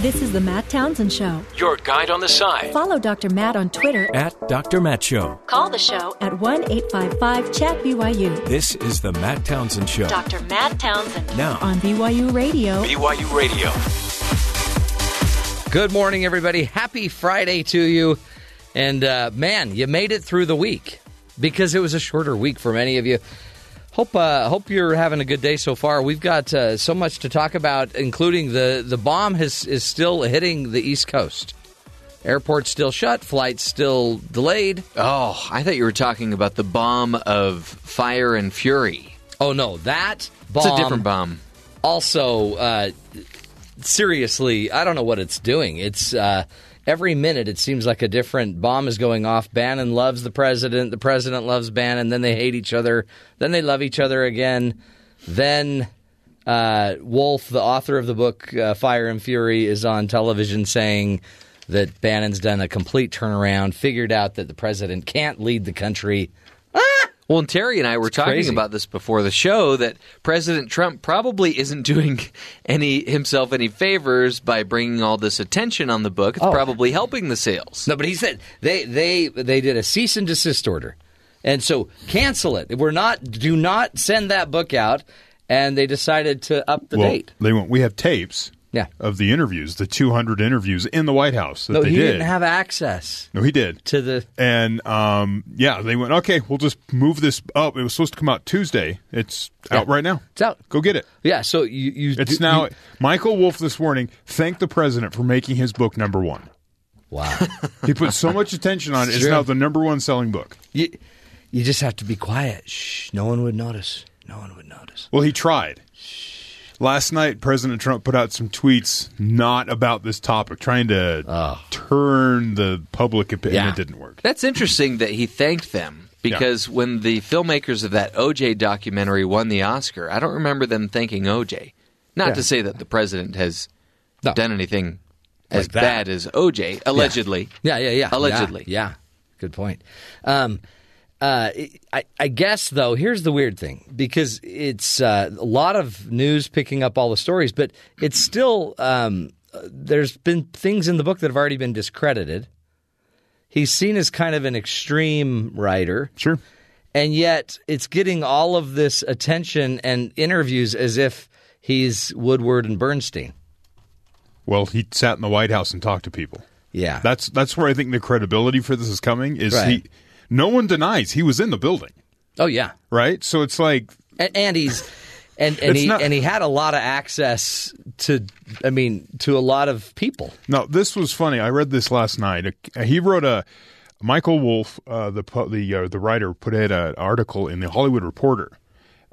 This is the Matt Townsend Show. Your guide on the side. Follow Dr. Matt on Twitter. At Dr. Matt Show. Call the show at 1 855 Chat BYU. This is the Matt Townsend Show. Dr. Matt Townsend. Now. On BYU Radio. BYU Radio. Good morning, everybody. Happy Friday to you. And uh, man, you made it through the week because it was a shorter week for many of you. Hope uh, hope you're having a good day so far. We've got uh, so much to talk about, including the the bomb has is still hitting the East Coast. Airports still shut, flights still delayed. Oh, I thought you were talking about the bomb of fire and fury. Oh no, that bomb. It's a different bomb. Also, uh, seriously, I don't know what it's doing. It's uh, every minute it seems like a different bomb is going off. Bannon loves the president. The president loves Bannon. Then they hate each other. Then they love each other again. Then uh, Wolff, the author of the book uh, Fire and Fury, is on television saying that Bannon's done a complete turnaround, figured out that the president can't lead the country. Well, and Terry and I were talking crazy. about this before the show that President Trump probably isn't doing any himself any favors by bringing all this attention on the book. It's Oh. probably helping the sales. No, but he said they they they did a cease and desist order, and so cancel it. We're not do not send that book out, and they decided to up the well, date. they went. We have tapes. Yeah. Of the interviews, the 200 interviews in the White House that No, they he did. didn't have access no, he did. to the. And um, yeah, they went. Okay, we'll just move this up. It was supposed to come out Tuesday. It's out right now. It's out. Go get it. Yeah, so you you It's do- now. you- Michael Wolff this morning thanked the president for making his book number one. wow. He put so much attention on it. It's true. now the number one selling book. you you just have to be quiet. Shh, no one would notice. No one would notice. Well, he tried. Last night, President Trump put out some tweets not about this topic, trying to turn the public opinion. Yeah. It didn't work. That's interesting that he thanked them because when the filmmakers of that OJ documentary won the Oscar, I don't remember them thanking OJ. Not Yeah. to say that the president has No. done anything as that. bad as OJ, allegedly. Yeah, yeah, yeah. Allegedly. Yeah, yeah. good point. Um, uh, I, I guess though, here's the weird thing because it's uh, a lot of news picking up all the stories, but it's still um, there's been things in the book that have already been discredited. He's seen as kind of an extreme writer, Sure. and yet it's getting all of this attention and interviews as if he's Woodward and Bernstein. Well, he sat in the White House and talked to people. Yeah, That's that's where I think the credibility for this is coming. Is Right. he? No one denies he was in the building, oh yeah. right? So it's like and, and he's and, and It's he not- and he had a lot of access to I mean to a lot of people. No, this was funny. I read this last night. He wrote a Michael Wolff, uh, the the uh, the writer, put out an article in the Hollywood Reporter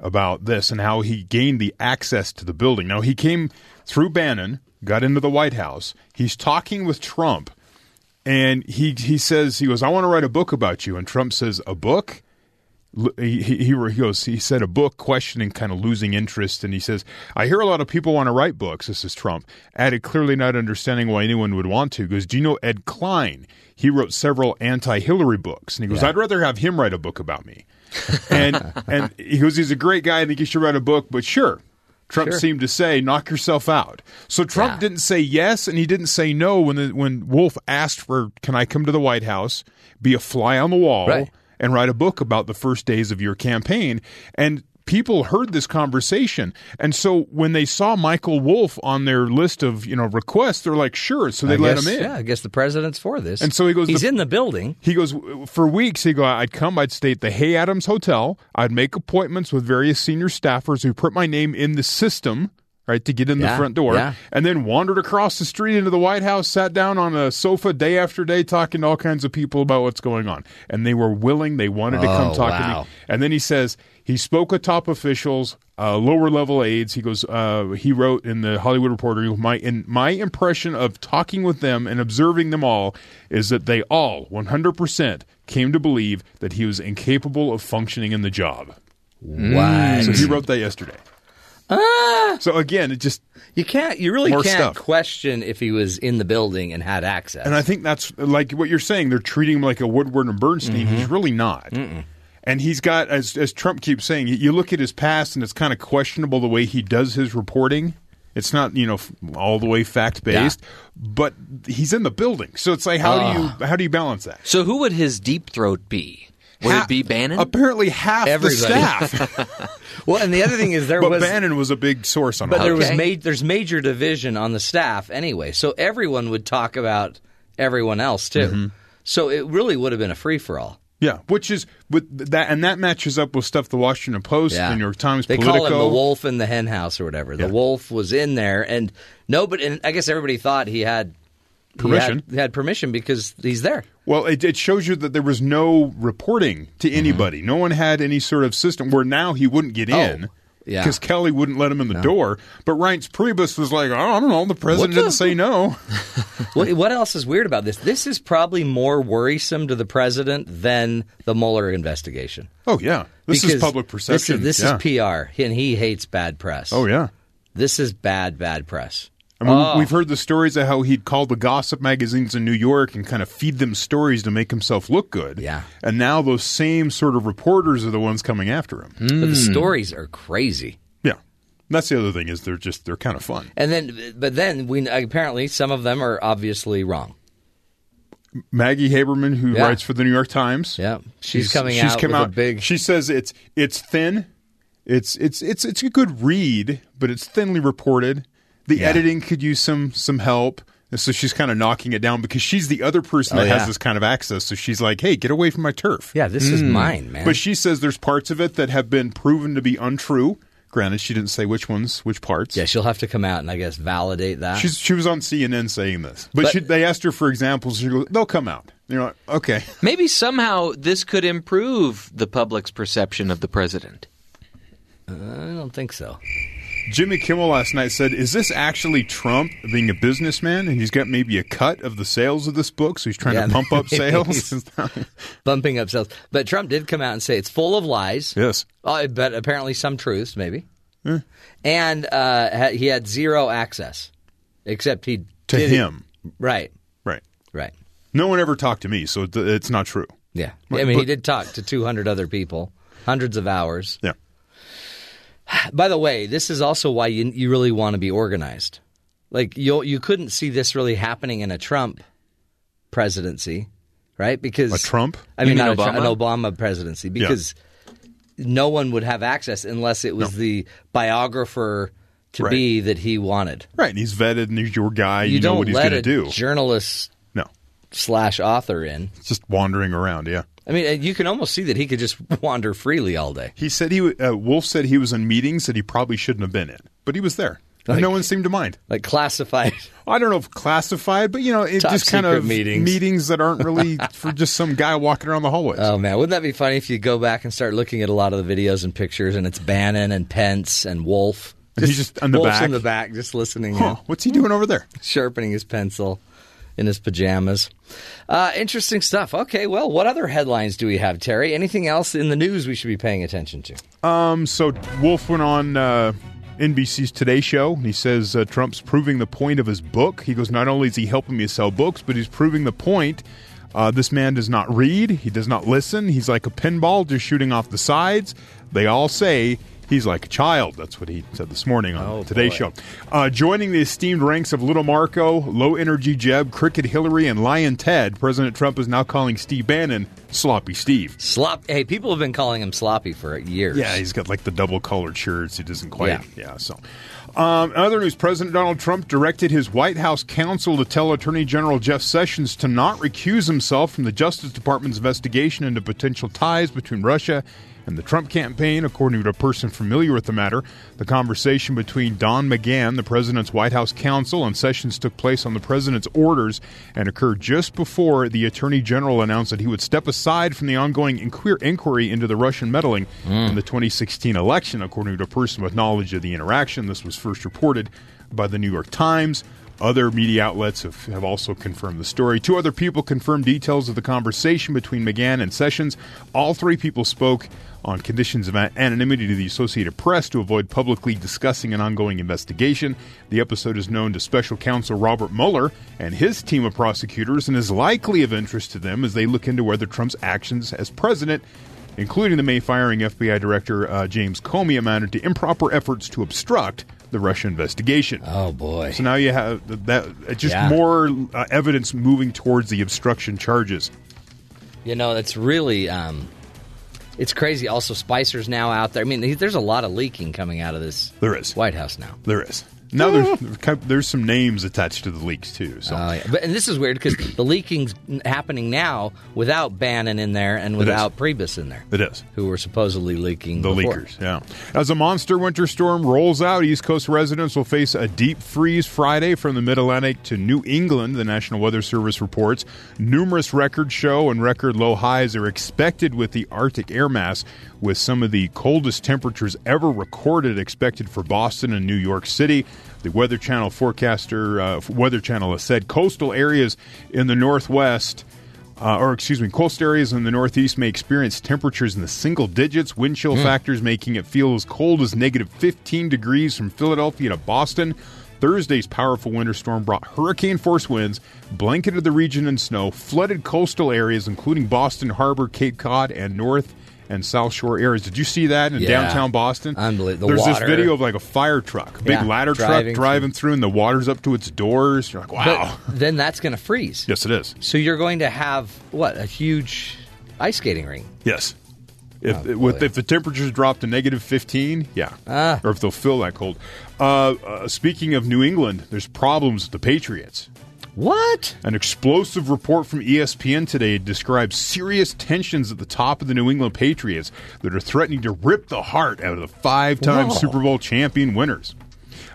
about this and how he gained the access to the building. Now he came through Bannon, got into the White House. He's talking with Trump, and he he says he goes, "I want to write a book about you," and Trump says, "A book." He, he, he goes he said a book questioning kind of losing interest. And he says i hear a lot of people want to write books this is trump added clearly not understanding why anyone would want to. He goes do you know ed klein? He wrote several anti-hillary books. And he goes i'd rather have him write a book about me. And and he goes he's a great guy i think he should write a book but sure Trump Sure. seemed to say, "Knock yourself out." So Trump Yeah. didn't say yes, and he didn't say no when the, when Wolff asked for, "Can I come to the White House, be a fly on the wall, Right. and write a book about the first days of your campaign?" And people heard this conversation, and so when they saw Michael Wolff on their list of you know requests, they're like, "Sure," so they I let guess, him in. Yeah, I guess the president's for this. And so he goes, He's the- in the building. He goes for weeks. He go. I'd come. I'd stay at the Hay Adams Hotel. I'd make appointments with various senior staffers who put my name in the system, right, to get in the front door, yeah. and then wandered across the street into the White House. Sat down on a sofa day after day, talking to all kinds of people about what's going on, and they were willing. They wanted to come Oh, talk to me. And then he says he spoke with top officials, uh, lower level aides. He goes. Uh, he wrote in the Hollywood Reporter. My in my impression of talking with them and observing them all is that they all, one hundred percent, came to believe that he was incapable of functioning in the job. What? So he wrote that yesterday. Ah. So again, it just You can't. You really can't stuff. question if he was in the building and had access. And I think that's like what you're saying. They're treating him like a Woodward and Bernstein. Mm-hmm. He's really not. And he's got, as as Trump keeps saying, you look at his past, and it's kind of questionable the way he does his reporting. It's not you know all the way fact based, but he's in the building, so it's like how do you how do you balance that? So who would his deep throat be? Would Ha- it be Bannon? Apparently, half Everybody. the staff. Well, and the other thing is there but was Bannon was a big source on But there this. was Okay. ma- there's major division on the staff anyway, so everyone would talk about everyone else too. Mm-hmm. So it really would have been a free for all. Yeah, which is with that, and that matches up with stuff the Washington Post, Yeah, the New York Times, They Politico. call him the wolf in the hen house or whatever. The Yeah. wolf was in there, and nobody. And I guess everybody thought he had he Permission. had, had permission because he's there. Well, it, it shows you that there was no reporting to Mm-hmm. anybody. No one had any sort of system where now he wouldn't get in. Yeah. Because Kelly wouldn't let him in the door. But Reince Priebus was like, oh, I don't know, the president the- didn't say no. what, what else is weird about this? This is probably more worrisome to the president than the Mueller investigation. Oh, yeah. This is public perception. This, is, yeah. this is PR, and he hates bad press. Oh, yeah. This is bad, bad press. I mean, Oh. we've heard the stories of how he'd call the gossip magazines in New York and kind of feed them stories to make himself look good. Yeah. And now those same sort of reporters are the ones coming after him. But Hmm. the stories are crazy. Yeah. That's the other thing is they're just they're kind of fun. And then, but then we apparently some of them are obviously wrong. Maggie Haberman, who Yeah. writes for the New York Times, Yeah, she's, coming out come with out a big. She says it's it's thin, it's it's it's it's a good read, but it's thinly reported. The Yeah. editing could use some some help. And so she's kind of knocking it down because she's the other person Oh, that yeah. has this kind of access. So she's like, "Hey, get away from my turf." yeah, this is hmm. mine, man. But she says there's parts of it that have been proven to be untrue. Granted, she didn't say which ones, which parts. yeah, she'll have to come out and I guess validate that. She's, she was on CNN saying this, but, But- she, they asked her for examples. She goes, "They'll come out." You're like, "Okay." Maybe somehow this could improve the public's perception of the president. Uh, I don't think so. Jimmy Kimmel last night said, "Is this actually Trump being a businessman, and he's got maybe a cut of the sales of this book, so he's trying Yeah, to pump up sales?" Bumping up sales, but Trump did come out and say it's full of lies. yes, Oh, but apparently some truths, maybe. And uh, he had zero access, except he to did it- him, Right, right? right. No one ever talked to me, so it's not true. Yeah, But- I mean, he did talk to 200 other people, hundreds of hours. Yeah, By the way, this is also why you you really want to be organized. Like you you couldn't see this really happening in a Trump presidency, right? Because A Trump? I mean, mean not a an Obama presidency, because no one would have access unless it was the biographer to Right. be that he wanted. right. And he's vetted, and he's your guy. You, You, know what he's going to a do. journalist no, slash author in. just wandering around. Yeah. I mean, you can almost see that he could just wander freely all day. He said he uh, Wolff said he was in meetings that he probably shouldn't have been in, but he was there. Like- no one seemed to mind. Like classified. I don't know if classified, but you know, it Top just kind of meetings. that aren't really for just some guy walking around the hallways. Oh man, wouldn't that be funny if you go back and start looking at a lot of the videos and pictures, and it's Bannon and Pence and Wolff. And he's just in the Wolf's back. in the back, just listening, Huh, what's he doing over there? sharpening his pencil in his pajamas. Uh, interesting stuff. Okay, well, what other headlines do we have, Terry? Anything else in the news we should be paying attention to? Um, so Wolff went on uh, NBC's Today Show. He says uh, Trump's proving the point of his book. He goes, not only is he helping me sell books, but he's proving the point. Uh, this man does not read. He does not listen. He's like a pinball, just shooting off the sides. They all say he's like a child. That's what he said this morning on Oh, Today boy. Show. Uh, joining the esteemed ranks of Little Marco, Low Energy Jeb, Crooked Hillary, and Lyin' Ted, President Trump is now calling Steve Bannon Sloppy Steve. Slop. Hey, people have been calling him sloppy for years. Yeah, he's got like the double colored shirts. He doesn't quite. Yeah. Yeah. so, um, other news, President Donald Trump directed his White House counsel to tell Attorney General Jeff Sessions to not recuse himself from the Justice Department's investigation into potential ties between Russia and the Trump campaign, according to a person familiar with the matter. The conversation between Don McGahn, the president's White House counsel, and Sessions took place on the president's orders and occurred just before the attorney general announced that he would step aside from the ongoing inquir- inquiry into the Russian meddling mm. in the 2016 election, according to a person with knowledge of the interaction. This was first reported by the New York Times. Other media outlets have, have also confirmed the story. Two other people confirmed details of the conversation between McGahn and Sessions. All three people spoke on conditions of anonymity to the Associated Press to avoid publicly discussing an ongoing investigation. The episode is known to special counsel Robert Mueller and his team of prosecutors and is likely of interest to them as they look into whether Trump's actions as president including the May firing FBI Director uh, James Comey, amounted to improper efforts to obstruct the Russia investigation. Oh boy. So now you have that just Yeah. more uh, evidence moving towards the obstruction charges. You know, it's really um, it's crazy. Also, Spicer's now out there. I mean, there's a lot of leaking coming out of this. There is. White House now. There is. Now there's there's some names attached to the leaks too. So Oh, yeah. But and this is weird because the leaking's happening now without Bannon in there and without Priebus in there, it is. who were supposedly leaking The before. leakers, yeah. As a monster winter storm rolls out, East Coast residents will face a deep freeze Friday from the Mid Atlantic to New England, the National Weather Service reports. Numerous record show and record low highs are expected with the Arctic air mass, with some of the coldest temperatures ever recorded expected for Boston and New York City. The Weather Channel forecaster, uh, Weather Channel has said coastal areas in the Northwest uh, or excuse me, coastal areas in the Northeast may experience temperatures in the single digits, wind chill factors making it feel as cold as negative 15 degrees from Philadelphia to Boston. Thursday's powerful winter storm brought hurricane force winds, blanketed the region in snow, flooded coastal areas, including Boston Harbor, Cape Cod, and North and South Shore areas. Did you see that in Yeah. downtown Boston? Unbelievable. The There's water. this video of like a fire truck, big Yeah, ladder driving truck driving through, and the water's up to its doors. You're like, wow. But then that's going to freeze. yes, it is. So you're going to have what a huge ice skating ring. Yes. If Oh, with if the temperatures drop to negative fifteen, yeah, Ah. or if they'll feel that cold. Uh, uh, speaking of New England, there's problems with the Patriots. What? An explosive report from ESPN today describes serious tensions at the top of the New England Patriots that are threatening to rip the heart out of the five-time Super Bowl champion winners.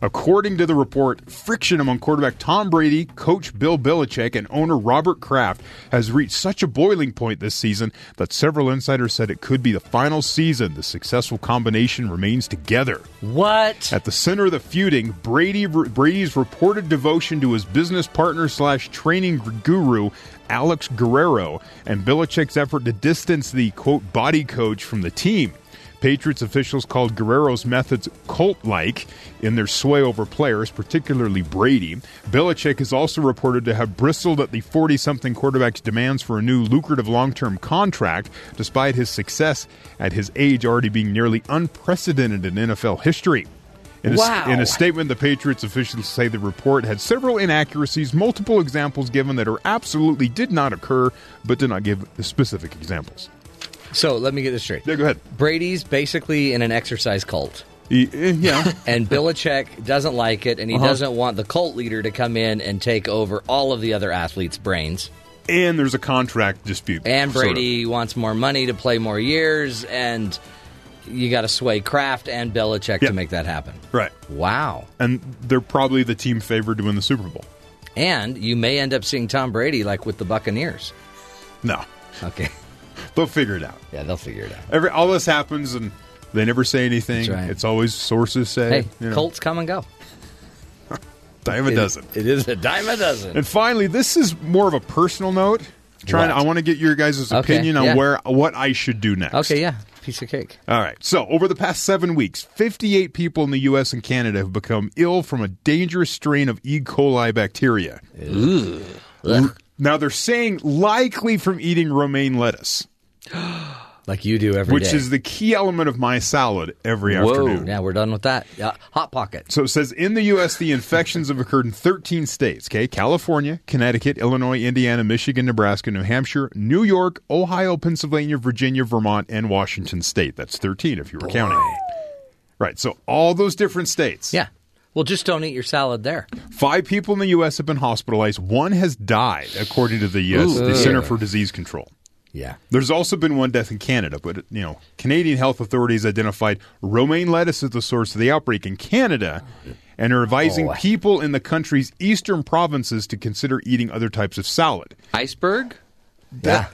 According to the report, friction among quarterback Tom Brady, coach Bill Belichick, and owner Robert Kraft has reached such a boiling point this season that several insiders said it could be the final season the successful combination remains together. What? At the center of the feuding, Brady Brady's reported devotion to his business partner slash training guru Alex Guerrero, and Belichick's effort to distance the quote body coach from the team. Patriots officials called Guerrero's methods cult-like in their sway over players, particularly Brady. Belichick is also reported to have bristled at the 40-something quarterback's demands for a new lucrative long-term contract, despite his success at his age already being nearly unprecedented in NFL history. In a, Wow. in a statement, the Patriots officials say the report had several inaccuracies, multiple examples given that are absolutely did not occur, but did not give specific examples. So let me get this straight. Yeah, go ahead. Brady's basically in an exercise cult. Eh, yeah. And Belichick doesn't like it, and he Uh-huh. doesn't want the cult leader to come in and take over all of the other athletes' brains. and there's a contract dispute. And sort of. Brady wants more money to play more years, and you got to sway Kraft and Belichick Yeah. to make that happen. Right. Wow. And they're probably the team favored to win the Super Bowl. And you may end up seeing Tom Brady like with the Buccaneers. No. Okay. They'll figure it out. Yeah, they'll figure it out. Every all this happens and they never say anything. Right. It's always sources say. Hey, you know, Colts come and go. dime a It- dozen. It is a dime a dozen. And finally, this is more of a personal note. Trying, What? I want to get your guys' Okay, opinion on yeah. where what I should do next. Okay, yeah. Piece of cake. All right. So, over the past seven weeks, 58 people in the U.S. and Canada have become ill from a dangerous strain of E. coli bacteria. Ugh. Now, they're saying likely from eating romaine lettuce, Like you do every day. which is the key element of my salad every Whoa. afternoon. Yeah, we're done with that. Yeah, Hot Pocket. So it says in the U.S., the infections have occurred in 13 states, okay? California, Connecticut, Illinois, Indiana, Michigan, Nebraska, New Hampshire, New York, Ohio, Pennsylvania, Virginia, Vermont, and Washington State. That's 13 if you were counting. Right, so all those different states. Yeah. Well, just don't eat your salad there. Five people in the U.S. have been hospitalized. One has died, according to the, uh, the Center for Disease Control. Yeah. There's also been one death in Canada, but you know, Canadian health authorities identified romaine lettuce as the source of the outbreak in Canada and are advising Oh. people in the country's eastern provinces to consider eating other types of salad. Iceberg? Yeah.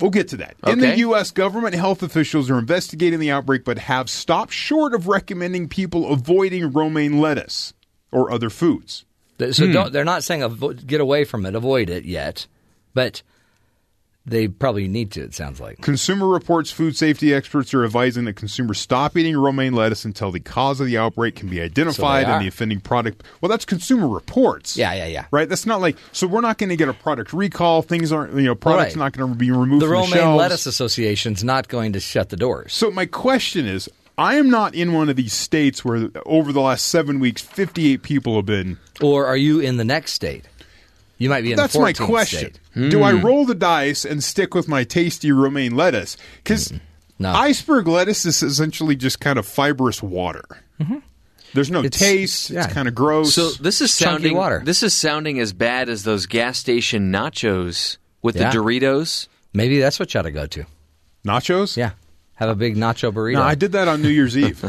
We'll get to that. In the Okay. U.S., government health officials are investigating the outbreak, but have stopped short of recommending people avoiding romaine lettuce or other foods. Th- So hmm. don't, they're not saying avo- get away from it, avoid it yet, but they probably need to. It sounds like. Consumer Reports food safety experts are advising that consumers stop eating romaine lettuce until the cause of the outbreak can be identified are. and the offending product. Well, that's Consumer Reports. Yeah, yeah, yeah. Right? That's not like, so we're not going to get a product recall. Things aren't, you know, products Right. not going to be removed The from the Romaine shelves. Lettuce Association's not going to shut the doors. So my question is, I am not in one of these states where over the last seven weeks, 58 people have been. Or are you in the next state? You might be in That's the my question. state. Do I Hmm. roll the dice and stick with my tasty romaine lettuce? Because No. iceberg lettuce is essentially just kind of fibrous water. There's no Mm-hmm. It's- taste. yeah. It's kind of gross. So this is Chunky sounding water. this is sounding as bad as those gas station nachos with Yeah. the Doritos. Maybe that's what you ought to go to. nachos? Yeah. Have a big nacho burrito. No, I did that on New Year's Eve.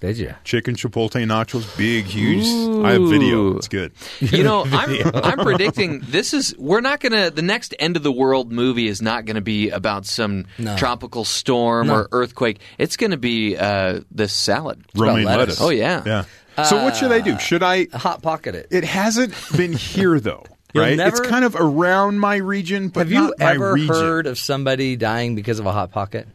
Did you? Chicken chipotle nachos, big, huge. I have video. It's good. You know, I'm I'm predicting this is we're not gonna the next end of the world movie is not gonna be about some No. tropical storm No. or earthquake. It's gonna be uh, this salad. Romaine lettuce. lettuce. Oh, yeah. Yeah. So what should I do? Should I? Hot pocket it. It hasn't been here though, You'll right? it's kind of around my region, but Have you not my ever region. heard of somebody dying because of a hot pocket?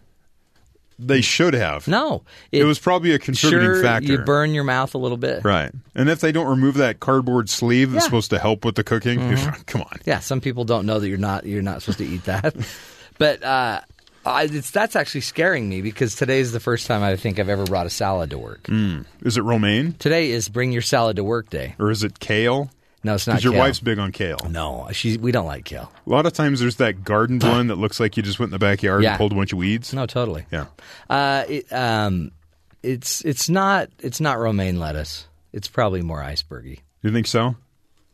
They should have. No. It, was probably a contributing sure, factor. You burn your mouth a little bit. Right. And if they don't remove that cardboard sleeve that's Yeah. supposed to help with the cooking, come on. Yeah, some people don't know that you're not you're not supposed to eat that. but uh, I, it's, that's actually scaring me because today is the first time I think I've ever brought a salad to work. Is it romaine Today is bring your salad to work day. or is it kale? No, it's not. Because your kale. wife's big on kale. No, she. We don't like kale. A lot of times there's that garden one that looks like you just went in the backyard Yeah. and pulled a bunch of weeds. No, totally. Yeah. Uh, it, um, it's it's not it's not romaine lettuce. It's probably more icebergy. You think so?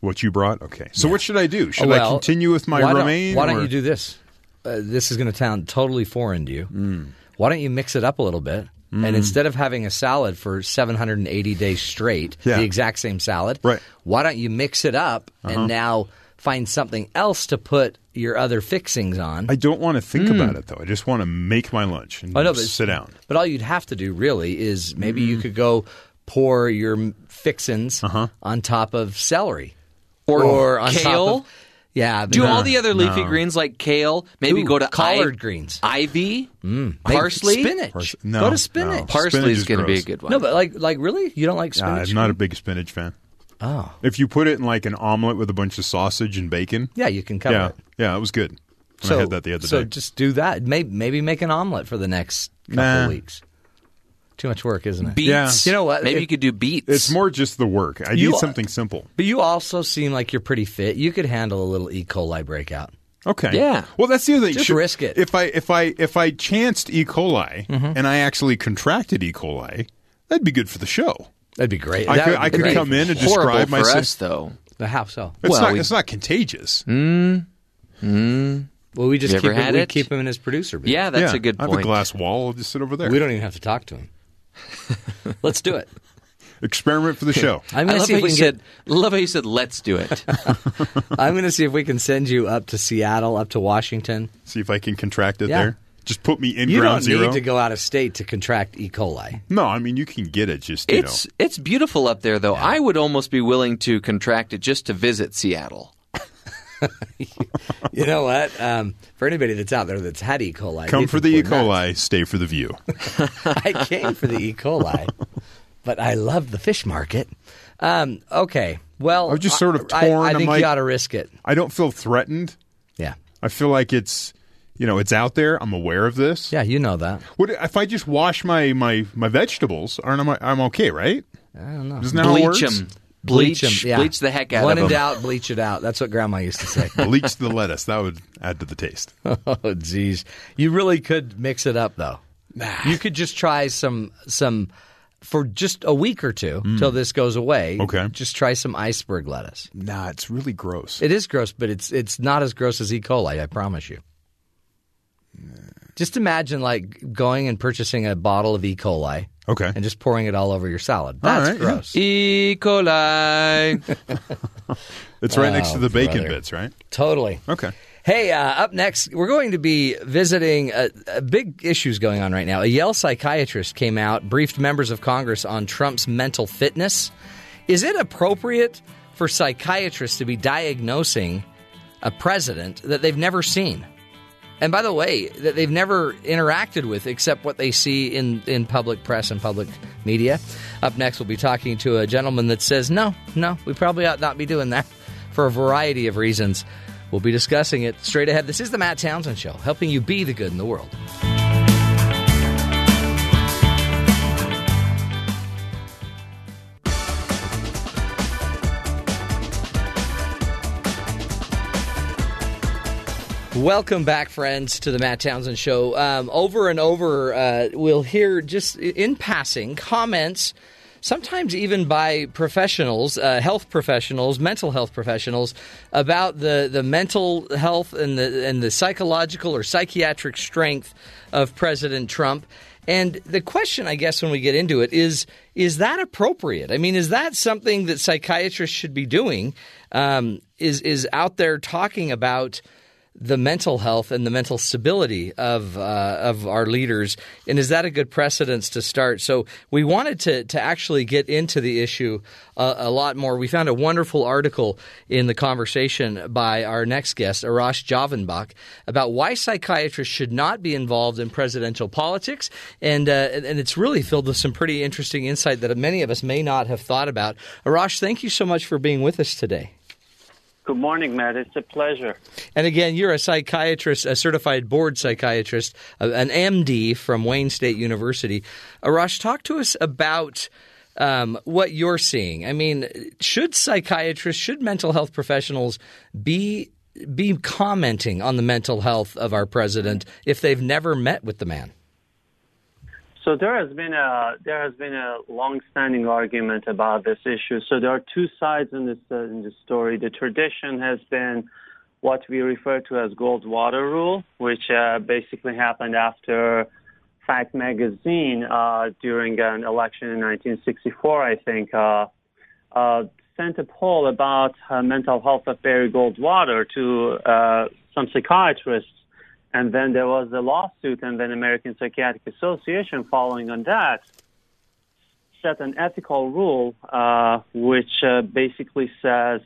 What you brought? Okay. So what should I do? Should Oh, I continue with my why romaine? Don't, why don't you do this? Uh, this is going to sound totally foreign to you. Hmm. Why don't you mix it up a little bit? And instead of having a salad for 780 days straight, Yeah. the exact same salad, Right. Uh-huh. why don't you mix it up and now find something else to put your other fixings on? I don't want to think about it though. I just want to make my lunch and. I know, but sit down. But all you'd have to do really is maybe you could go pour your m- fixins Uh-huh. on top of celery Or on kale? top of yeah. Do but- all the other leafy no. greens like kale? Maybe Ooh, go to collard i- greens. ivy, mm, Maybe parsley, spinach. Pars- no, go to spinach. Spinach Parsley is is going to be a good one. No, but like like really, you don't like Nah, spinach? I'm not a big spinach fan. Oh, If you put it in like an omelet with a bunch of sausage and bacon, yeah, you can cover yeah, it. yeah, it was good. When I had that the other so day. just do that. Maybe maybe make an omelet for the next couple Nah. weeks. Too much work, isn't it? beets. Yeah. You know what? Maybe If- you could do beets. It's more just the work. I You- need something simple. But you also seem like you're pretty fit. You could handle a little E. coli breakout. Okay. Yeah. Well, that's the other thing. Just Should- risk it. If I if I if I chanced E. coli mm-hmm. and I actually contracted E. coli, that'd be good for the show. That'd be great. I That could I could great. come in and horrible describe my for sy- us though. The how so? It's Well, not we- it's not contagious. Mm. Mm. Well, we just keep him, we keep him in his producer booth. Yeah, that's yeah, a good I have a glass wall. I'll just sit over there. we don't even have to talk to him. Let's do it. Experiment for the show. I'm I going to love see how if we you can said. get. Love how you said. Let's do it. I'm going to see if we can send you up to Seattle, up to Washington. See if I can contract it Yeah. there. Just put me in You ground don't zero. need to go out of state to contract E. coli. No, I mean you can get it. Just you it's know. it's beautiful up there though. I would almost be willing to contract it just to visit Seattle. You know what? Um, for anybody that's out there that's had E. coli, Come for the E. coli, nuts. stay for the view. I came for the E. coli, but I love the fish market. Um, okay, well, I was just sort of torn. I, I'm think like- you ought to risk it. I don't feel threatened. Yeah, I feel like it's you know it's out there. I'm aware of this. yeah, you know that. What if I just wash my my my vegetables? Aren't I, I'm okay, right? I don't know. Isn't that how it Bleach them. Yeah. bleach the heck out When of in doubt, bleach it out. That's what Grandma used to say. Bleach the lettuce. That would add to the taste. oh, jeez, you really could mix it up though. Nah. You could just try some some for just a week or two till this goes away. Mm. Okay. just try some iceberg lettuce. Nah, it's really gross. It is gross, but it's it's not as gross as E. coli. I promise you. Just imagine like going and purchasing a bottle of E. coli okay. and just pouring it all over your salad. All That's right, yeah. gross. E. coli. It's right next Oh, to the bacon brother. bits, right? Totally. Okay. Hey, uh, up next, we're going to be visiting a, uh big issues going on right now. A Yale psychiatrist came out, briefed members of Congress on Trump's mental fitness. Is it appropriate for psychiatrists to be diagnosing a president that they've never seen? And by the way, that they've never interacted with except what they see in, in public press and public media. Up next, we'll be talking to a gentleman that says, no, no, we probably ought not be doing that for a variety of reasons. We'll be discussing it straight ahead. This is the Matt Townsend Show, helping you be the good in the world. Welcome back, friends, to the Matt Townsend Show. Um, over and over, uh, we'll hear just in passing comments, sometimes even by professionals, uh, health professionals, mental health professionals, about the, the mental health and the and the psychological or psychiatric strength of President Trump. And the question, I guess, when we get into it is is that appropriate? I mean, is that something that psychiatrists should be doing? Um, is is out there talking about the mental health and the mental stability of uh, of our leaders, and is that a good precedence to start? So we wanted to to actually get into the issue uh, a lot more. We found a wonderful article in the conversation by our next guest, Arash Javanbakht, about why psychiatrists should not be involved in presidential politics, and uh, and it's really filled with some pretty interesting insight that many of us may not have thought about. Arash, thank you so much for being with us today. Good morning, Matt. It's a pleasure. And again, you're a psychiatrist, a certified board psychiatrist, an MD from Wayne State University. Arash, talk to us about um, what you're seeing. I mean, should psychiatrists, should mental health professionals be be commenting on the mental health of our president if they've never met with the man? So there has been a there has been a long-standing argument about this issue. So there are two sides in this uh, in this story. The tradition has been what we refer to as Goldwater rule, which uh, basically happened after Fact Magazine uh, during an election in 1964, I think, uh, uh, sent a poll about uh, mental health of Barry Goldwater to some psychiatrists and then there was a lawsuit, and then American Psychiatric Association, following on that, set an ethical rule uh, which uh, basically says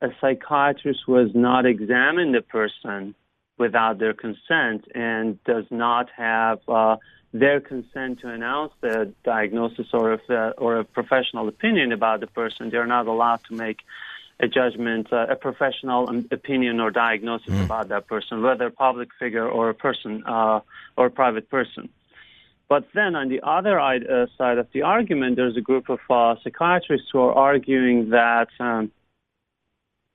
a psychiatrist was not examine the person without their consent and does not have uh, their consent to announce the diagnosis or if, uh, or a professional opinion about the person. They're not allowed to make a judgment, uh, a professional opinion or diagnosis mm. about that person, whether a public figure or a person uh, or a private person. But then on the other uh, side of the argument, there's a group of uh, psychiatrists who are arguing that um,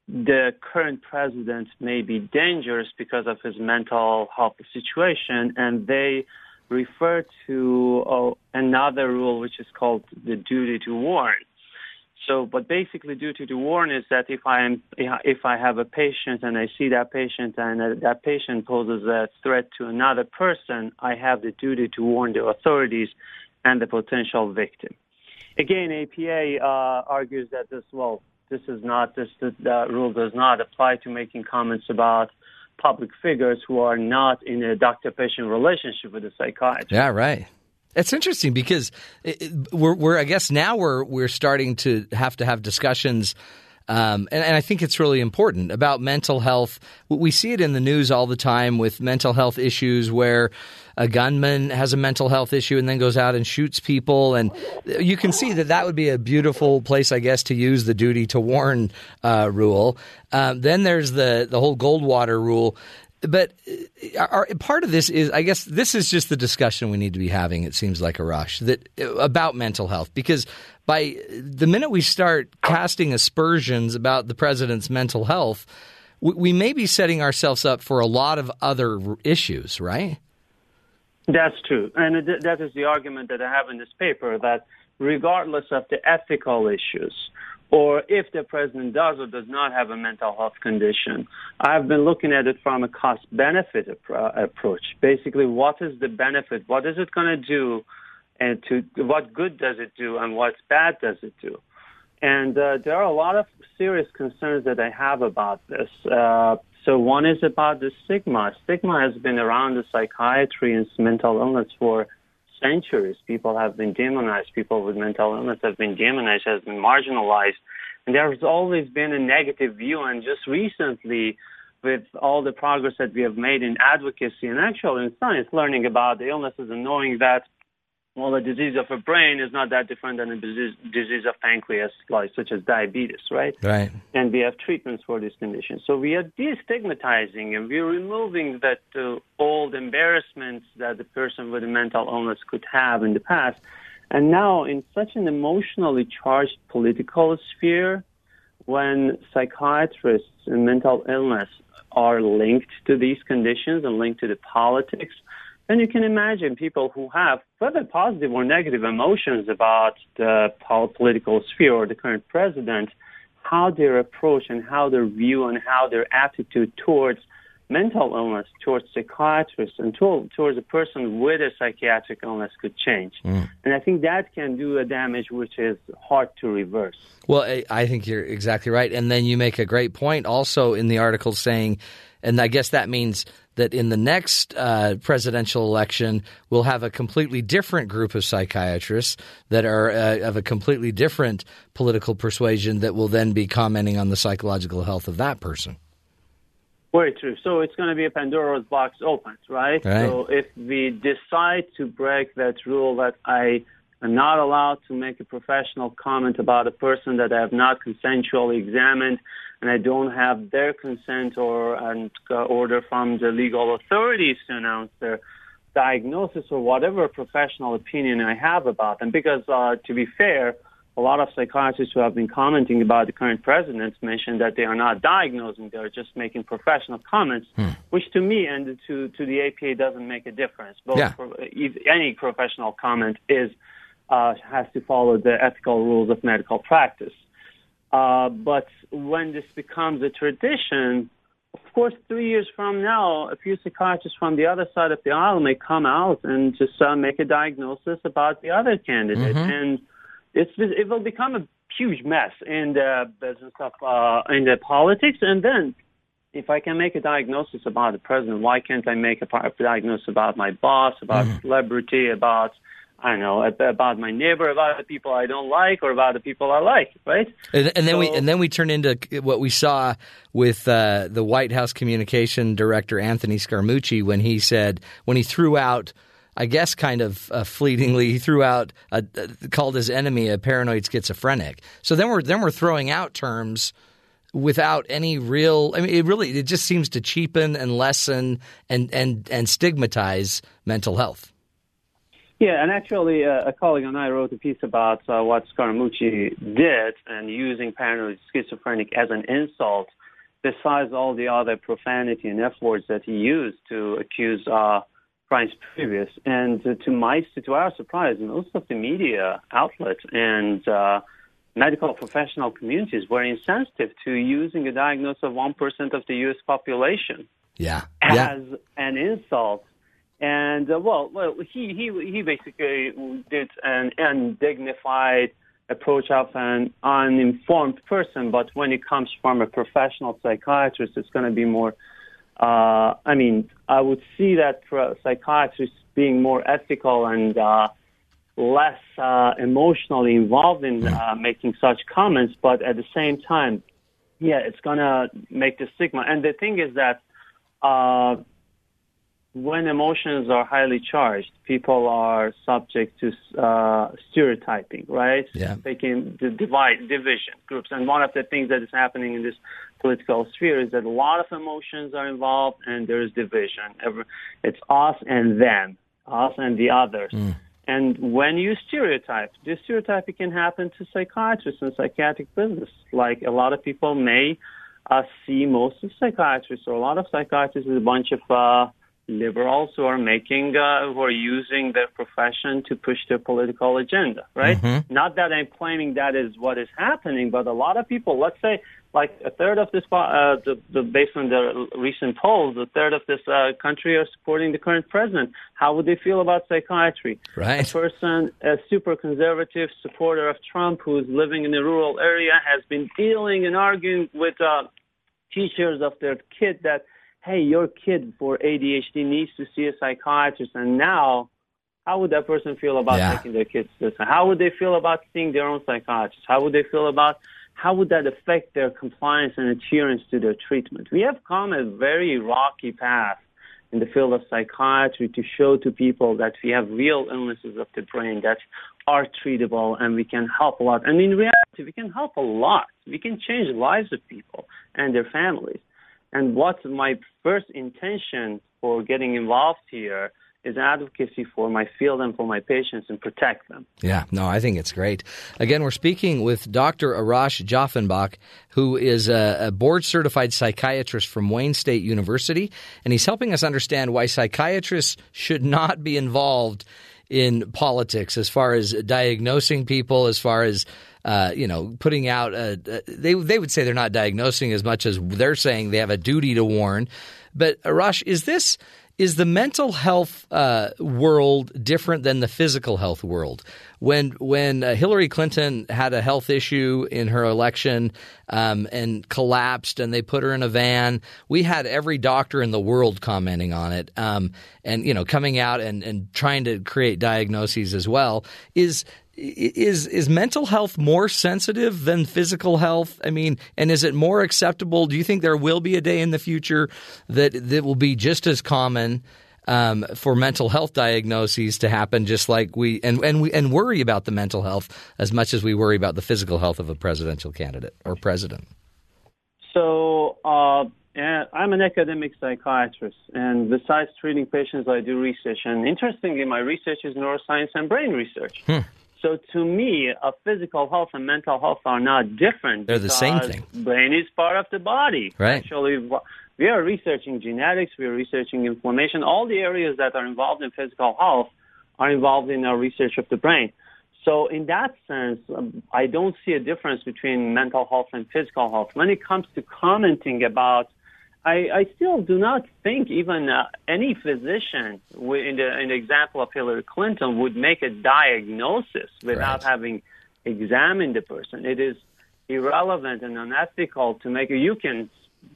the current president may be dangerous because of his mental health situation, and they refer to uh, another rule which is called the duty to warn. So, but basically, duty to warn is that if I am if I have a patient and I see that patient and that patient poses a threat to another person, I have the duty to warn the authorities and the potential victim. Again, APA uh, argues that this well, this is not this the rule does not apply to making comments about public figures who are not in a doctor-patient relationship with a psychiatrist. Yeah, right. It's interesting because we're, we're, I guess now we're we're starting to have to have discussions, um, and, and, I think it's really important about mental health. We see it in the news all the time with mental health issues where a gunman has a mental health issue and then goes out and shoots people, and you can see that that would be a beautiful place, I guess, to use the duty to warn uh, rule. Um, then there's the the whole Goldwater rule but uh, our, part of this is, I guess, this is just the discussion we need to be having. It seems like Arash that uh, about mental health because by the minute we start casting aspersions about the president's mental health, we, we may be setting ourselves up for a lot of other issues, right? That's true, and that is the argument that I have in this paper that regardless of the ethical issues or if the president does or does not have a mental health condition. I've been looking at it from a cost benefit approach. Basically, what is the benefit? What is it going to do? And to what good does it do? And what bad does it do? And uh, there are a lot of serious concerns that I have about this. Uh, so one is about the stigma. Stigma has been around the psychiatry and mental illness for centuries, people have been demonized. People with mental illness have been demonized, has been marginalized. And there's always been a negative view. And just recently, with all the progress that we have made in advocacy and actually in science, learning about the illnesses and knowing that well, a disease of a brain is not that different than a disease, disease of pancreas, like such as diabetes, right? Right. And we have treatments for this condition. So we are destigmatizing and we're removing that uh, old embarrassments that the person with a mental illness could have in the past. And now, in such an emotionally charged political sphere, when psychiatrists and mental illness are linked to these conditions and linked to the politics, then you can imagine people who have whether positive or negative emotions about the political sphere or the current president, how their approach and how their view and how their attitude towards mental illness, towards psychiatrists, and to, towards a person with a psychiatric illness could change. Mm. And I think that can do a damage which is hard to reverse. Well, I think you're exactly right. And then you make a great point also in the article saying, and I guess that means that in the next uh, presidential election, we'll have a completely different group of psychiatrists that are uh, of a completely different political persuasion that will then be commenting on the psychological health of that person. Very true. So it's going to be a Pandora's box opens, right? right? So if we decide to break that rule that I am not allowed to make a professional comment about a person that I have not consensually examined, and I don't have their consent or an uh, order from the legal authorities to announce their diagnosis or whatever professional opinion I have about them. Because uh, to be fair, a lot of psychiatrists who have been commenting about the current president mentioned that they are not diagnosing; they're just making professional comments, hmm. which to me and to to the APA doesn't make a difference. Both yeah. any professional comment is uh, has to follow the ethical rules of medical practice. Uh, but when this becomes a tradition, of course, three years from now, a few psychiatrists from the other side of the aisle may come out and just uh, make a diagnosis about the other candidate, mm-hmm. and it's it will become a huge mess in the business of uh, in the politics. And then, if I can make a diagnosis about the president, why can't I make a diagnosis about my boss, about mm-hmm. celebrity, about I don't know about my neighbor, about the people I don't like, or about the people I like, right? And, and then so, we and then we turn into what we saw with uh, the White House communication director Anthony Scaramucci when he said when he threw out I guess, kind of uh, fleetingly, he threw out a, called his enemy a paranoid schizophrenic. So then we're then we're throwing out terms without any real. I mean, it really it just seems to cheapen and lessen and and and stigmatize mental health. Yeah, and actually, uh, a colleague and I wrote a piece about uh, what Scaramucci did and using paranoid schizophrenic as an insult, besides all the other profanity and F words that he used to accuse uh, crimes previous. And uh, to my to our surprise, most of the media outlets and uh, medical professional communities were insensitive to using a diagnosis of one percent of the U.S. population yeah. as yeah. an insult. And uh, well, well, he he he basically did an undignified approach of an uninformed person. But when it comes from a professional psychiatrist, it's going to be more uh, I mean, I would see that psychiatrists being more ethical and uh, less uh, emotionally involved in uh, making such comments, but at the same time, yeah, it's gonna make the stigma. And the thing is that uh, when emotions are highly charged, people are subject to uh, stereotyping, right? Yeah. They can divide division groups. And one of the things that is happening in this political sphere is that a lot of emotions are involved and there is division. It's us and them, us and the others. Mm. And when you stereotype, this stereotyping can happen to psychiatrists and psychiatric business. Like a lot of people may uh, see most of psychiatrists or a lot of psychiatrists as a bunch of uh, liberals who are making uh, who are using their profession to push their political agenda right? Mm-hmm. not that i'm claiming that is what is happening but a lot of people let's say like a third of this uh, the, the based on the recent polls a third of this uh, country are supporting the current president. How would they feel about psychiatry? Right. A person a super conservative supporter of trump who's living in a rural area has been dealing and arguing with uh, teachers of their kid that hey, your kid for ADHD needs to see a psychiatrist, and now how would that person feel about yeah. taking their kids to this? How would they feel about seeing their own psychiatrist? How would they feel about how would that affect their compliance and adherence to their treatment? We have come a very rocky path in the field of psychiatry to show to people that we have real illnesses of the brain that are treatable and we can help a lot. And in reality, we can help a lot. We can change the lives of people and their families. And what my first intention for getting involved here is advocacy for my field and for my patients and protect them. Yeah, no, I think it's great. Again, we're speaking with Dr. Arash Javanbakht, who is a board certified psychiatrist from Wayne State University, and he's helping us understand why psychiatrists should not be involved in politics as far as diagnosing people, as far as uh, you know, putting out. A, a, they they would say they're not diagnosing as much as they're saying they have a duty to warn. But Arash, is this is the mental health uh, world different than the physical health world? When when uh, Hillary Clinton had a health issue in her election um, and collapsed, and they put her in a van, we had every doctor in the world commenting on it, um, and you know coming out and, and trying to create diagnoses as well. Is is is mental health more sensitive than physical health? I mean, and is it more acceptable? Do you think there will be a day in the future that that will be just as common um, for mental health diagnoses to happen, just like we and and we and worry about the mental health as much as we worry about the physical health of a presidential candidate or president? So. Uh, I'm an academic psychiatrist, and besides treating patients, I do research. And interestingly, my research is neuroscience and brain research. Hmm. So to me, a physical health and mental health are not different. They're the same thing. Brain is part of the body. Right. Actually, we are researching genetics. We are researching inflammation. All the areas that are involved in physical health are involved in our research of the brain. So in that sense, um, I don't see a difference between mental health and physical health. When it comes to commenting about I, I still do not think even uh, any physician, in the, in the example of Hillary Clinton, would make a diagnosis without Right. having examined the person. It is irrelevant and unethical to make a, you can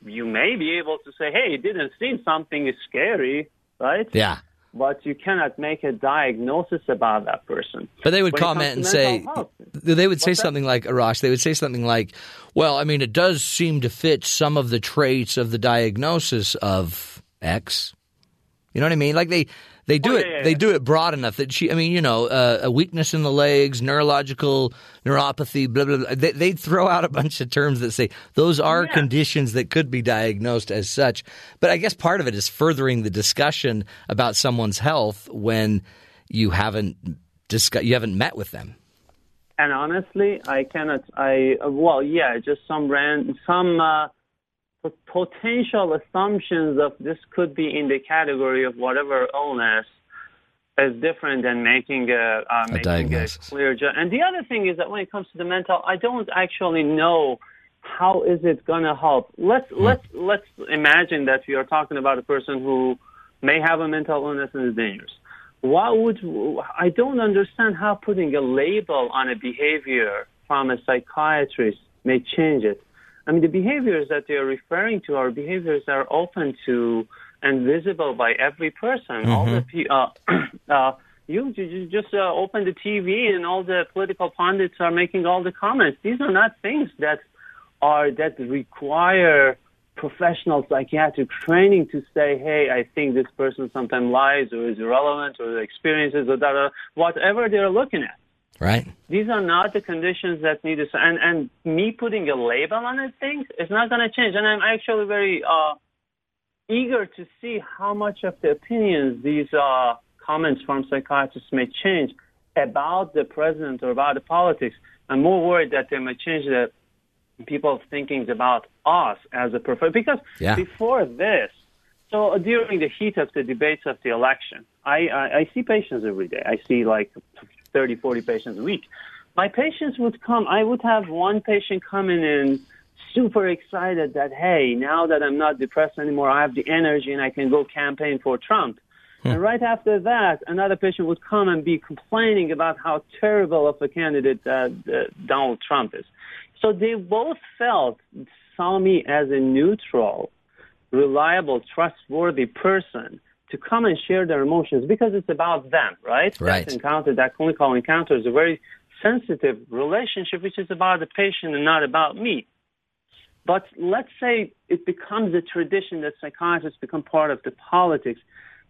you may be able to say, hey, it didn't seem something is scary, right? Yeah. But you cannot make a diagnosis about that person. But they would When comment and say, health, they would say What's that? something like, Arash, they would say something like, well, I mean, it does seem to fit some of the traits of the diagnosis of X. You know what I mean? Like they, they do Oh, it, yeah, yeah, they do it broad enough that she, I mean, you know, uh, a weakness in the legs, neurological neuropathy, blah, blah, blah. They, they throw out a bunch of terms that say those are conditions that could be diagnosed as such. But I guess part of it is furthering the discussion about someone's health when you haven't discuss, you haven't met with them. And honestly, I cannot. I well, yeah, just some ran some uh, potential assumptions of this could be in the category of whatever illness is different than making a, uh, making a diagnosis. clear. Ju- and the other thing is that when it comes to the mental, I don't actually know how is it going to help. Let's let's let's imagine that we are talking about a person who may have a mental illness and is dangerous. Why would I don't understand how putting a label on a behavior from a psychiatrist may change it. I mean, the behaviors that they are referring to are behaviors that are open to and visible by every person. All the pe- uh, uh, you, you just uh, open the TV and all the political pundits are making all the comments. These are not things that are that require professional psychiatric training to say, hey, I think this person sometimes lies or is irrelevant or the experiences or da, whatever they're looking at. Right. These are not the conditions that need to, and, and me putting a label on a things, is not going to change. And I'm actually very uh, eager to see how much of the opinions these uh, comments from psychiatrists may change about the president or about the politics. I'm more worried that they may change the people's thinkings about us as a profession. Because Yeah. before this, so during the heat of the debates of the election, I, I, I see patients every day. I see like 30, 40 patients a week. My patients would come, I would have one patient coming in super excited that, hey, now that I'm not depressed anymore, I have the energy and I can go campaign for Trump. And right after that, another patient would come and be complaining about how terrible of a candidate uh, uh, Donald Trump is. So they both felt, saw me as a neutral, reliable, trustworthy person to come and share their emotions because it's about them, right? Right. That encounter, that clinical encounter is a very sensitive relationship, which is about the patient and not about me. But let's say it becomes a tradition that psychiatrists become part of the politics.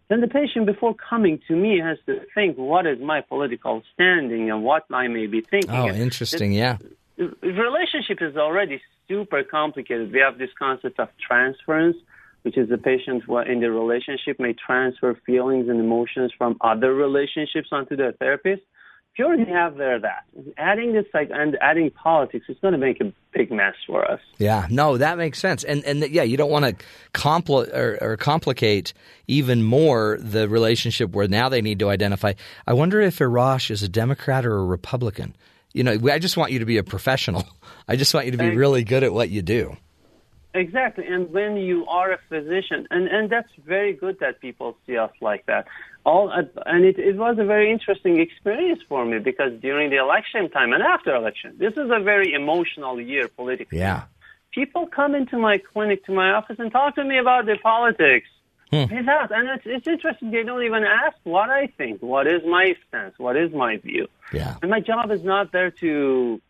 Then the patient, before coming to me, has to think, what is my political standing and what I may be thinking. Oh, interesting. Yeah. the relationship is already super complicated. We have this concept of transference. Which is the patient in the relationship may transfer feelings and emotions from other relationships onto their therapist. If you already have there that, adding this like and adding politics is going to make a big mess for us. Yeah, no, that makes sense. And and yeah, you don't want to or, or complicate even more the relationship where now they need to identify. I wonder if Arash is a Democrat or a Republican. You know, I just want you to be a professional. I just want you to be really good at what you do. Exactly, and when you are a physician, and, and that's very good that people see us like that. All and it, it was a very interesting experience for me because during the election time and after election, this is a very emotional year politically. Yeah. People come into my clinic, to my office, and talk to me about their politics. Hmm. Without, and it's, it's interesting. They don't even ask what I think. What is my stance? What is my view? Yeah. And my job is not there to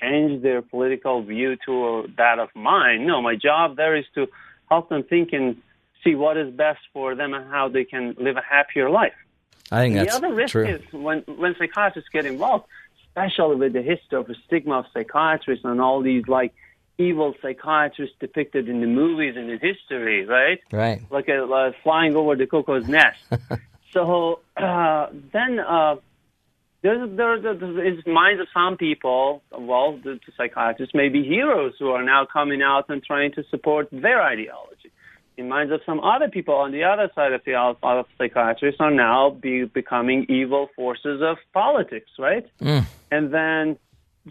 change their political view to that of mine. No, my job there is to help them think and see what is best for them and how they can live a happier life. I think that's the other risk true. is when, when psychiatrists get involved, especially with the history of the stigma of psychiatrists and all these like evil psychiatrists depicted in the movies and in history, right? Right. like a uh, flying over the cuckoo's nest. so uh, then uh, there's there's in minds of some people, well, the, the psychiatrists may be heroes who are now coming out and trying to support their ideology. In minds of some other people on the other side of the of of psychiatrists are now be, becoming evil forces of politics, right? And then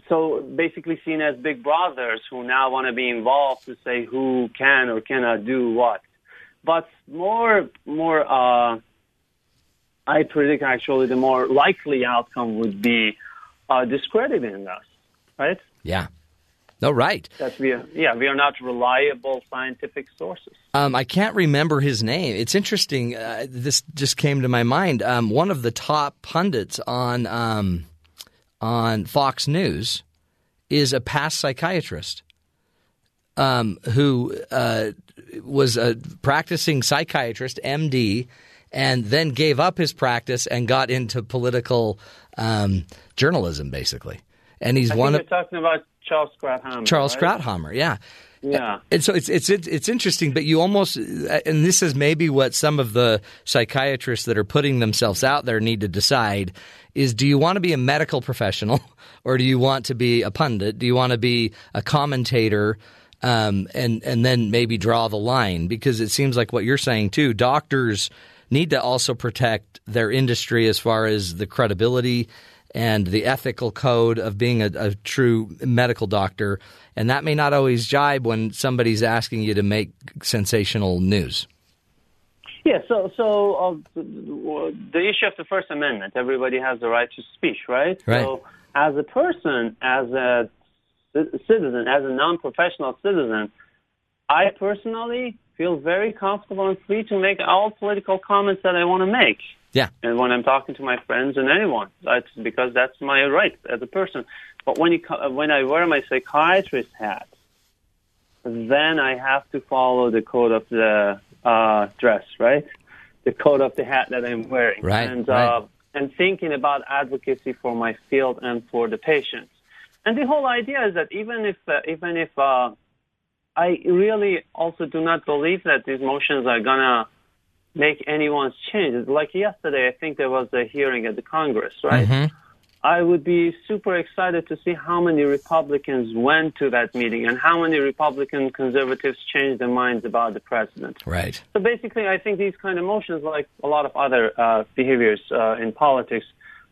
so basically seen as big brothers who now want to be involved to say who can or cannot do what. But more, more, uh, I predict actually the more likely outcome would be uh, discrediting us, right? Yeah. No, right. That we are, yeah, we are not reliable scientific sources. Um, I can't remember his name. It's interesting. Uh, this just came to my mind. Um, one of the top pundits on um, on Fox News is a past psychiatrist um, who uh, was a practicing psychiatrist, MD, and then gave up his practice and got into political um, journalism, basically. And he's I one think of you're talking about Charles Krauthammer. Charles right? Krauthammer. Yeah. Yeah. And so it's it's it's interesting, but you almost and this is maybe what some of the psychiatrists that are putting themselves out there need to decide is do you want to be a medical professional or do you want to be a pundit? Do you want to be a commentator? Um, and and then maybe draw the line because it seems like what you're saying too. Doctors need to also protect their industry as far as the credibility and the ethical code of being a, a true medical doctor. And that may not always jibe when somebody's asking you to make sensational news. Yeah, so so uh, the the issue of the First Amendment, everybody has the right to speech, right? Right. So as a person, as a citizen, as a non-professional citizen, I personally feel very comfortable and free to make all political comments that I want to make. Yeah. And when I'm talking to my friends and anyone, that's because that's my right as a person. But when you when I wear my psychiatrist hat, then I have to follow the code of the uh, dress, right? The code of the hat that I'm wearing, Right, And right. Uh, and thinking about advocacy for my field and for the patients. And the whole idea is that even if uh, even if uh, I really also do not believe that these motions are gonna make anyone's change. Like yesterday, I think there was a hearing at the Congress, right? I would be super excited to see how many Republicans went to that meeting and how many Republican conservatives changed their minds about the president. Right. So basically, I think these kind of motions, like a lot of other uh, behaviors uh, in politics,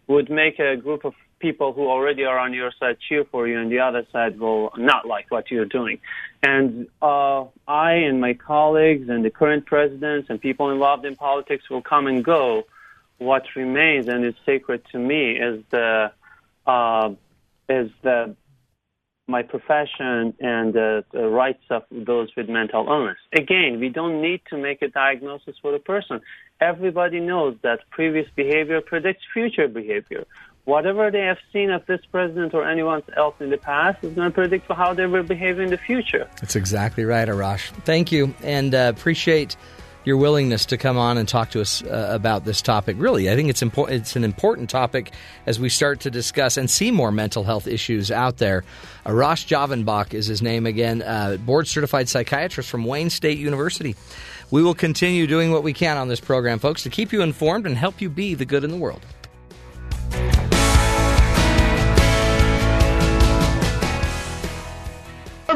would make a group of people who already are on your side cheer for you, and the other side will not like what you're doing. And uh, I and my colleagues and the current presidents and people involved in politics will come and go. What remains and is sacred to me is the uh, is the my profession and the, the rights of those with mental illness. Again, we don't need to make a diagnosis for the person. Everybody knows that previous behavior predicts future behavior. Whatever they have seen of this president or anyone else in the past is going to predict how they will behave in the future. That's exactly right, Arash. Thank you, and uh, appreciate your willingness to come on and talk to us uh, about this topic. Really, I think it's important. It's an important topic as we start to discuss and see more mental health issues out there. Arash Rosh Javanbakht is his name again, uh, board certified psychiatrist from Wayne State University. We will continue doing what we can on this program, folks, to keep you informed and help you be the good in the world.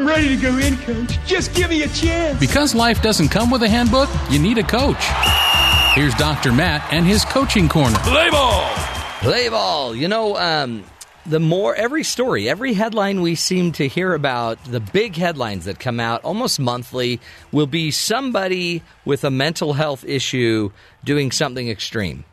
I'm ready to go in, coach. Just give me a chance. Because life doesn't come with a handbook, you need a coach. Here's Dr. Matt and his coaching corner. Play ball! Play ball. You know, um, the more every story, every headline we seem to hear about, the big headlines that come out almost monthly will be somebody with a mental health issue doing something extreme.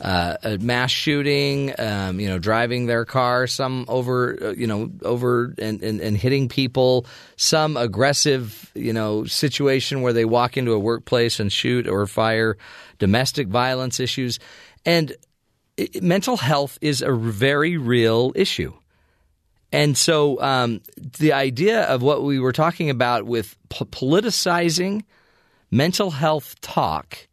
Uh, a mass shooting, um, you know, driving their car, some over, uh, you know, over and, and, and hitting people, some aggressive, you know, situation where they walk into a workplace and shoot or fire, domestic violence issues. And it, mental health is a very real issue. And so um, the idea of what we were talking about with p- politicizing mental health talk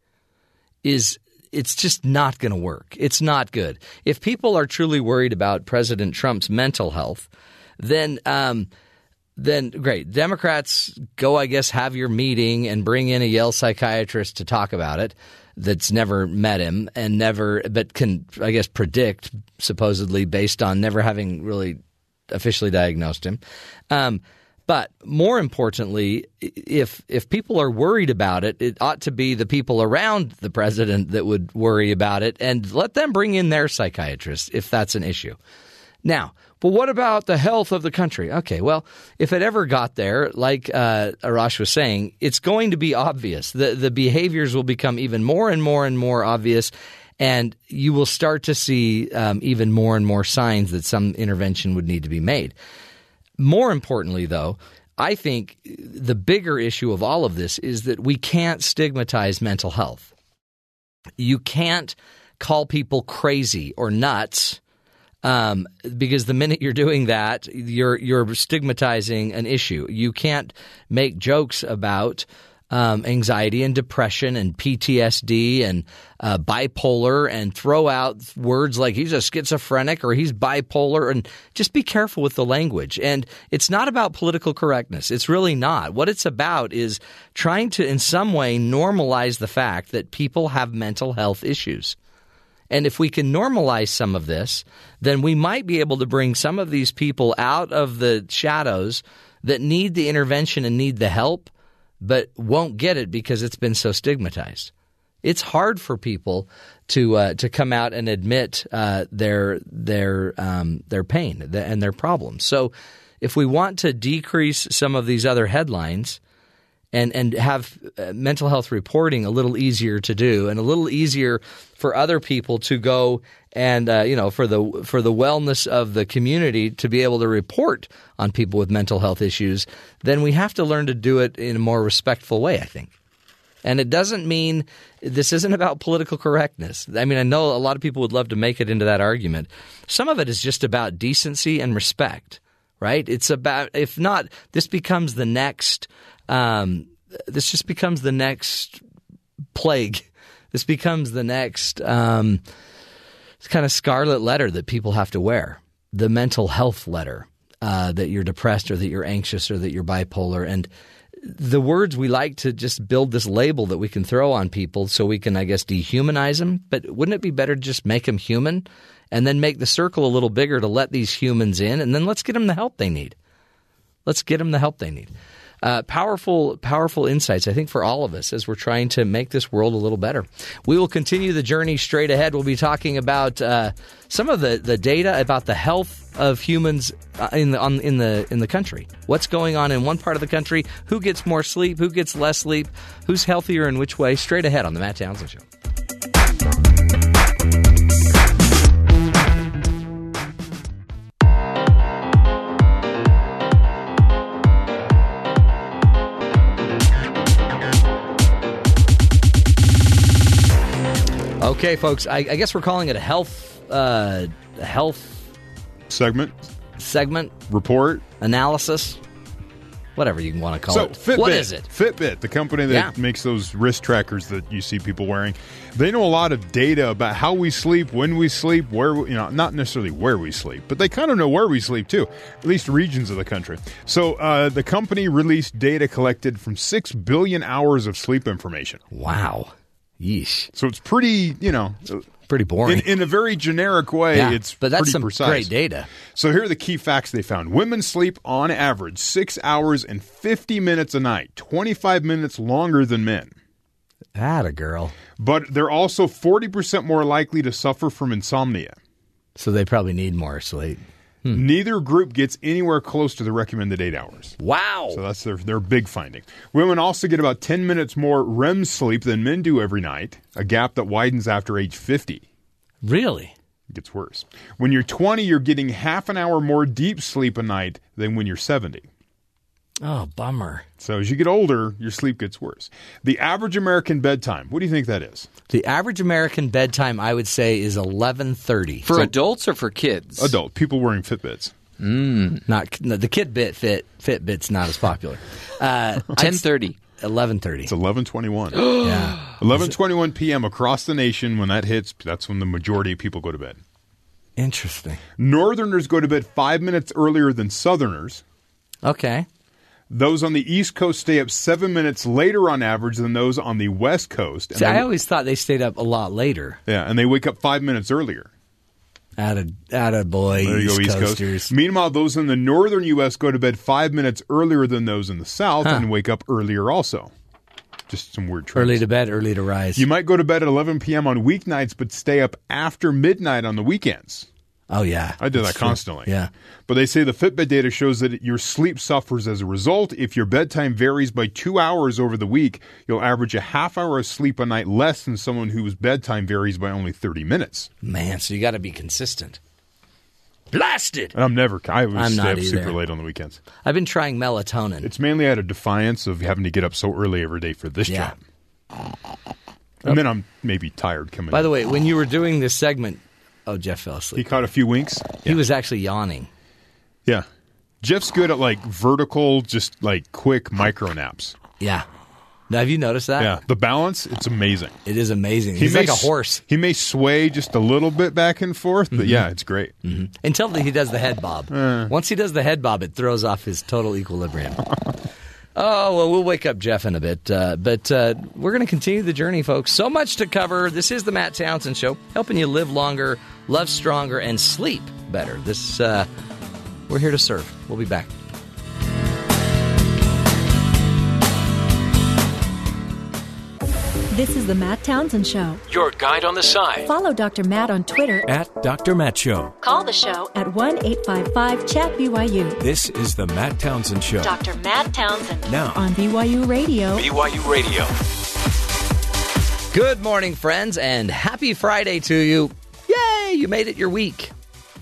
is it's just not going to work. It's not good. If people are truly worried about President Trump's mental health, then um, then great. Democrats go, I guess, have your meeting and bring in a Yale psychiatrist to talk about it. That's never met him and never, but can I guess predict supposedly based on never having really officially diagnosed him. Um, but more importantly, if if people are worried about it, it ought to be the people around the president that would worry about it, and let them bring in their psychiatrist if that's an issue. Now, but what about the health of the country? Okay, well, if it ever got there, like uh, Arash was saying, it's going to be obvious. The the behaviors will become even more and more and more obvious, and you will start to see um, even more and more signs that some intervention would need to be made. More importantly, though, I think the bigger issue of all of this is that we can't stigmatize mental health. You can't call people crazy or nuts um, because the minute you're doing that, you're you're stigmatizing an issue. You can't make jokes about um, anxiety and depression and PTSD and uh, bipolar and throw out words like he's a schizophrenic or he's bipolar and just be careful with the language. And it's not about political correctness. It's really not. What it's about is trying to, in some way, normalize the fact that people have mental health issues. And if we can normalize some of this, then we might be able to bring some of these people out of the shadows that need the intervention and need the help but won't get it because it's been so stigmatized. It's hard for people to uh, to come out and admit uh, their their um, their pain and their problems. So, if we want to decrease some of these other headlines, and and have uh, mental health reporting a little easier to do and a little easier for other people to go and uh, you know for the for the wellness of the community to be able to report on people with mental health issues then we have to learn to do it in a more respectful way i think and it doesn't mean this isn't about political correctness. I mean, I know a lot of people would love to make it into that argument. Some of it is just about decency and respect, right? It's about, if not, this becomes the next um, this just becomes the next plague. This becomes the next um, kind of scarlet letter that people have to wear the mental health letter uh, that you're depressed or that you're anxious or that you're bipolar. And the words we like to just build this label that we can throw on people so we can, I guess, dehumanize them. But wouldn't it be better to just make them human and then make the circle a little bigger to let these humans in and then let's get them the help they need? Let's get them the help they need uh, powerful, powerful insights, I think, for all of us as we're trying to make this world a little better. We will continue the journey straight ahead. We'll be talking about uh, some of the, the data about the health of humans uh, in the on, in the in the country. What's going on in one part of the country? Who gets more sleep? Who gets less sleep? Who's healthier in which way? Straight ahead on the Matt Townsend Show. Okay, folks. I, I, guess we're calling it a health, uh, health segment, segment report analysis. whatever you want to call So it. Fitbit, what is it? Fitbit, the company that Yeah. makes those wrist trackers that you see people wearing, they know a lot of data about how we sleep, when we sleep, where we, you know, not necessarily where we sleep, but they kind of know where we sleep too, at least regions of the country. So uh, the company released data collected from six billion hours of sleep information. Wow. Yeesh. So it's pretty, you know, Pretty boring. in, in a very generic way. yeah, It's but that's pretty some precise. great data. So here are the key facts they found. Women sleep on average six hours and 50 minutes a night, 25 minutes longer than men. Atta girl. But they're also 40% more likely to suffer from insomnia. So they probably need more sleep. Hmm. Neither group gets anywhere close to the recommended eight hours. Wow. So that's their, their big finding. Women also get about 10 minutes more REM sleep than men do every night, a gap that widens after age 50. really? It gets worse. When you're 20, you're getting half an hour more deep sleep a night than when you're 70. Oh, bummer. So as you get older, your sleep gets worse. The average American bedtime, what do you think that is? The average American bedtime, I would say, is eleven thirty. For adults or for kids? Adult, people wearing Fitbits. Not no, the kid bit fit Fitbit's not as popular. Uh, Ten thirty. Eleven thirty. It's 1121. yeah. 1121 p.m. across the nation. When that hits, that's when the majority of people go to bed. Interesting. Northerners go to bed five minutes earlier than Southerners. Okay. Those on the East Coast stay up seven minutes later on average than those on the West Coast. And See, they- I always thought they stayed up a lot later. yeah, and they wake up five minutes earlier. Atta, atta boy, There you East go, East Coasters. Coast. Meanwhile, those in the northern U.S. go to bed five minutes earlier than those in the South and wake up earlier also. Just some weird trends. Early to bed, early to rise. You might go to bed at 11 p.m. on weeknights, but stay up after midnight on the weekends. Oh yeah, I do that true. constantly. Yeah. But they say the Fitbit data shows that your sleep suffers as a result. If your bedtime varies by two hours over the week, you'll average a half hour of sleep a night less than someone whose bedtime varies by only 30 minutes. Man, so you got to be consistent. Blasted. And I'm never, I I'm stay up super late on the weekends. I've been trying melatonin. It's mainly out of defiance of having to get up so early every day for this Yeah. job. And then I'm maybe tired coming in. By the way, when you were doing this segment, oh, Jeff fell asleep. He caught a few winks. He was actually yawning. Yeah. Jeff's good at like vertical, just like quick micro naps. Yeah. Now, have you noticed that? Yeah. The balance, it's amazing. It is amazing. He's like a s- horse He may sway just a little bit back and forth, Mm-hmm. but yeah, it's great. until he does the head bob. Once he does the head bob, it throws off his total equilibrium. oh, well, we'll wake up Jeff in a bit. Uh, but uh, we're going to continue the journey, folks. So much to cover. This is the Matt Townsend Show, helping you live longer, love stronger, and sleep better. This uh, We're here to serve. We'll be back. This is the Matt Townsend Show. Your guide on the side. Follow Dr. Matt on Twitter. At Dr. Matt Show. Call the show at 1 855 Chat BYU This is the Matt Townsend Show. Dr. Matt Townsend Now, on BYU Radio. BYU Radio. Good morning, friends, and happy Friday to you. Yay, you made it your week.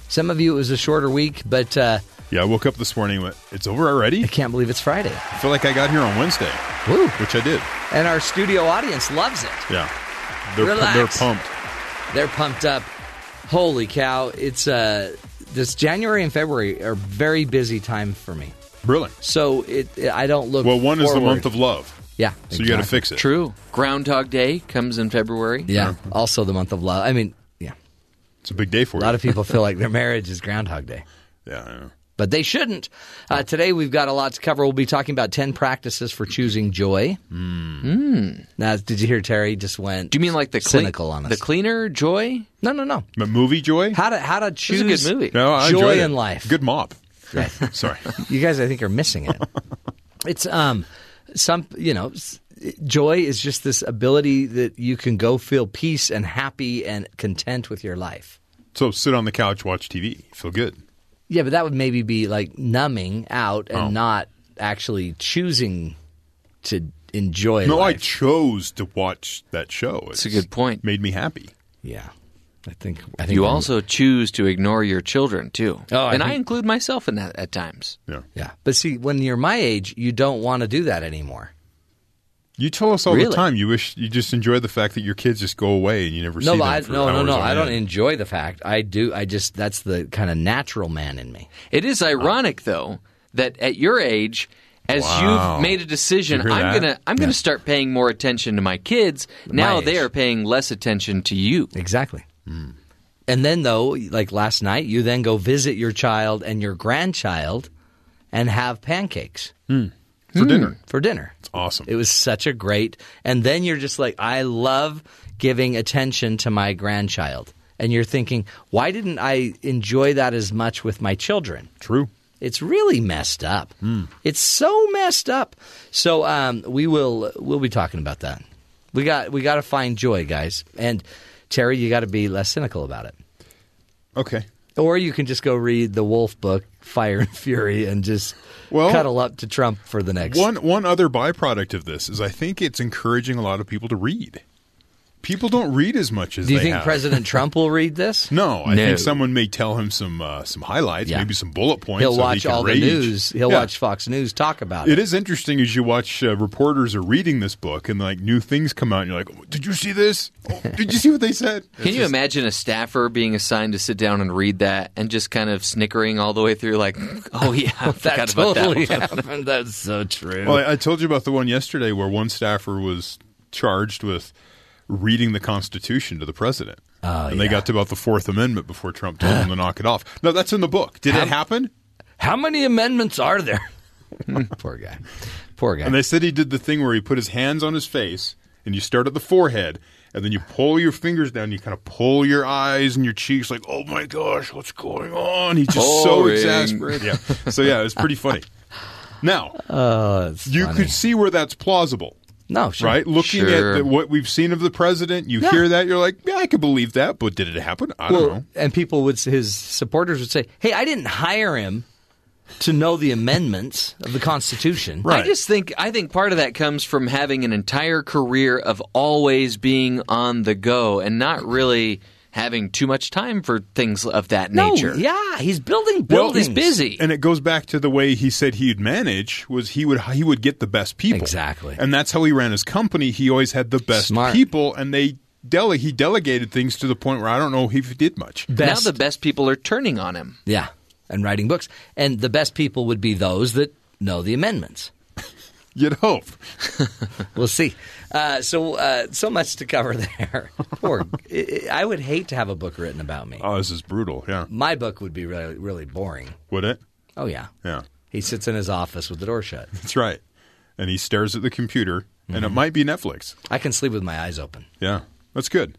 Some of you, it was a shorter week, but uh, Yeah, I woke up this morning and went, it's over already? I can't believe it's Friday. I feel like I got here on Wednesday, Woo. which I did. And our studio audience loves it. Yeah. They're, Relax. they're pumped. They're pumped up. Holy cow. It's uh, this January and February are very busy time for me. Really? So it, I don't look Well, one is the month of love, Yeah. so you got to fix it. True. Groundhog Day comes in February. Yeah. Also the month of love. I mean, yeah. It's a big day for A you. A lot of people feel like their marriage is Groundhog Day. yeah, I know. but they shouldn't. Uh, today we've got a lot to cover. We'll be talking about 10 practices for choosing joy. Mm. Now, did you hear Terry just went Do you mean like the cle- cynical on us? the cleaner joy? no, no, no. But movie Joy? How to how to choose a good movie. no, I joy enjoyed it. in life. Good mop. Right. Sorry. you guys I think are missing it. it's um some you know s- joy is just this ability that you can go feel peace and happy and content with your life. so sit on the couch, watch TV. Feel good. Yeah, but that would maybe be like numbing out and Oh. not actually choosing to enjoy No, I chose to watch that show. That's a good point. Made me happy. yeah. I think I think You I'm- also choose to ignore your children too. Oh, and I think- include myself in that at times. Yeah. Yeah. But see when you're my age, you don't want to do that anymore. You tell us all Really? the time you wish you just enjoy the fact that your kids just go away and you never No, see them. I, for no, no, hours no. I don't end. enjoy the fact. I do. I just that's the kind of natural man in me. It is uh, ironic though that at your age as Wow. you've made a decision, you I'm gonna I'm gonna start paying more attention to my kids. Now age. they are paying less attention to you. Exactly. Hmm. And then, though, like last night, you then go visit your child and your grandchild and have pancakes hmm. For dinner. for dinner. It's awesome. It was such a great. And then you're just like, I love giving attention to my grandchild. And you're thinking, why didn't I enjoy that as much with my children? True. It's really messed up. It's so messed up. So um, we will we'll be talking about that. We got we got to find joy, guys. And Terry, you got to be less cynical about it. Okay. Or you can just go read the Wolff book, Fire and Fury, and just Well- cuddle up to Trump for the next. One one other byproduct of this is I think it's encouraging a lot of people to read. People don't read as much as Do you think have. President Trump will read this? No, I No. think someone may tell him some uh, some highlights, Yeah. maybe some bullet points. He'll so he watch can all rage. the news. He'll Yeah. watch Fox News talk about It it. is interesting as you watch uh, reporters are reading this book and like new things come out and you're like, oh, did you see this? Oh, did you see what they said? Can you imagine a staffer being assigned to sit down and read that and just kind of snickering all the way through, like, "Oh yeah, I That forgot about totally that." happened. That's so true. Well, I, I told you about the one yesterday where one staffer was charged with reading the Constitution to the president. Oh, and they got to about the Fourth Amendment before Trump told them to knock it off. No, that's in the book. Did it happen? How many amendments are there? Poor guy. Poor guy. And they said he did the thing where he put his hands on his face and you start at the forehead and then you pull your fingers down, you kind of pull your eyes and your cheeks like, oh my gosh, what's going on? He's just so exasperated. Yeah. So, yeah, it's pretty funny. Now, oh, you funny. could see where that's plausible. No, sure. Right? Looking Sure. at the, what we've seen of the president, you hear that, you're like, yeah, I could believe that, but did it happen? I don't know. and people would his supporters would say, "Hey, I didn't hire him to know the amendments of the Constitution." Right. I just think I think part of that comes from having an entire career of always being on the go and not really having too much time for things of that nature. No, nature. yeah, he's building Well, buildings. he's busy. And it goes back to the way he said he'd manage was he would he would get the best people. Exactly. And that's how he ran his company. He always had the best Smart. people and they dele- he delegated things to the point where I don't know if he did much. Best, Now the best people are turning on him. yeah, and writing books, and the best people would be those that know the amendments. You'd hope. We'll see. Uh, so, uh, so much to cover there. Poor, I would hate to have a book written about me. Oh, this is brutal. Yeah. My book would be really, really boring. Would it? Oh yeah, Yeah. he sits in his office with the door shut. That's right. And he stares at the computer and it Mm-hmm. might be Netflix. I can sleep with my eyes open. Yeah. That's good.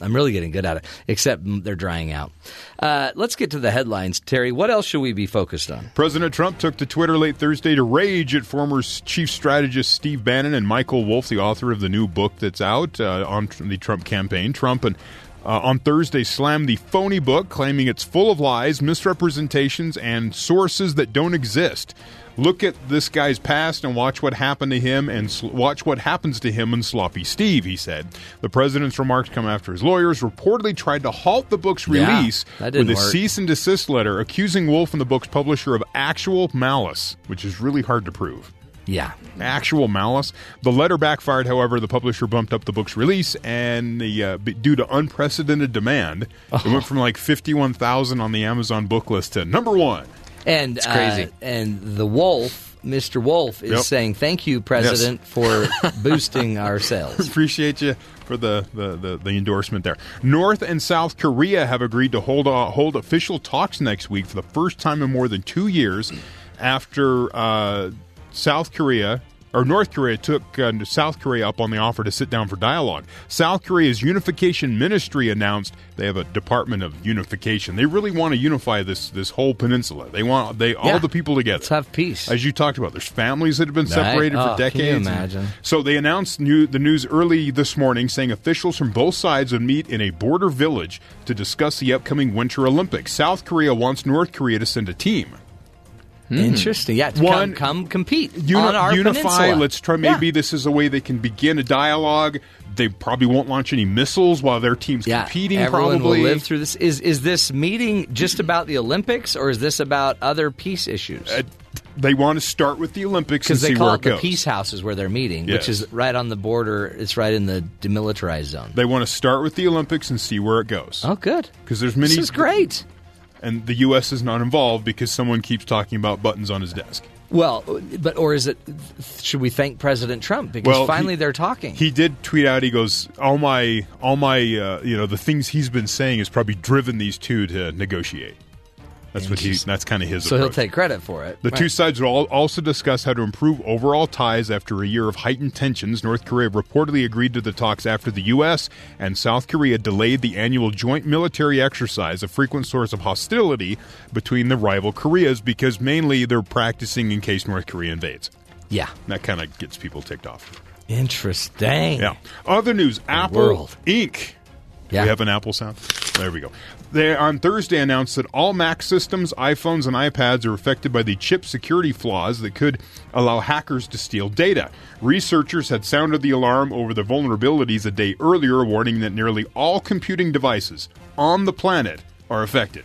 I'm really getting good at it, except they're drying out. Uh, let's get to the headlines. Terry, what else should we be focused on? President Trump took to Twitter late Thursday to rage at former chief strategist Steve Bannon and Michael Wolff, the author of the new book that's out uh, on the Trump campaign. Trump and uh, on Thursday slammed the phony book, claiming it's full of lies, misrepresentations, and sources that don't exist. Look at this guy's past and watch what happened to him and sl- watch what happens to him and Sloppy Steve, he said. The president's remarks come after his lawyers reportedly tried to halt the book's release didn't with a work. cease and desist letter accusing Wolff and the book's publisher of actual malice, which is really hard to prove. Yeah, Actual malice. The letter backfired, however. The publisher bumped up the book's release, and the, uh, b- due to unprecedented demand, it went from like fifty-one thousand on the Amazon book list to number one. And crazy. Uh, and the Wolff, Mr. Wolff, is Yep. saying thank you, President, for boosting our sales. Appreciate you for the, the, the, the endorsement there. North and South Korea have agreed to hold uh, hold official talks next week for the first time in more than two years after uh, South Korea. Or North Korea took uh, South Korea up on the offer to sit down for dialogue. South Korea's unification ministry announced they have a department of unification. They really want to unify this this whole peninsula. They want they Yeah. all the people together. Let's have peace. As you talked about, there's families that have been Right. separated Oh, for decades. imagine? So they announced new, the news early this morning, saying officials from both sides would meet in a border village to discuss the upcoming Winter Olympics. South Korea wants North Korea to send a team. Interesting. Yeah, to One- come, come compete Uni- on our unify. peninsula. Let's try. Yeah. Maybe this is a way they can begin a dialogue. They probably won't launch any missiles while their team's Yeah, competing. everyone probably will live through this. Is is this meeting just about the Olympics, or is this about other peace issues? Uh, they want to start with the Olympics Because they see call where it it the peace house is where they're meeting, which is right on the border. It's right in the demilitarized zone. They want to start with the Olympics and see where it goes. oh, good. Because there's many. This is great. And the U.S. is not involved because someone keeps talking about buttons on his desk. Well, but or is it? Should we thank President Trump because Well, finally he- they're talking? He did tweet out. He goes, "All my, all my, uh, you know, the things he's been saying has probably driven these two to negotiate." That's what he. That's kind of his. so he'll take credit for it. The Right. two sides will also discuss how to improve overall ties after a year of heightened tensions. North Korea reportedly agreed to the talks after the U.S. and South Korea delayed the annual joint military exercise, a frequent source of hostility between the rival Koreas because mainly they're practicing in case North Korea invades. Yeah. That kind of gets people ticked off. Interesting. Yeah. Other news Apple world. Inc. Yeah. We have an Apple sound. There we go. They on Thursday announced that all Mac systems, iPhones, and iPads are affected by the chip security flaws that could allow hackers to steal data. Researchers had sounded the alarm over the vulnerabilities a day earlier, warning that nearly all computing devices on the planet are affected.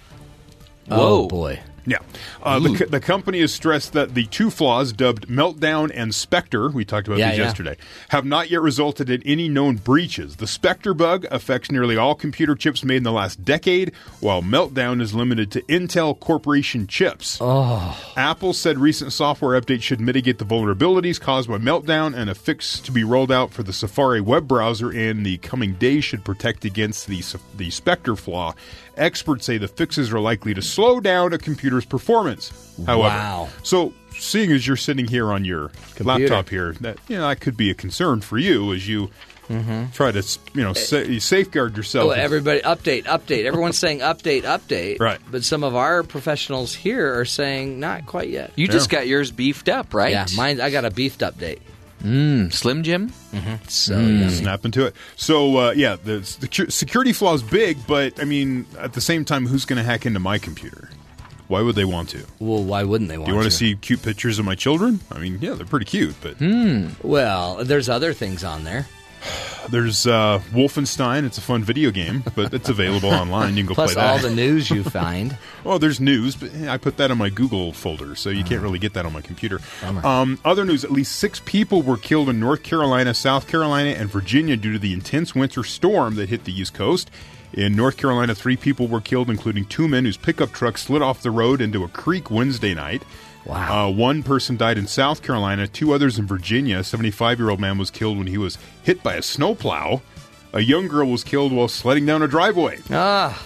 Oh boy. Yeah. Uh, the, the company has stressed that the two flaws, dubbed Meltdown and Spectre, we talked about Yeah, these yeah. yesterday, have not yet resulted in any known breaches. The Spectre bug affects nearly all computer chips made in the last decade, while Meltdown is limited to Intel Corporation chips. Oh. Apple said recent software updates should mitigate the vulnerabilities caused by Meltdown, and a fix to be rolled out for the Safari web browser in the coming days should protect against the, the Spectre flaw. Experts say the fixes are likely to slow down a computer's performance. However, Wow. so seeing as you're sitting here on your laptop here, that you know that could be a concern for you as you try to you know sa- safeguard yourself. Oh, everybody, update, update. Everyone's saying update, update. Right. But some of our professionals here are saying not quite yet. You just got yours beefed up, right? Yeah, mine. I got a beefed update. Mm, Slim Jim. Mm-hmm. So yummy. snap into it. So uh, yeah, the secu- security flaw is big, but I mean, at the same time, who's going to hack into my computer? Why would they want to? Well, why wouldn't they want? To? Do You want to to see cute pictures of my children? I mean, yeah, they're pretty cute, but hmm, Well, there's other things on there. There's uh, Wolfenstein. It's a fun video game, but it's available online. You can go Plus play that. all the news you find. Oh, there's news, but I put that in my Google folder, so you can't really get that on my computer. Um, other news: at least six people were killed in North Carolina, South Carolina, and Virginia due to the intense winter storm that hit the East Coast. In North Carolina, three people were killed, including two men whose pickup truck slid off the road into a creek Wednesday night. Wow. Uh, one person died in South Carolina, two others in Virginia. A 75 year old man was killed when he was hit by a snowplow. A young girl was killed while sledding down a driveway. Ah,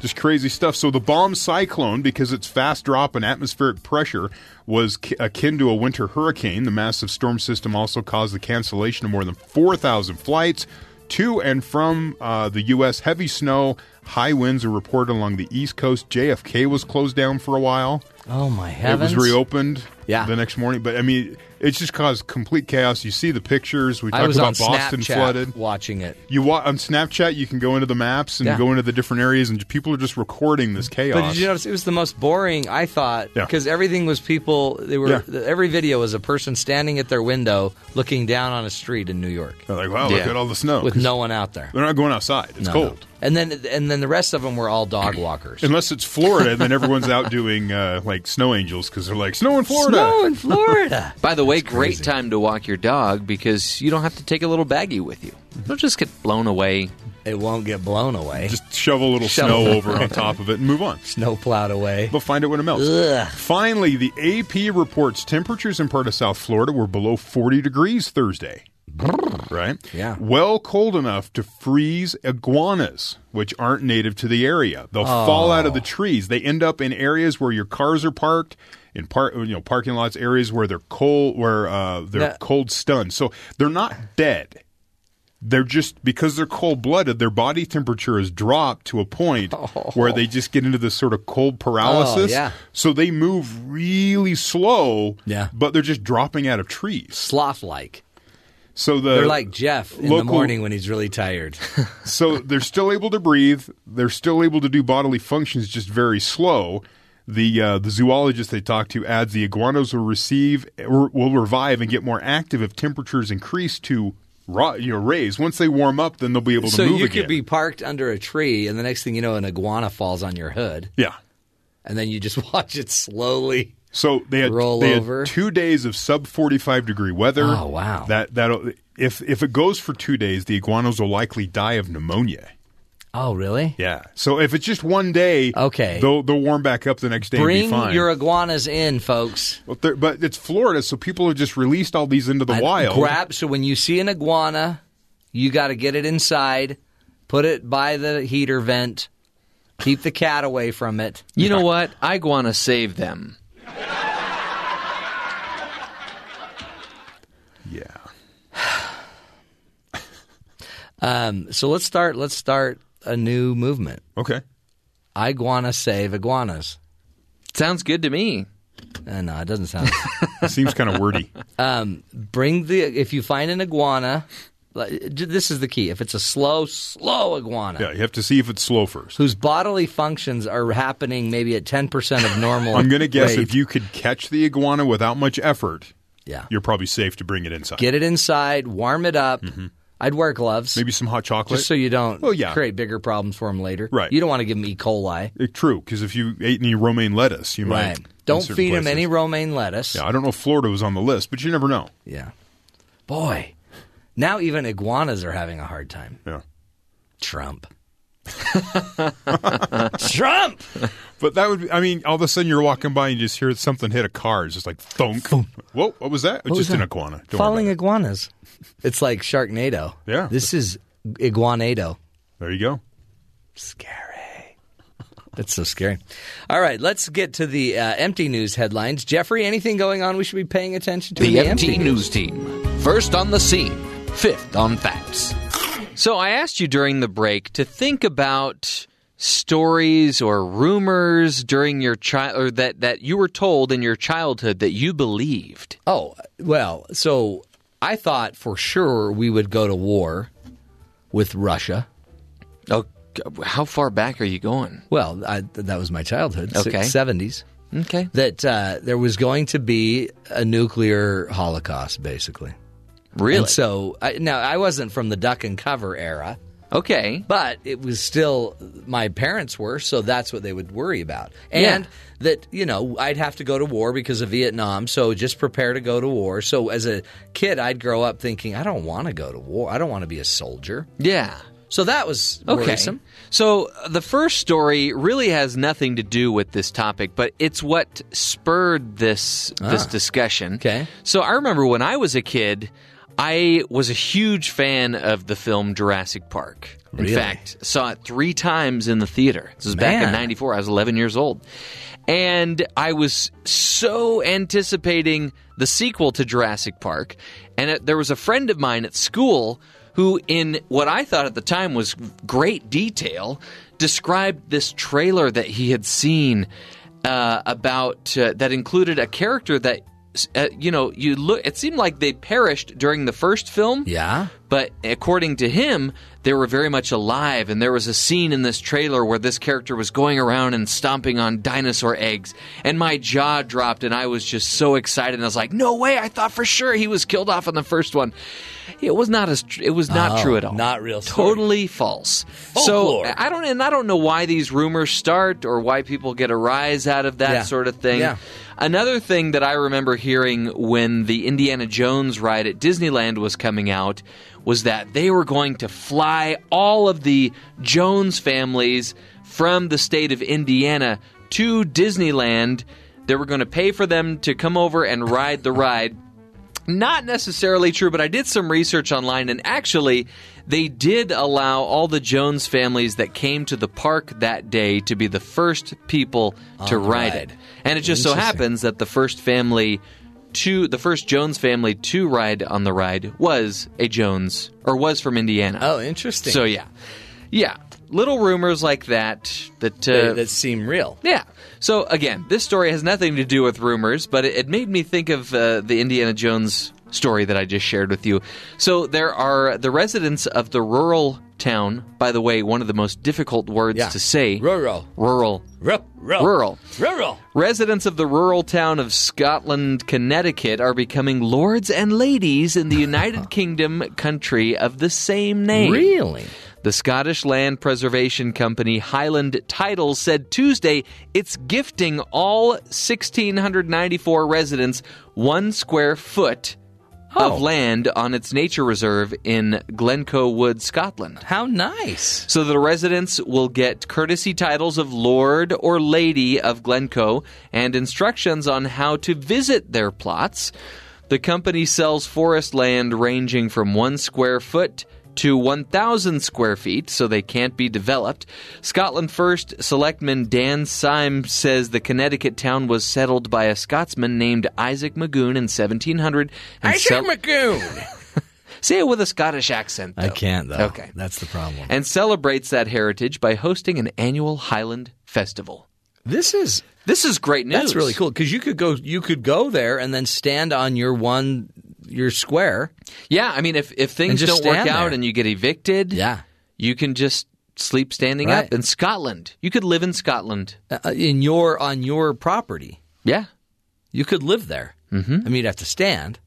Just crazy stuff. So the bomb cyclone, because its fast drop in atmospheric pressure was ki- akin to a winter hurricane, the massive storm system also caused the cancellation of more than 4,000 flights to and from uh, the U.S. Heavy snow, high winds are reported along the East Coast. JFK was closed down for a while. Oh my heavens! It was reopened Yeah. the next morning. But I mean, it's just caused complete chaos. You see the pictures. We talked about on Boston Snapchat flooded. watching it. You wa- on Snapchat, you can go into the maps and Yeah. go into the different areas, and people are just recording this chaos. But did you notice it was the most boring? I thought Yeah. because everything was people. They were Yeah. every video was a person standing at their window looking down on a street in New York They're like, wow, look at all the snow. with no one out there. They're not going outside. It's No, cold. no. And then and then the rest of them were all dog walkers. Unless it's Florida, and then everyone's out doing uh, like snow angels because they're like snow in Florida. Snow in Florida. By the way, great time to walk your dog because you don't have to take a little baggie with you. It'll just get blown away. it won't get blown away. Just shove a little Shovel. snow over on top of it and move on. snow plowed away. They'll find it when it melts. Ugh. Finally, the AP reports temperatures in part of South Florida were below 40 degrees Thursday. Right? Yeah. Well cold enough to freeze iguanas, which aren't native to the area. They'll fall out of the oh. trees. They end up in areas where your cars are parked, in part you know, parking lots, areas where they're cold where uh, they're Now- cold stunned. So they're not dead. They're just because they're cold blooded, their body temperature has dropped to a point where they just get into this sort of cold paralysis. Oh, yeah. So they move really slow, Yeah. but they're just dropping out of trees. Sloth like. So the They're like Jeff in local- the morning when he's really tired. so they're still able to breathe. They're still able to do bodily functions, just very slow. The uh, the zoologist they talked to adds the iguanas will receive or will revive and get more active if temperatures increase to you know raise. Once they warm up, then they'll be able to so move you again. could be parked under a tree, and the next thing you know, an iguana falls on your hood, yeah. and then you just watch it slowly. So they had Roll they had two days of sub forty five degree weather. Oh, wow. That that if if it goes for two days, the iguanas will likely die of pneumonia. Oh, really? Yeah. So if it's just one day, Okay. they'll they'll warm back up the next day. and Bring be fine. your iguanas in, folks. But, but it's Florida, so people have just released all these into the I- wild. Grab. So when you see an iguana, you got to get it inside, put it by the heater vent, keep the cat away from it. You know what? I want to save them. Yeah. Um, so let's start. Let's start a new movement. Okay. Iguana save iguanas. Sounds good to me. Uh, no, it doesn't sound. It seems kind of wordy. um, bring the if you find an iguana. This is the key. If it's a slow, slow iguana Yeah, you have to see if it's slow first. whose bodily functions are happening maybe at ten percent of normal, I'm going to guess rate, if you could catch the iguana without much effort, yeah, you're probably safe to bring it inside. get it inside, warm it up. I'd wear gloves. Maybe some hot chocolate. just so you don't Well, yeah. create bigger problems for them later. Right. You don't want to give them E. coli. Eh, True, because if you ate any romaine lettuce, you Right. might. Don't feed them any romaine lettuce. Yeah, I don't know if Florida was on the list, but you never know. Yeah. Boy, now even iguanas are having a hard time. Yeah. Trump. Trump. But that would be, I mean, all of a sudden you're walking by and you just hear something hit a car. It's just like thunk. Whoa, what was that? It's was just an that? iguana. Don't worry Falling about it. iguanas. It's like Sharknado. Yeah. This is iguanado. There you go. Scary. That's so scary. All right, let's get to the uh, MT news headlines. Jeffrey, anything going on we should be paying attention to? in The MT News Team. First on the scene, fifth on facts. So I asked you during the break to think about stories or rumors during your child or that, that you were told in your childhood that you believed. Oh, well, so I thought for sure we would go to war with Russia. Oh, how far back are you going? Well, I, that was my childhood, Okay. seventies. Okay. That uh, there was going to be a nuclear holocaust, basically. Really? And so I, now I wasn't from the duck and cover era, okay. but it was still my parents were, so that's what they would worry about. And Yeah. that you know I'd have to go to war because of Vietnam, so just prepare to go to war. So as a kid, I'd grow up thinking I don't want to go to war. I don't want to be a soldier. Yeah. So that was Okay. worrisome. So uh, the first story really has nothing to do with this topic, but it's what spurred this this discussion. Ah. Okay. So I remember when I was a kid, I was a huge fan of the film Jurassic Park. In Really? fact, saw it three times in the theater. This was back in '94. I was 11 years old, and I was so anticipating the sequel to Jurassic Park. And it, there was a friend of mine at school who, in what I thought at the time was great detail, described this trailer that he had seen uh, about uh, that included a character that. Uh, you know, you look. It seemed like they perished during the first film. Yeah. But according to him, they were very much alive, and there was a scene in this trailer where this character was going around and stomping on dinosaur eggs, and my jaw dropped, and I was just so excited. And I was like, "No way! I thought for sure he was killed off in the first one." It was not as tr- it was not Oh, true at all. not real story. Totally false. Folklore. So I don't, and I don't know why these rumors start or why people get a rise out of that Yeah. sort of thing. Yeah. Another thing that I remember hearing when the Indiana Jones ride at Disneyland was coming out was that they were going to fly all of the Jones families from the state of Indiana to Disneyland. They were going to pay for them to come over and ride the ride. Not necessarily true, but I did some research online, and actually, they did allow all the Jones families that came to the park that day to be the first people to ride it. And it just so happens that the first family to the first Jones family to ride on the ride was a Jones or was from Indiana. Oh, interesting. So yeah, yeah, little rumors like that that uh, that, that seem real. yeah. So again, this story has nothing to do with rumors, but it, it made me think of uh, the Indiana Jones story that I just shared with you. So there are the residents of the rural town. By the way, one of the most difficult words Yeah. to say. Rural. Rural. Rural. Rural. Rural. Residents of the rural town of Scotland, Connecticut are becoming lords and ladies in the United Kingdom country of the same name. Really? The Scottish Land Preservation Company Highland Titles said Tuesday it's gifting all 1,694 residents one square foot Oh. of land on its nature reserve in Glencoe Wood, Scotland. How nice. So the residents will get courtesy titles of Lord or Lady of Glencoe and instructions on how to visit their plots. The company sells forest land ranging from one square foot to 1,000 square feet, so they can't be developed. Scotland First Selectman Dan Syme says the Connecticut town was settled by a Scotsman named Isaac Magoon in 1700. Isaac cel- Magoon. Say it with a Scottish accent. I can't though. Okay. that's the problem. And celebrates that heritage by hosting an annual Highland Festival. this is This is great news. that's really cool because you could go you could go there and then stand on your one your square. Yeah, I mean, if if things don't work out there. and you get evicted, Yeah. you can just sleep standing Right. up in Scotland. You could live in Scotland. Uh, in your on your property. Yeah, You could live there. Mm-hmm. I mean, you'd have to stand.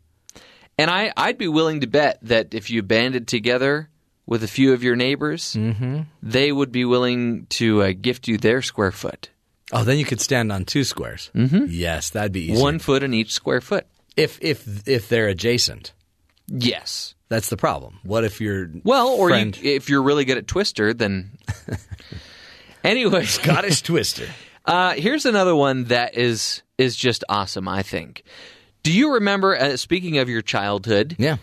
and I I'd be willing to bet that if you banded together with a few of your neighbors, Mm-hmm. they would be willing to uh, gift you their square foot, Oh, then you could stand on two squares. Mm-hmm. Yes, that'd be easy. one foot in each square foot. If if if they're adjacent. Yes. That's the problem. What if you're Well, or you, if you're really good at Twister, then. anyway, Scottish Twister? Uh, here's another one that is is just awesome. I think. Do you remember? Uh, speaking of your childhood, Yeah.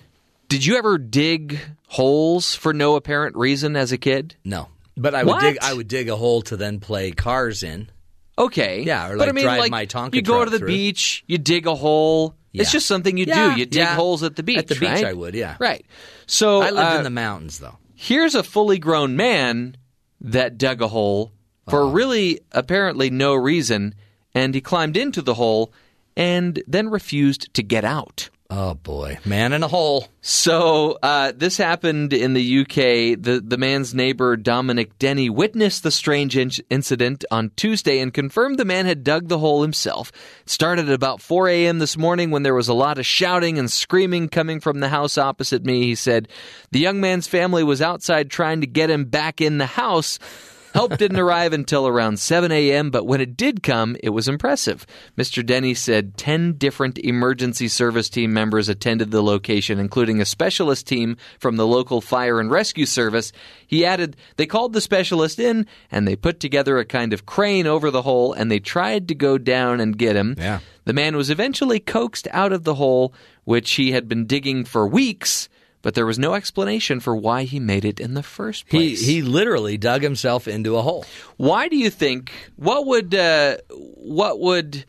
did you ever dig holes for no apparent reason as a kid? No, but I would What? dig. I would dig a hole to then play cars in. Okay, Yeah, or, but I mean, drive like my Tonka you go to the through. beach, you dig a hole. It's just something you Yeah, do. You dig yeah. holes at the beach. At the beach, right? I would, yeah. Right. So I lived uh, in the mountains though. here's a fully grown man that dug a hole for really apparently no reason, and he climbed into the hole and then refused to get out. Oh boy, man in a hole. So uh, this happened in the UK. The the man's neighbor Dominic Denny witnessed the strange in- incident on Tuesday and confirmed the man had dug the hole himself. It started at about 4 a.m. this morning when there was a lot of shouting and screaming coming from the house opposite me. He said the young man's family was outside trying to get him back in the house. Help didn't arrive until around 7 a.m., but when it did come, it was impressive. Mr. Denny said 10 different emergency service team members attended the location, including a specialist team from the local fire and rescue service. He added, they called the specialist in and they put together a kind of crane over the hole and they tried to go down and get him. Yeah. The man was eventually coaxed out of the hole, which he had been digging for weeks. But there was no explanation for why he made it in the first place. he literally dug himself into a hole. Why do you think? What would uh, what would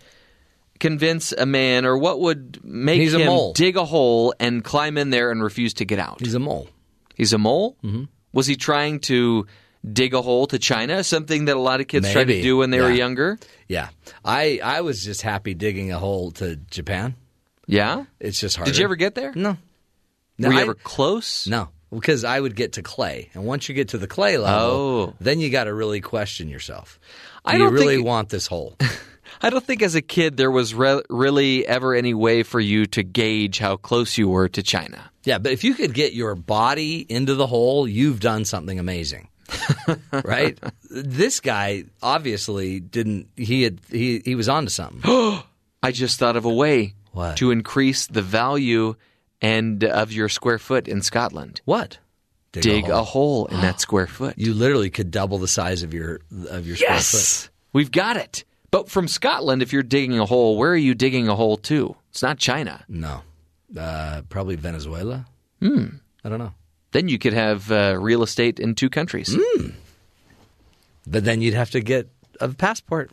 convince a man, or what would make He's a him mole. dig a hole and climb in there and refuse to get out? He's a mole. He's a mole. Mm-hmm. Was he trying to dig a hole to China? Something that a lot of kids tried to do when they were younger. Yeah, I I was just happy digging a hole to Japan. Yeah. It's just hard. Did you ever get there? No. No, Were you I- ever close? No, because I would get to clay, and once you get to the clay level, Oh. then you got to really question yourself. Do I don't really think- want this hole? I don't think as a kid there was re- really ever any way for you to gauge how close you were to China. yeah, but if you could get your body into the hole, you've done something amazing. right? This guy obviously didn't. He had he he was onto something. I just thought of a way What? to increase the value and of your square foot in Scotland. what? Dig a hole in that square foot. You literally could double the size of your of your square foot. We've got it. But from Scotland, if you're digging a hole, where are you digging a hole to? It's not China. No, uh, probably Venezuela. Hmm. I don't know. Then you could have uh, real estate in two countries. Hmm. But then you'd have to get a passport.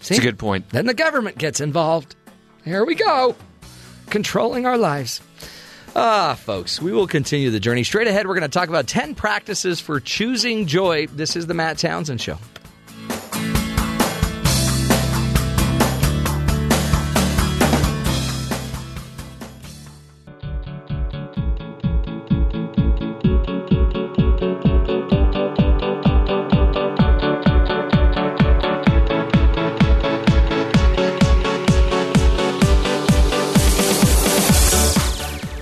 See? It's a good point. Then the government gets involved. Here we go. Controlling our lives. Ah, folks, we will continue the journey. Straight ahead, we're going to talk about 10 practices for choosing joy. This is the Matt Townsend Show.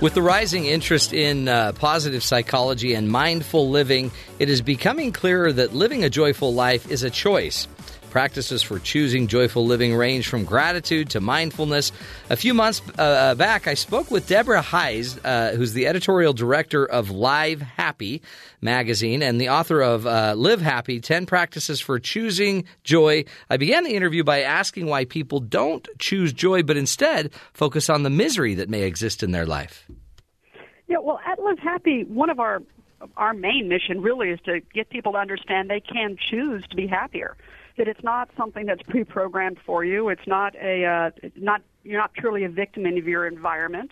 With the rising interest in uh, positive psychology and mindful living, it is becoming clearer that living a joyful life is a choice. Practices for choosing joyful living range from gratitude to mindfulness. A few months uh, back, I spoke with Deborah Heisz, uh, who's the editorial director of Live Happy magazine and the author of uh, Live Happy 10 Practices for Choosing Joy. I began the interview by asking why people don't choose joy, but instead focus on the misery that may exist in their life. Yeah, well, at Live Happy, one of our our main mission really is to get people to understand they can choose to be happier. That it's not something that's pre-programmed for you. It's not a uh, not you're not truly a victim of your environment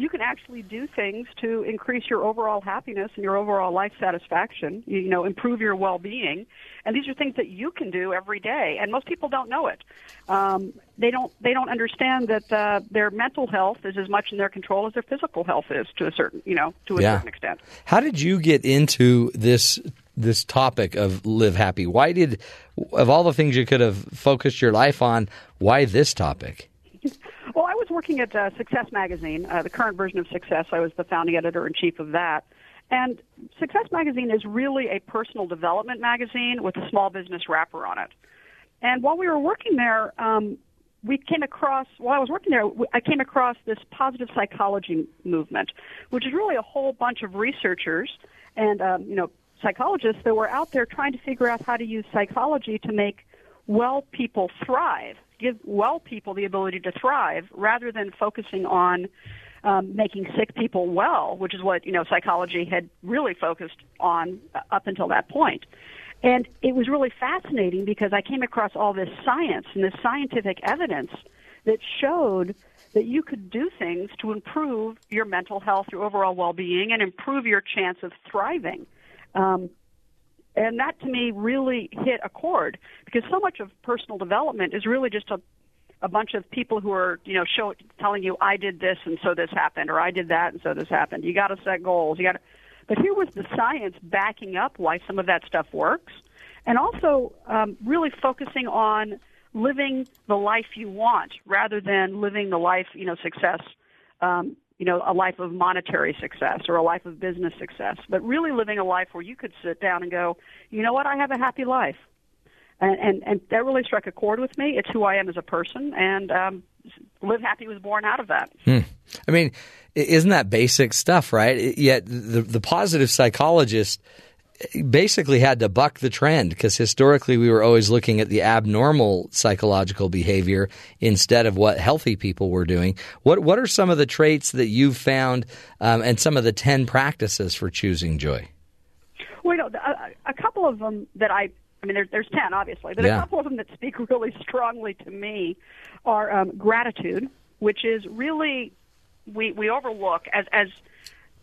you can actually do things to increase your overall happiness and your overall life satisfaction, you know, improve your well-being. And these are things that you can do every day, and most people don't know it. Um, they don't they don't understand that uh, their mental health is as much in their control as their physical health is to a certain you know to a Yeah. certain extent. How did you get into this this topic of live happy? Why did of all the things you could have focused your life on, why this topic? Well, I was working at uh, Success Magazine, uh, the current version of Success. I was the founding editor in chief of that. And Success Magazine is really a personal development magazine with a small business wrapper on it. And while we were working there, um, we came across, while I was working there, I came across this positive psychology movement, which is really a whole bunch of researchers and, um, you know, psychologists that were out there trying to figure out how to use psychology to make well people thrive, give well people the ability to thrive rather than focusing on um, making sick people well, which is what you know psychology had really focused on up until that point. And it was really fascinating because I came across all this science and this scientific evidence that showed that you could do things to improve your mental health, your overall well-being, and improve your chance of thriving. Um, and that to me really hit a chord because so much of personal development is really just a a bunch of people who are you know show telling you I did this and so this happened or I did that and so this happened. You got to set goals. You got to but here was the science backing up why some of that stuff works, and also um, really focusing on living the life you want rather than living the life you know success um, you know, a life of monetary success or a life of business success, but really living a life where you could sit down and go, you know what, I have a happy life. And, and, and that really struck a chord with me. It's who I am as a person, and um, Live Happy was born out of that. I mean, isn't that basic stuff, right? Yet the the positive psychologist basically had to buck the trend because historically we were always looking at the abnormal psychological behavior instead of what healthy people were doing. What what are some of the traits that you've found um, and some of the ten practices for choosing joy? Well, you know, a, a couple of them that I, I mean, there, there's 10, obviously, but Yeah. a couple of them that speak really strongly to me are um, gratitude, which is really, we, we overlook as, as,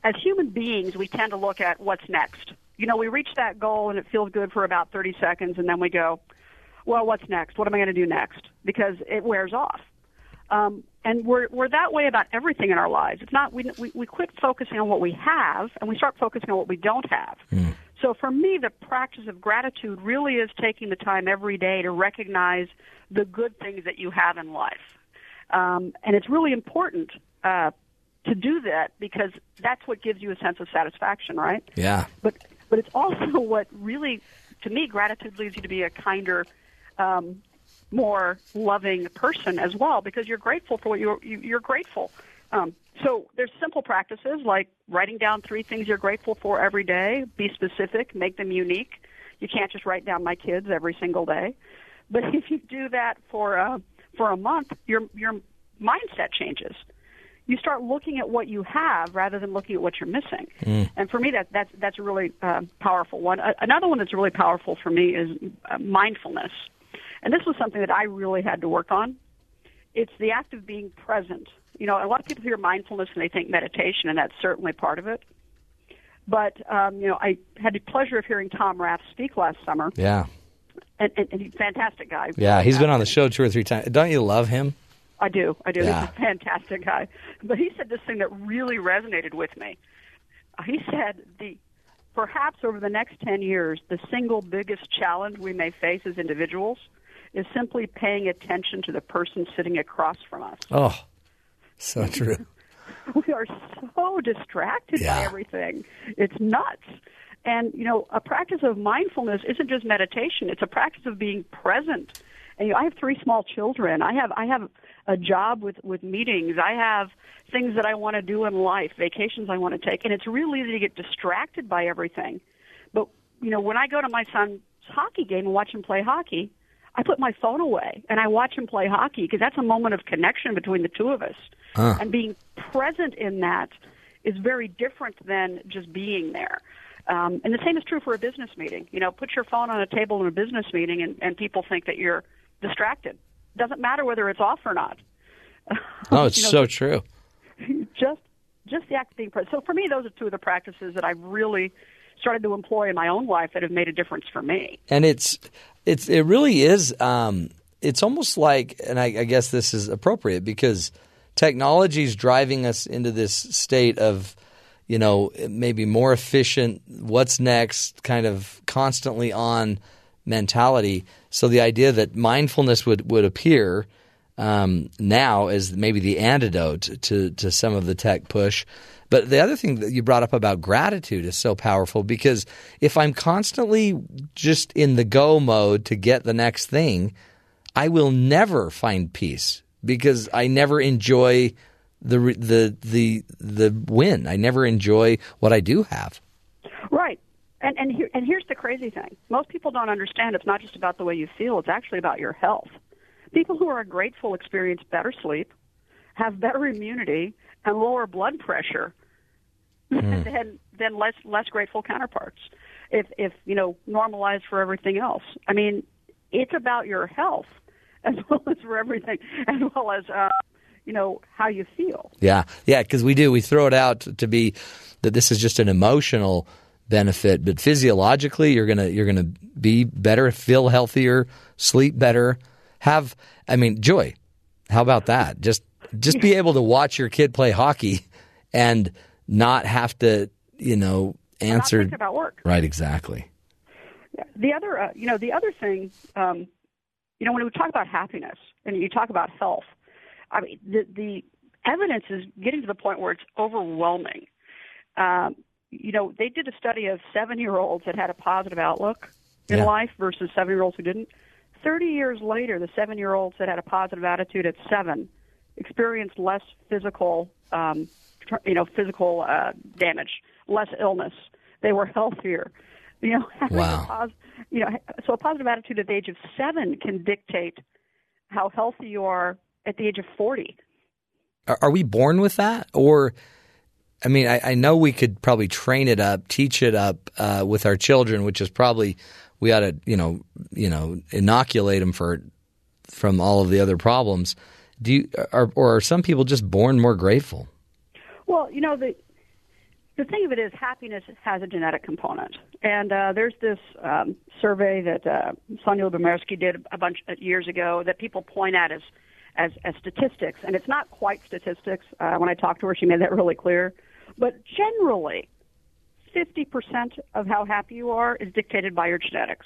as human beings, we tend to look at what's next. You know, we reach that goal and it feels good for about 30 seconds, and then we go, well, what's next? What am I going to do next? Because it wears off. Um, and we're we're that way about everything in our lives. It's not we, we we quit focusing on what we have and we start focusing on what we don't have. So for me, the practice of gratitude really is taking the time every day to recognize the good things that you have in life, um, and it's really important uh, to do that because that's what gives you a sense of satisfaction, right? Yeah. but but it's also what really, to me, gratitude leads you to be a kinder, um, more loving person as well because you're grateful for what you're you, you're grateful. Um, so there's simple practices like writing down three things you're grateful for every day. Be specific, make them unique. You can't just write down my kids every single day. But if you do that for uh, for a month, your your mindset changes you start looking at what you have rather than looking at what you're missing. And for me, that that's that's a really uh, powerful one. Uh, another one that's really powerful for me is uh, mindfulness, and this was something that I really had to work on. It's the act of being present. You know, a lot of people hear mindfulness and they think meditation, and that's certainly part of it. But um, you know, I had the pleasure of hearing Tom Rath speak last summer, Yeah. and, and, and he's a fantastic guy. Yeah. He's been on the show two or three times. Don't you love him? I do. I do. Yeah. He's a fantastic guy. But he said this thing that really resonated with me. He said the perhaps over the next 10 years, the single biggest challenge we may face as individuals is simply paying attention to the person sitting across from us. Oh, so true. We are so distracted by everything. It's nuts. And you know, a practice of mindfulness isn't just meditation; it's a practice of being present. And you know, I have three small children. I have I have a job with with meetings. I have things that I want to do in life, vacations I want to take, and it's really easy to get distracted by everything. But you know, when I go to my son's hockey game and watch him play hockey, I put my phone away and I watch him play hockey because that's a moment of connection between the two of us. Huh. And being present in that is very different than just being there. Um, and the same is true for a business meeting. You know, put your phone on a table in a business meeting, and, and people think that you're distracted. Doesn't matter whether it's off or not. Oh, it's You know, so true. just just the act of being present. So for me, those are two of the practices that I've really started to employ in my own life that have made a difference for me. and it's it's it really is um, it's almost like and I, I guess this is appropriate because technology is driving us into this state of you know maybe more efficient what's next kind of constantly on mentality so the idea that mindfulness would would appear um, now as maybe the antidote to to some of the tech push. But the other thing that you brought up about gratitude is so powerful because if I'm constantly just in the go mode to get the next thing, I will never find peace because I never enjoy the the the the win. I never enjoy what I do have. And and here, and here's the crazy thing. Most people don't understand it's not just about the way you feel, it's actually about your health. People who are grateful experience better sleep, have better immunity, and lower blood pressure than than less less grateful counterparts. If if you know normalized for everything else. I mean, it's about your health as well as for everything, as well as uh, you know how you feel. Yeah, yeah, because we do. We throw it out to be that this is just an emotional benefit, but physiologically, you're gonna you're gonna be better, feel healthier, sleep better, have. I mean, joy. How about that? Just just be able to watch your kid play hockey and not have to, you know, answer. about work. Right, exactly. The other, uh, you know, the other thing, um, you know, when we talk about happiness and you talk about health, I mean, the the evidence is getting to the point where it's overwhelming. Um, you know, they did a study of seven year olds that had a positive outlook in Yeah. life versus seven year olds who didn't. Thirty years later, the seven year olds that had a positive attitude at seven experienced less physical, um, you know, physical uh, damage, less illness. They were healthier. You know, Wow. pos- you know, so a positive attitude at the age of seven can dictate how healthy you are at the age of forty. Are, are we born with that, or? I mean, I, I know we could probably train it up, teach it up uh, with our children, which is probably we ought to, you know, you know, inoculate them for from all of the other problems. Do you, are, or are some people just born more grateful? Well, you know the the thing of it is happiness has a genetic component, and uh, there's this um, survey that uh, Sonja Lyubomirsky did a bunch of years ago that people point at as as, as statistics, and it's not quite statistics. Uh, when I talked to her, she made that really clear. But generally, 50% of how happy you are is dictated by your genetics.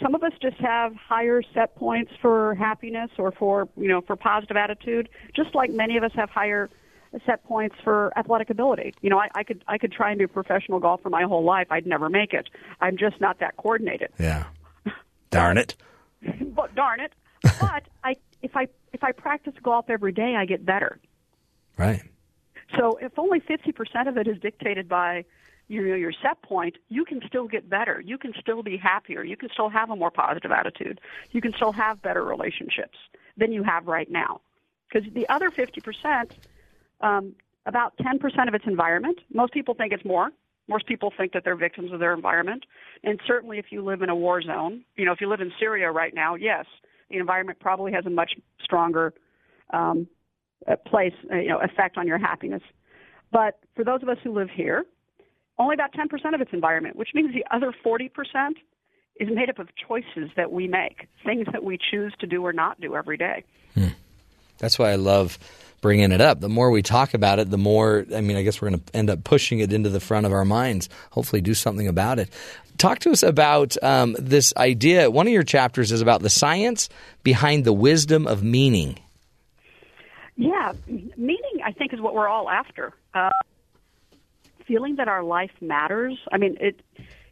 Some of us just have higher set points for happiness or for, you know, for positive attitude, just like many of us have higher set points for athletic ability. You know, I, I could I could try and be a professional golfer my whole life. I'd never make it. I'm just not that coordinated. Yeah. Darn it. but darn it. But I if I if I practice golf every day, I get better. Right. So if only 50% of it is dictated by you know, your set point, you can still get better. You can still be happier. You can still have a more positive attitude. You can still have better relationships than you have right now. Because the other 50%, um, about 10% of its environment. Most people think it's more. Most people think that they're victims of their environment. And certainly if you live in a war zone, you know, if you live in Syria right now, yes, the environment probably has a much stronger um, place, uh, you know, effect on your happiness. But for those of us who live here, only about 10% of its environment, which means the other 40% is made up of choices that we make, things that we choose to do or not do every day. That's why I love bringing it up. The more we talk about it, the more, I mean, I guess we're going to end up pushing it into the front of our minds, hopefully do something about it. Talk to us about um, this idea. One of your chapters is about the science behind the wisdom of meaning. Yeah, meaning I think is what we're all after. Uh, feeling that our life matters. I mean, it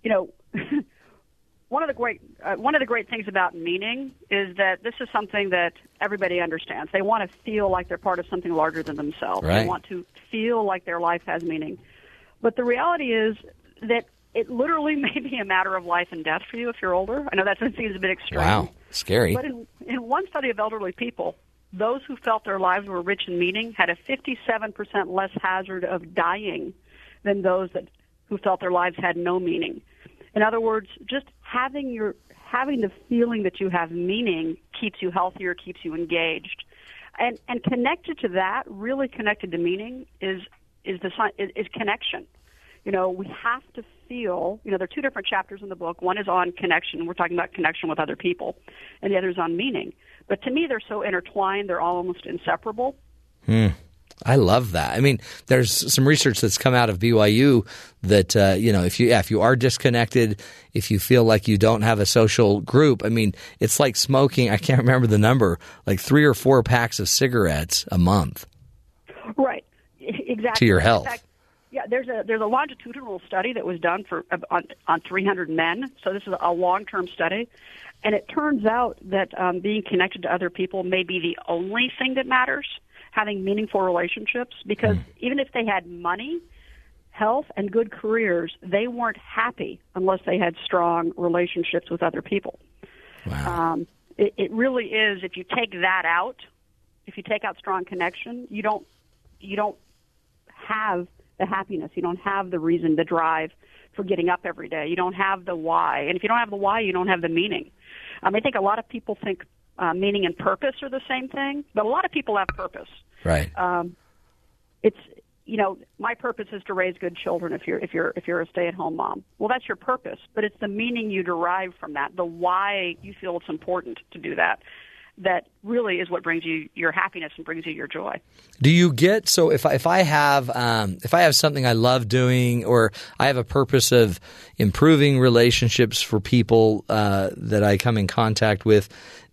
you know, one of the great uh, one of the great things about meaning is that this is something that everybody understands. They want to feel like they're part of something larger than themselves. Right. They want to feel like their life has meaning. But the reality is that it literally may be a matter of life and death for you if you're older. I know that seems a bit extreme. Wow, scary. But in, in one study of elderly people, those who felt their lives were rich in meaning had a 57% less hazard of dying than those that who felt their lives had no meaning. In other words, just having your having the feeling that you have meaning keeps you healthier, keeps you engaged, and and connected to that, really connected to meaning is is the is, connection. You know, we have to feel. You know, there are two different chapters in the book. One is on connection. We're talking about connection with other people, and the other is on meaning. But to me, they're so intertwined; they're almost inseparable. Hmm. I love that. I mean, there's some research that's come out of BYU that uh, you know if you yeah, if you are disconnected, if you feel like you don't have a social group, I mean, it's like smoking. I can't remember the number, like three or four packs of cigarettes a month. Right. Exactly. To your health. fact, yeah, there's a there's a longitudinal study that was done for on on 300 men. So this is a long term study, and it turns out that um, being connected to other people may be the only thing that matters. Having meaningful relationships, because even if they had money, health, and good careers, they weren't happy unless they had strong relationships with other people. Wow. Um, it, it really is. If you take that out, if you take out strong connection, you don't you don't have the happiness. You don't have the reason, the drive for getting up every day. You don't have the why, and if you don't have the why, you don't have the meaning. Um, I think a lot of people think uh, meaning and purpose are the same thing, but a lot of people have purpose. Right. Um, it's you know my purpose is to raise good children if you're if you're if you're a stay at home mom well that's your purpose but it's the meaning you derive from that the why you feel it's important to do that that really is what brings you your happiness and brings you your joy Do you get so if I, if I have um, if I have something I love doing or I have a purpose of improving relationships for people uh, that I come in contact with,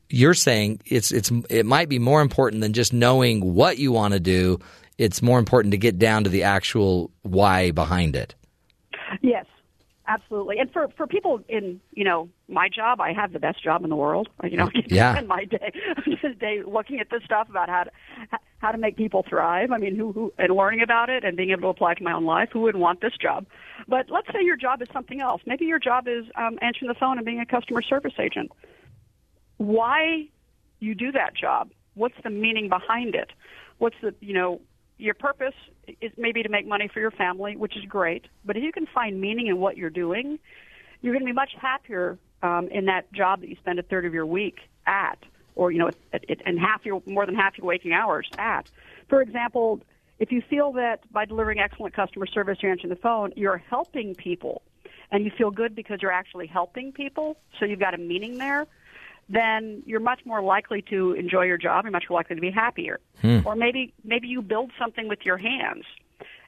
you're saying it's it's it might be more important than just knowing what you want to do. It's more important to get down to the actual why behind it. Yes, absolutely. And for for people in you know my job, I have the best job in the world. You know, I get to Yeah. spend my day day looking at this stuff about how to how to make people thrive. I mean, who who and learning about it and being able to apply it to my own life. Who wouldn't want this job? But let's say your job is something else. Maybe your job is um, answering the phone and being a customer service agent. Why you do that job? What's the meaning behind it? What's the you know your purpose is maybe to make money for your family, which is great. But if you can find meaning in what you're doing, you're going to be much happier um, in that job that you spend a third of your week at, or you know, at, and half your more than half your waking hours at. For example, if you feel that by delivering excellent customer service, you're answering the phone, you're helping people, and you feel good because you're actually helping people, so you've got a meaning there then you're much more likely to enjoy your job. You're much more likely to be happier. Hmm. Or maybe maybe you build something with your hands,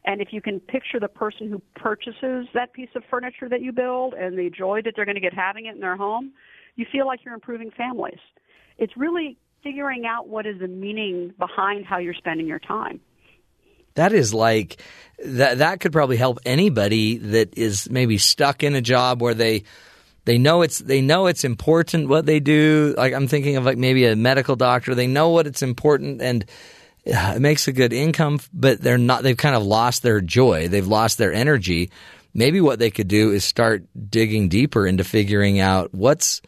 and if you can picture the person who purchases that piece of furniture that you build and the joy that they're going to get having it in their home, you feel like you're improving families. It's really figuring out what is the meaning behind how you're spending your time. That is like that. That could probably help anybody that is maybe stuck in a job where they they know it's they know it's important what they do. Like I'm thinking of like maybe a medical doctor. They know what it's important and it makes a good income, but they're not. They've kind of lost their joy. They've lost their energy. Maybe what they could do is start digging deeper into figuring out what's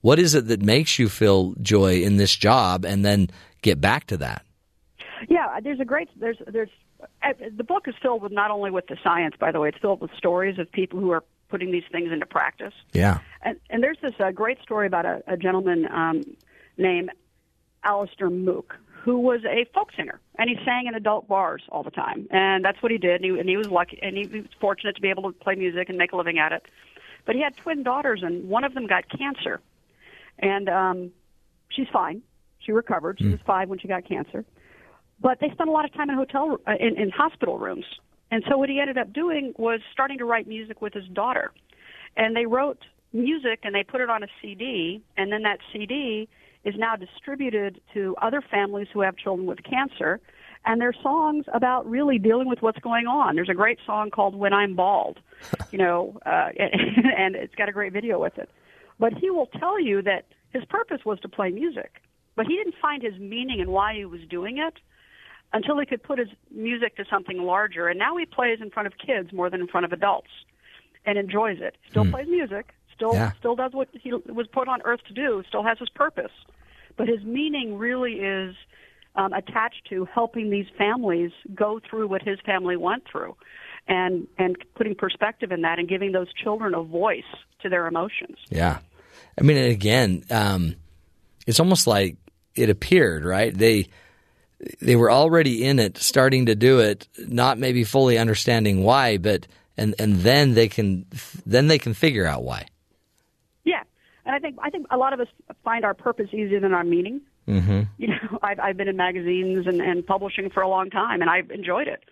what is it that makes you feel joy in this job, and then get back to that. Yeah, there's a great there's there's uh, the book is filled with not only with the science, by the way, it's filled with stories of people who are putting these things into practice. Yeah. And, and there's this uh, great story about a, a gentleman um, named Alastair Moock, who was a folk singer, and he sang in adult bars all the time, and that's what he did. And he, and he was lucky, and he was fortunate to be able to play music and make a living at it. But he had twin daughters, and one of them got cancer, and um, she's fine. She recovered. She was five when she got cancer, but they spent a lot of time in hotel uh, in, in hospital rooms. And so what he ended up doing was starting to write music with his daughter, and they wrote music and they put it on a CD, and then that CD is now distributed to other families who have children with cancer, and they're songs about really dealing with what's going on. There's a great song called "When I'm Bald," you know, uh, and it's got a great video with it. But he will tell you that his purpose was to play music, but he didn't find his meaning and why he was doing it until he could put his music to something larger. And now he plays in front of kids more than in front of adults, and enjoys it. Still Hmm. plays music, still Yeah. still does what he was put on earth to do, still has his purpose, but his meaning really is um, attached to helping these families go through what his family went through, and and putting perspective in that, and giving those children a voice to their emotions. Yeah. I mean, and again, um, it's almost like it appeared, right? They they were already in it, starting to do it, not maybe fully understanding why, but and and then they can then they can figure out why. Yeah, and I think I think a lot of us find our purpose easier than our meaning. Mm-hmm. You know, I've I've been in magazines and, and publishing for a long time, and I've enjoyed it.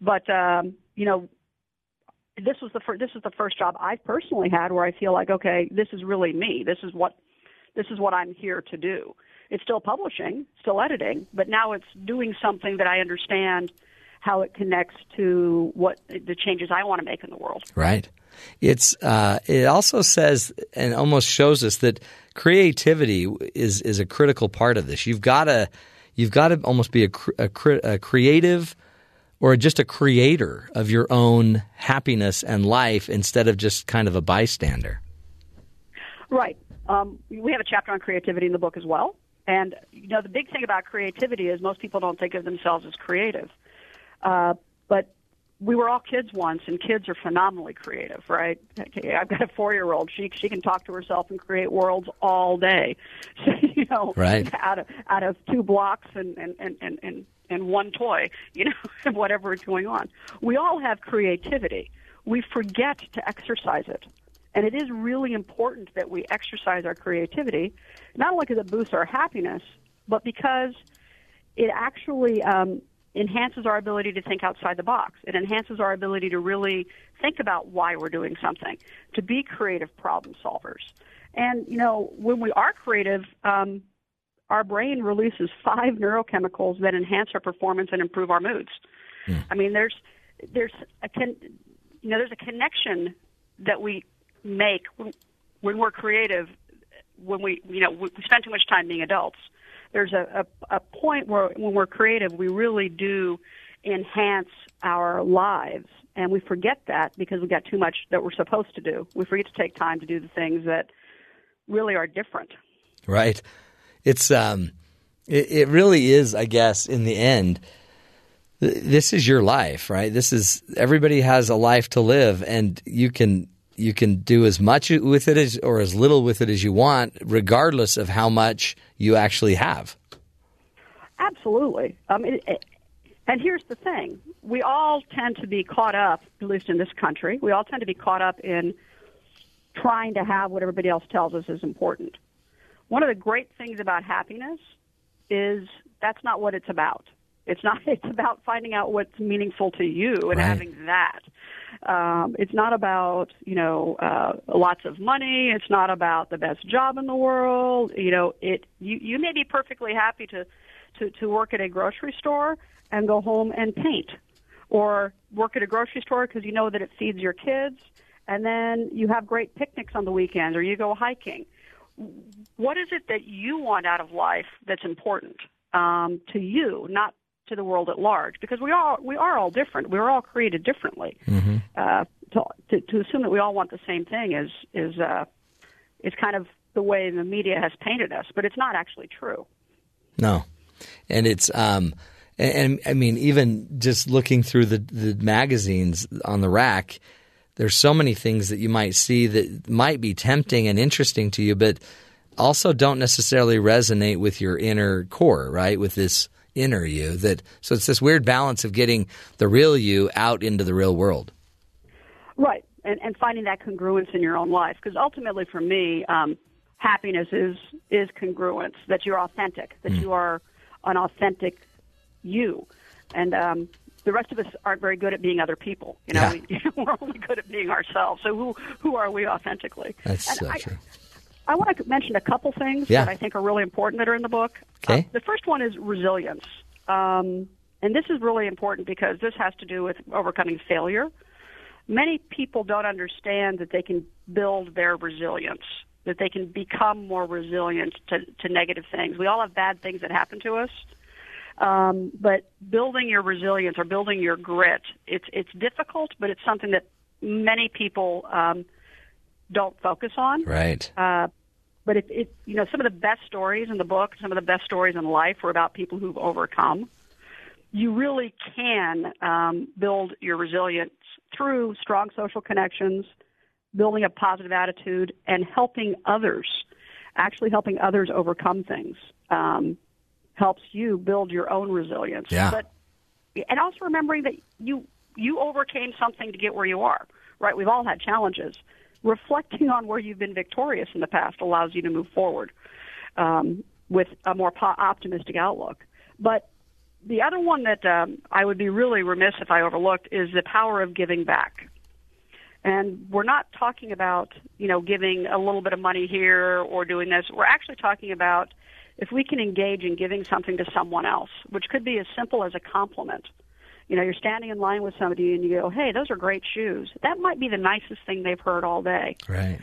But um, you know, this was the fir- this is the first job I've personally had where I feel like, okay, this is really me. This is what this is what I'm here to do. It's still publishing, still editing, but now it's doing something that I understand how it connects to what the changes I want to make in the world. Right. It's uh, it also says and almost shows us that creativity is is a critical part of this. You've got to you've got to almost be a, a, a creative or just a creator of your own happiness and life instead of just kind of a bystander. Right. Um, we have a chapter on creativity in the book as well. And you know, the big thing about creativity is most people don't think of themselves as creative. Uh, but we were all kids once, and kids are phenomenally creative, right? Okay, I've got a four-year-old. She she can talk to herself and create worlds all day. So, you know, Right. out of out of two blocks and and and and and, and one toy, you know, whatever is going on. We all have creativity. We forget to exercise it. And it is really important that we exercise our creativity, not only because it boosts our happiness, but because it actually um, enhances our ability to think outside the box. It enhances our ability to really think about why we're doing something, to be creative problem solvers. And, you know, when we are creative, um, our brain releases five neurochemicals that enhance our performance and improve our moods. I mean, there's there's a con- you know there's a connection that we make when, we're creative. When we you know we spend too much time being adults, there's a, a a point where when we're creative, we really do enhance our lives, and we forget that because we got too much that we're supposed to do. We forget to take time to do the things that really are different. Right. It's um it, it really is, I guess, in the end this is your life, right? This is everybody has a life to live and you can you can do as much with it as or as little with it as you want regardless of how much you actually have. Absolutely. Um, it, it, and here's the thing: we all tend to be caught up, at least in this country, we all tend to be caught up in trying to have what everybody else tells us is important. One of the great things about happiness is that's not what it's about. It's not. It's about finding out what's meaningful to you and Right. having that. Um, it's not about you know uh, lots of money. It's not about the best job in the world. You know, it. You you may be perfectly happy to to to work at a grocery store and go home and paint, or work at a grocery store because you know that it feeds your kids, and then you have great picnics on the weekends, or you go hiking what is it that you want out of life that's important um, to you, not to the world at large? Because we all we are all different. We're all created differently. Uh, to, to to assume that we all want the same thing is is uh, is kind of the way the media has painted us, but it's not actually true. No, and it's um, and, and I mean even just looking through the the magazines on the rack, there's so many things that you might see that might be tempting and interesting to you, but also don't necessarily resonate with your inner core, right? With this inner you that so it's this weird balance of getting the real you out into the real world. Right, and and finding that congruence in your own life, because ultimately, for me, um, happiness is is congruence. That you're authentic. That you are an authentic you, and um, the rest of us aren't very good at being other people. You know, Yeah. we, we're only good at being ourselves. So who who are we authentically? That's And so I, true. I want to mention a couple things Yeah. that I think are really important that are in the book. Okay. Uh, the first one is resilience. Um, and this is really important because this has to do with overcoming failure. Many people don't understand that they can build their resilience, that they can become more resilient to, to negative things. We all have bad things that happen to us. Um, but building your resilience or building your grit, it's it's difficult, but it's something that many people um, don't focus on. Right. Uh, but it, it, you know, some of the best stories in the book, some of the best stories in life were about people who've overcome. You really can um, build your resilience through strong social connections, building a positive attitude, and helping others. Actually, helping others overcome things um, helps you build your own resilience. Yeah. But and also remembering that you you overcame something to get where you are. Right? We've all had challenges reflecting on where you've been victorious in the past allows you to move forward um, with a more po- optimistic outlook. But the other one that um, I would be really remiss if I overlooked is the power of giving back. And we're not talking about, you know, giving a little bit of money here or doing this. We're actually talking about if we can engage in giving something to someone else, which could be as simple as a compliment you know, you're standing in line with somebody and you go, "Hey, those are great shoes." That might be the nicest thing they've heard all day. Right.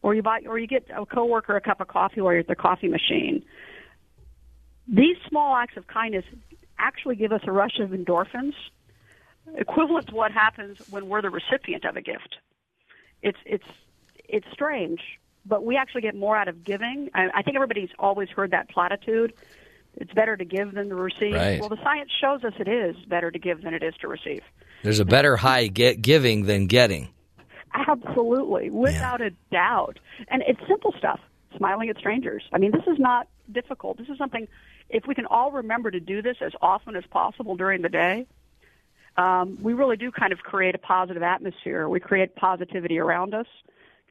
Or you buy, or you get a coworker a cup of coffee while you're at the coffee machine. These small acts of kindness actually give us a rush of endorphins, equivalent to what happens when we're the recipient of a gift. It's it's it's strange, but we actually get more out of giving. I, I think everybody's always heard that platitude it's better to give than to receive. Right. Well, the science shows us it is better to give than it is to receive. There's a better high get giving than getting. Absolutely, without yeah. a doubt. And it's simple stuff. Smiling at strangers. I mean, this is not difficult. This is something. If we can all remember to do this as often as possible during the day, um, we really do kind of create a positive atmosphere. We create positivity around us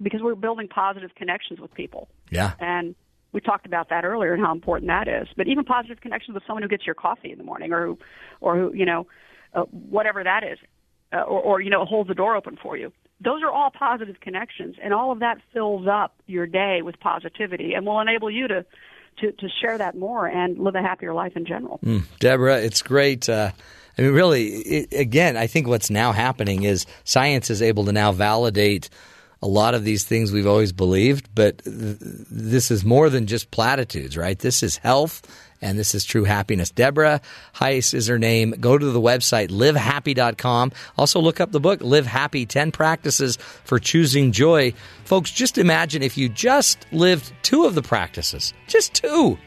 because we're building positive connections with people. Yeah. And we talked about that earlier and how important that is. But even positive connections with someone who gets your coffee in the morning, or who, or who, you know, uh, whatever that is, uh, or, or you know, holds the door open for you. Those are all positive connections, and all of that fills up your day with positivity, and will enable you to to, to share that more and live a happier life in general. Mm, Deborah, it's great. Uh, I mean, really, it, again, I think what's now happening is science is able to now validate a lot of these things we've always believed, but th- this is more than just platitudes, right? This is health and this is true happiness. Deborah Heisz is her name. Go to the website, livehappy.com. Also, look up the book, Live Happy 10 Practices for Choosing Joy. Folks, just imagine if you just lived two of the practices, just two.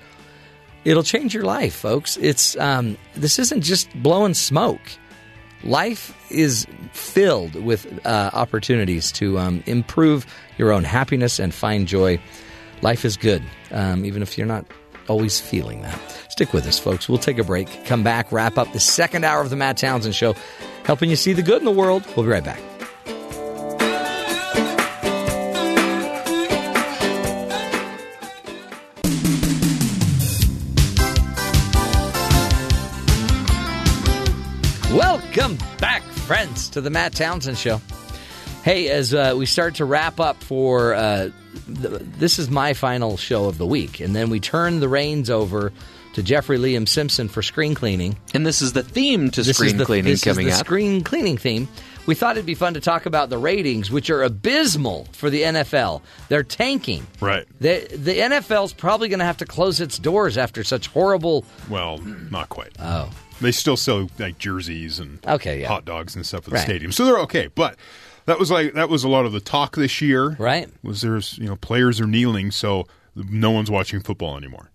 It'll change your life, folks. It's um, this isn't just blowing smoke life is filled with uh, opportunities to um, improve your own happiness and find joy. Life is good, um, even if you're not always feeling that. Stick with us, folks. We'll take a break, come back, wrap up the second hour of the Matt Townsend Show, helping you see the good in the world. We'll be right back. Welcome back, friends, to the Matt Townsend Show. Hey, as uh, we start to wrap up for uh, th- this is my final show of the week, and then we turn the reins over to Jeffrey Liam Simpson for screen cleaning. And this is the theme to This screen is the, cleaning this coming is the up. Screen cleaning theme. We thought it'd be fun to talk about the ratings, which are abysmal for the NFL. They're tanking. Right. The the NFL's probably going to have to close its doors after such horrible. Well, not quite. Oh, They still sell like jerseys and Okay, yeah. hot dogs and stuff at the Right. stadium, so they're okay. But that was like that was a lot of the talk this year. Right. Was there's you know players are kneeling, so no one's watching football anymore.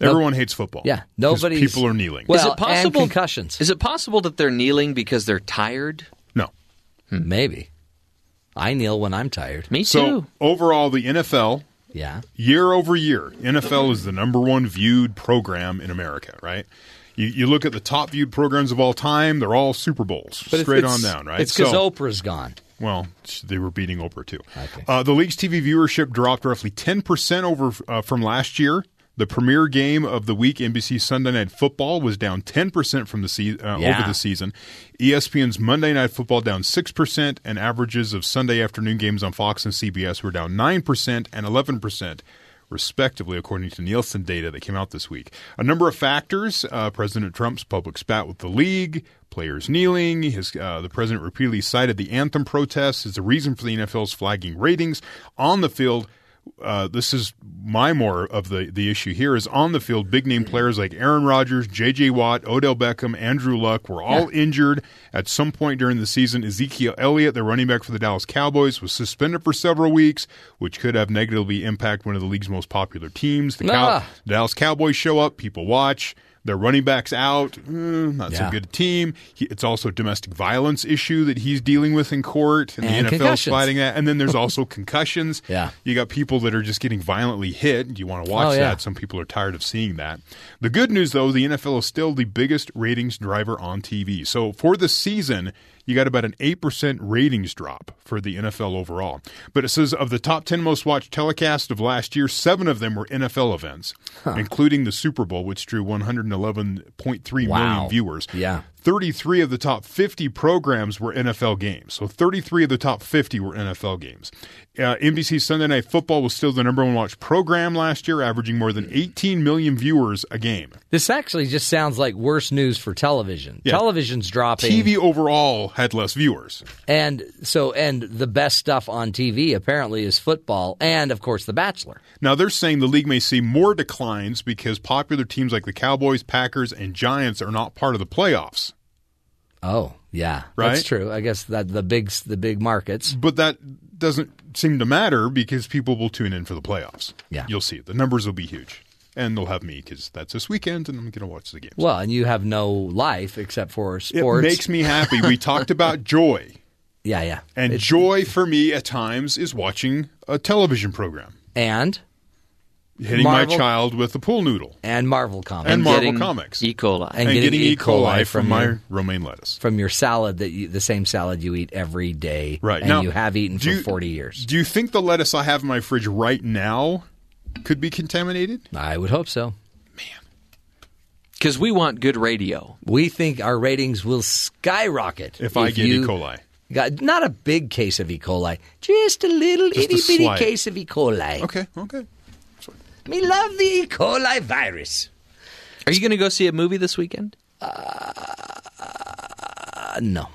Everyone hates football. Yeah, nobody. people are kneeling. Well, is it and possible concussions. Is it possible that they're kneeling because they're tired? no. Hmm. maybe. I kneel when I'm tired. Me too. So overall, the NFL Yeah. year over year, NFL is the number one viewed program in America. Right. You, you look at the top viewed programs of all time; they're all Super Bowls, But straight on down. Right. It's because So- Oprah's gone. Well, they were beating Oprah too. Okay. Uh, the league's TV viewership dropped roughly 10% over uh, from last year. The premier game of the week, NBC Sunday Night Football, was down 10% from the se- uh, Yeah. over the season. ESPN's Monday Night Football down 6%, and averages of Sunday afternoon games on Fox and CBS were down 9% and 11%, respectively, according to Nielsen data that came out this week. A number of factors: uh, President Trump's public spat with the league, players kneeling. His uh, the president repeatedly cited the anthem protests as the reason for the NFL's flagging ratings on the field. Uh, this is my more of the, the issue here is on the field. Big name players like Aaron Rodgers, J.J. Watt, Odell Beckham, Andrew Luck were all injured at some point during the season. Ezekiel Elliott, the running back for the Dallas Cowboys, was suspended for several weeks, which could have negatively impacted one of the league's most popular teams. The, Cow- Ah. the Dallas Cowboys show up, people watch. Their running backs out, mm, not so Yeah. good team. He, it's also a domestic violence issue that he's dealing with in court, and, And the NFL is fighting that. And then there's also concussions. Yeah. You got people that are just getting violently hit. You want to watch Oh, yeah. that. Some people are tired of seeing that. The good news, though, the NFL is still the biggest ratings driver on TV. So for the season, you got about an 8% ratings drop for the NFL overall. But it says of the top 10 most watched telecasts of last year, seven of them were NFL events, including the Super Bowl, which drew 111.3 million Wow. viewers. Yeah. 33 of the top 50 programs were NFL games. So 33 of the top 50 were NFL games. Uh, NBC Sunday Night Football was still the number one watched program last year, averaging more than 18 million viewers a game. This actually just sounds like worse news for television. Yeah. Television's dropping. TV overall had less viewers. And so, and the best stuff on TV apparently is football and, of course, The Bachelor. Now they're saying the league may see more declines because popular teams like the Cowboys, Packers, and Giants are not part of the playoffs. Oh, yeah, Right? That's true. I guess that the big the big markets. But that doesn't seem to matter because people will tune in for the playoffs. Yeah. You'll see. The numbers will be huge. And they'll have me because that's this weekend and I'm going to watch the games. Well, and you have no life except for sports. It makes me happy. We talked about joy. yeah, yeah. And It's- joy for me at times is watching a television program, and hitting Marvel- my child with a pool noodle, and Marvel comics And Marvel getting Comics. E. coli. And and, getting getting, E. Coli, coli from, from my your- romaine lettuce. from your salad that you, the same salad you eat every day, Right. And now, you have eaten for you- forty years. Do you think the lettuce I have in my fridge right now could be contaminated? I would hope so. Man. Because we want good radio. We think our ratings will skyrocket If I get E. coli. Got not a big case of E. coli, just a little just itty bitty case of E. coli. Okay, okay. Me love the E. coli virus. Are you going to go see a movie this weekend? Uh, no,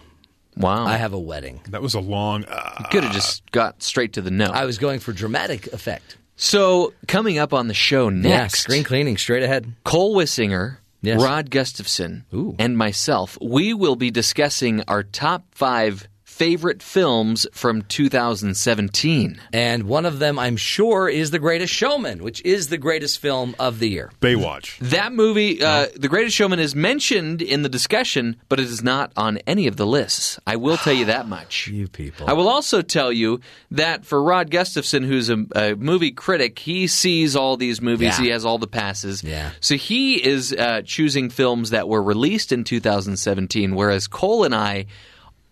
Wow. I have a wedding. That was a long. Uh, Could have just got straight to the no. I was going for dramatic effect. so, coming up on the show Yeah, next, screen cleaning straight ahead. Cole Wissinger, Yes. Rod Gustafson, Ooh. and myself, we will be discussing our top five favorite films from 2017. And one of them, I'm sure, is The Greatest Showman, which is the greatest film of the year. Baywatch. That movie, uh, The Greatest Showman, is mentioned in the discussion, but it is not on any of the lists. I will tell you that much. You people. I will also tell you that for Rod Gustafson, who's a, a movie critic, he sees all these movies. Yeah. He has all the passes. Yeah. So he is uh, choosing films that were released in 2017, whereas Cole and I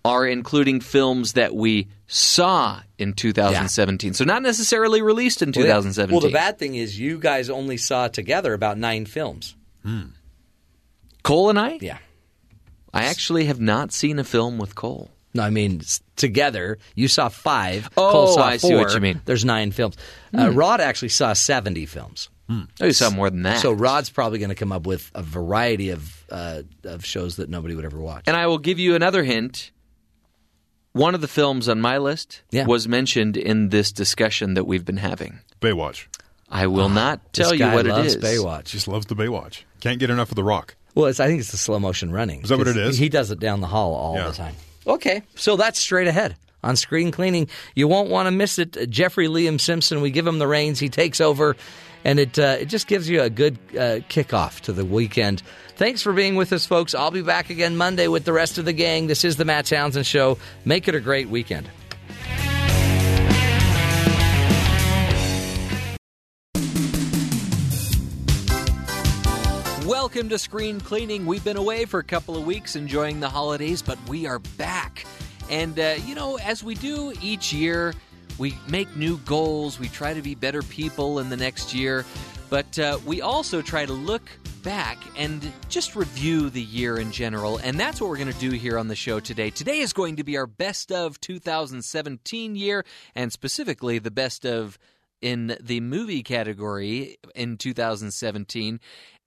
are including films that we saw in 2017. So not necessarily released in 2017. Well, the bad thing is you guys only saw together about nine films. Cole and I? Yeah. I actually have not seen a film with Cole. No, I mean together. You saw five. Oh, Cole saw I see what you mean. There's nine films. Uh, Rod actually saw seventy films. Oh, you saw more than that. So Rod's probably going to come up with a variety of uh, of shows that nobody would ever watch. And I will give you another hint. One of the films on my list Yeah. was mentioned in this discussion that we've been having. Baywatch. I will not tell Ah, this you what loves it is. Baywatch. Just loves the Baywatch. Can't get enough of The Rock. Well, it's, I think it's the slow motion running. Is that what it is? He does it down the hall all Yeah. the time. Okay, so that's straight ahead on screen cleaning. You won't want to miss it. Jeffrey Liam Simpson. We give him the reins. He takes over, and it uh, it just gives you a good uh, kickoff to the weekend. Thanks for being with us, folks. I'll be back again Monday with the rest of the gang. This is the Matt Townsend Show. Make it a great weekend. Welcome to Screen Cleaning. We've been away for a couple of weeks enjoying the holidays, but we are back. And, uh, you know, as we do each year, we make new goals. We try to be better people in the next year. But uh, we also try to look back and just review the year in general. And that's what we're going to do here on the show today. Today is going to be our best of 2017 year, and specifically the best of in the movie category in 2017.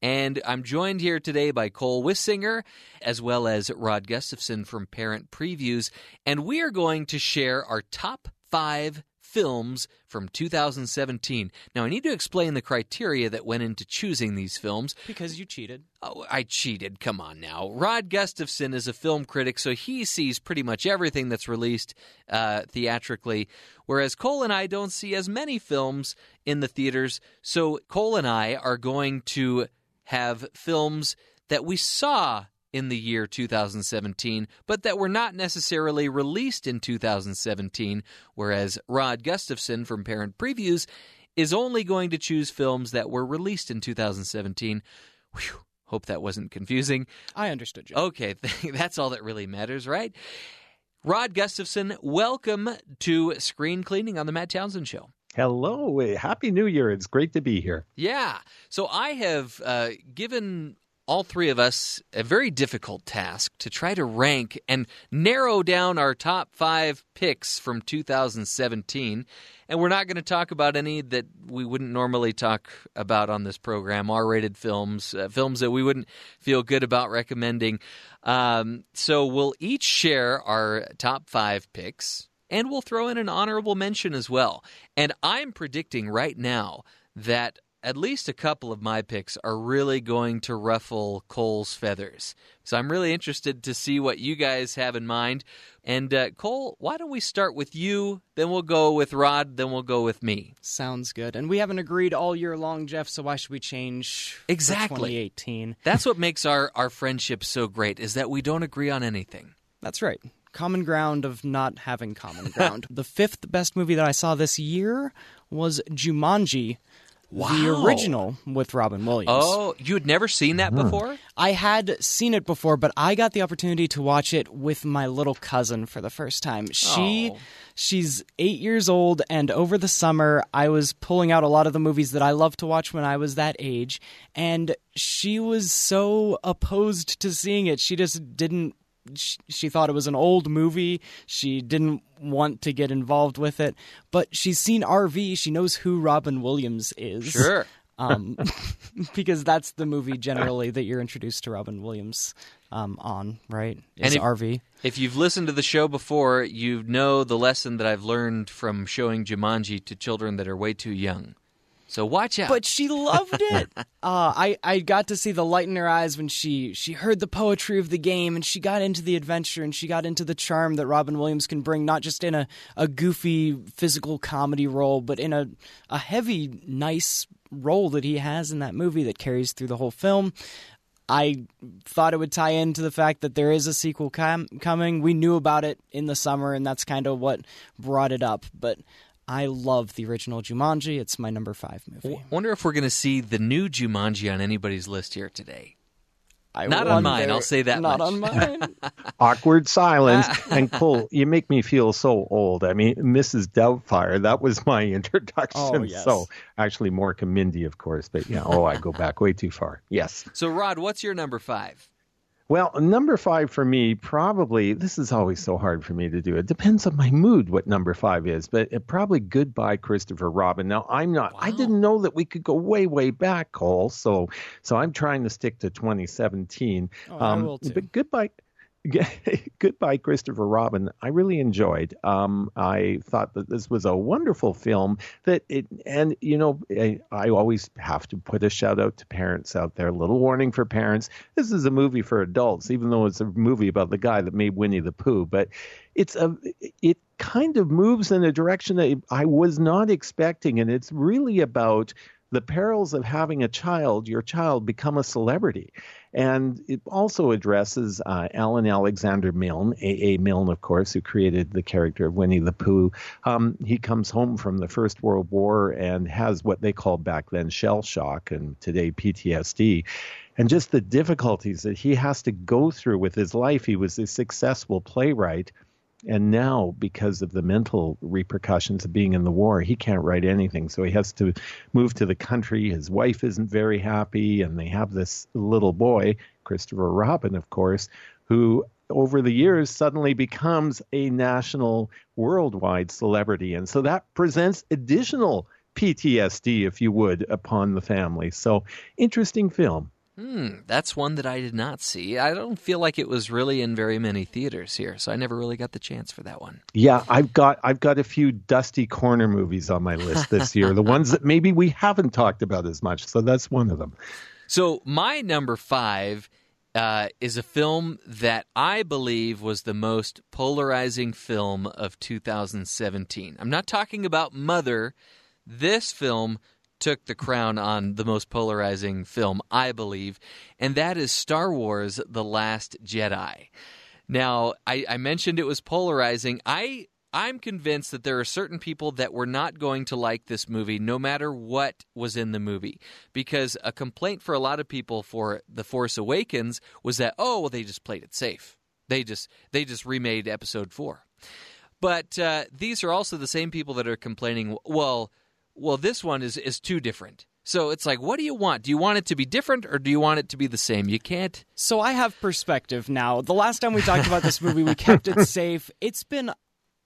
And I'm joined here today by Cole Wissinger as well as Rod Gustafson from Parent Previews. And we are going to share our top five films from 2017. Now, I need to explain the criteria that went into choosing these films. Because you cheated. Oh, I cheated. Come on now. Rod Gustafson is a film critic, so he sees pretty much everything that's released uh, theatrically, whereas Cole and I don't see as many films in the theaters. So, Cole and I are going to have films that we saw in the year 2017, but that were not necessarily released in 2017, whereas Rod Gustafson from Parent Previews is only going to choose films that were released in 2017. Whew, hope that wasn't confusing. I understood you. Okay, that's all that really matters, right? Rod Gustafson, welcome to Screen Cleaning on the Matt Townsend Show. Hello, happy New Year! It's great to be here. Yeah, so I have uh, given all three of us a very difficult task to try to rank and narrow down our top five picks from 2017. And we're not going to talk about any that we wouldn't normally talk about on this program R rated films, uh, films that we wouldn't feel good about recommending. Um, so we'll each share our top five picks. And we'll throw in an honorable mention as well. And I'm predicting right now that at least a couple of my picks are really going to ruffle Cole's feathers. So I'm really interested to see what you guys have in mind. And uh, Cole, why don't we start with you? Then we'll go with Rod. Then we'll go with me. Sounds good. And we haven't agreed all year long, Jeff. So why should we change? Exactly. 2018. That's what makes our our friendship so great. Is that we don't agree on anything. That's right. Common ground of not having common ground. the fifth best movie that I saw this year was Jumanji. Wow. The original with Robin Williams. Oh, you had never seen that uh-huh. before? I had seen it before, but I got the opportunity to watch it with my little cousin for the first time. She Oh. she's 8 years old and over the summer I was pulling out a lot of the movies that I loved to watch when I was that age and she was so opposed to seeing it. She just didn't she, thought it was an old movie. She didn't want to get involved with it, but she's seen RV. She knows who Robin Williams is Sure. um, because that's the movie generally that you're introduced to Robin Williams um, on, right? Is And if- RV. If you've listened to the show before, you know the lesson that I've learned from showing Jumanji to children that are way too young. So watch out. But she loved it. uh, I I got to see the light in her eyes when she she heard the poetry of the game and she got into the adventure and she got into the charm that Robin Williams can bring, not just in a, a goofy physical comedy role, but in a a heavy, nice role that he has in that movie that carries through the whole film. I thought it would tie into the fact that there is a sequel com- coming. We knew about it in the summer, and that's kind of what brought it up. But I love the original Jumanji. It's my number five movie. W- wonder if we're going to see the new Jumanji on anybody's list here today. I Not on mine, I'll say that Not much. on mine. Awkward silence. and Cole, you make me feel so old. I mean, Mrs. Doubtfire, that was my introduction. Oh, yes. So actually, Mork and Mindy, of course. But yeah, oh, I go back way too far. Yes. So, Rod, what's your number five? Well, number five for me, probably, this is always so hard for me to do. It depends on my mood what number five is, but it probably Goodbye Christopher Robin. Now, I'm not, I didn't know that we could go way, way back, Cole. So, so I'm trying to stick to 2017. Oh, I um, will too. But Goodbye. Goodbye, Christopher Robin. I really enjoyed. Um, I thought that this was a wonderful film. That it, and you know, I, I always have to put a shout out to parents out there. Little warning for parents: this is a movie for adults, even though it's a movie about the guy that made Winnie the Pooh. But it's a, it kind of moves in a direction that I was not expecting, and it's really about the perils of having a child, your child become a celebrity. And it also addresses uh, Alan Alexander Milne, A.A. Milne, of course, who created the character of Winnie the Pooh. Um, he comes home from the First World War and has what they called back then shell shock and today PTSD. And just the difficulties that he has to go through with his life. He was a successful playwright. And now, because of the mental repercussions of being in the war, he can't write anything. So he has to move to the country. His wife isn't very happy, and they have this little boy, Christopher Robin, of course, who over the years suddenly becomes a national, worldwide celebrity. And so that presents additional PTSD, if you would, upon the family. So interesting film. Hmm, that's one that I did not see. I don't feel like it was really in very many theaters here, so I never really got the chance for that one. Yeah, I've got I've got a few dusty corner movies on my list this year. the ones that maybe we haven't talked about as much. So that's one of them. So my number five uh, is a film that I believe was the most polarizing film of 2017. I'm not talking about Mother. This film took the crown on the most polarizing film, I believe, and that is Star Wars The Last Jedi. Now, I, I mentioned it was polarizing. I I'm convinced that there are certain people that were not going to like this movie no matter what was in the movie. Because a complaint for a lot of people for The Force Awakens was that, oh, well, they just played it safe. They just they just remade episode four. But uh, these are also the same people that are complaining, well, well, this one is is too different. So it's like, what do you want? Do you want it to be different or do you want it to be the same? You can't. So I have perspective now. The last time we talked about this movie, we kept it safe. It's been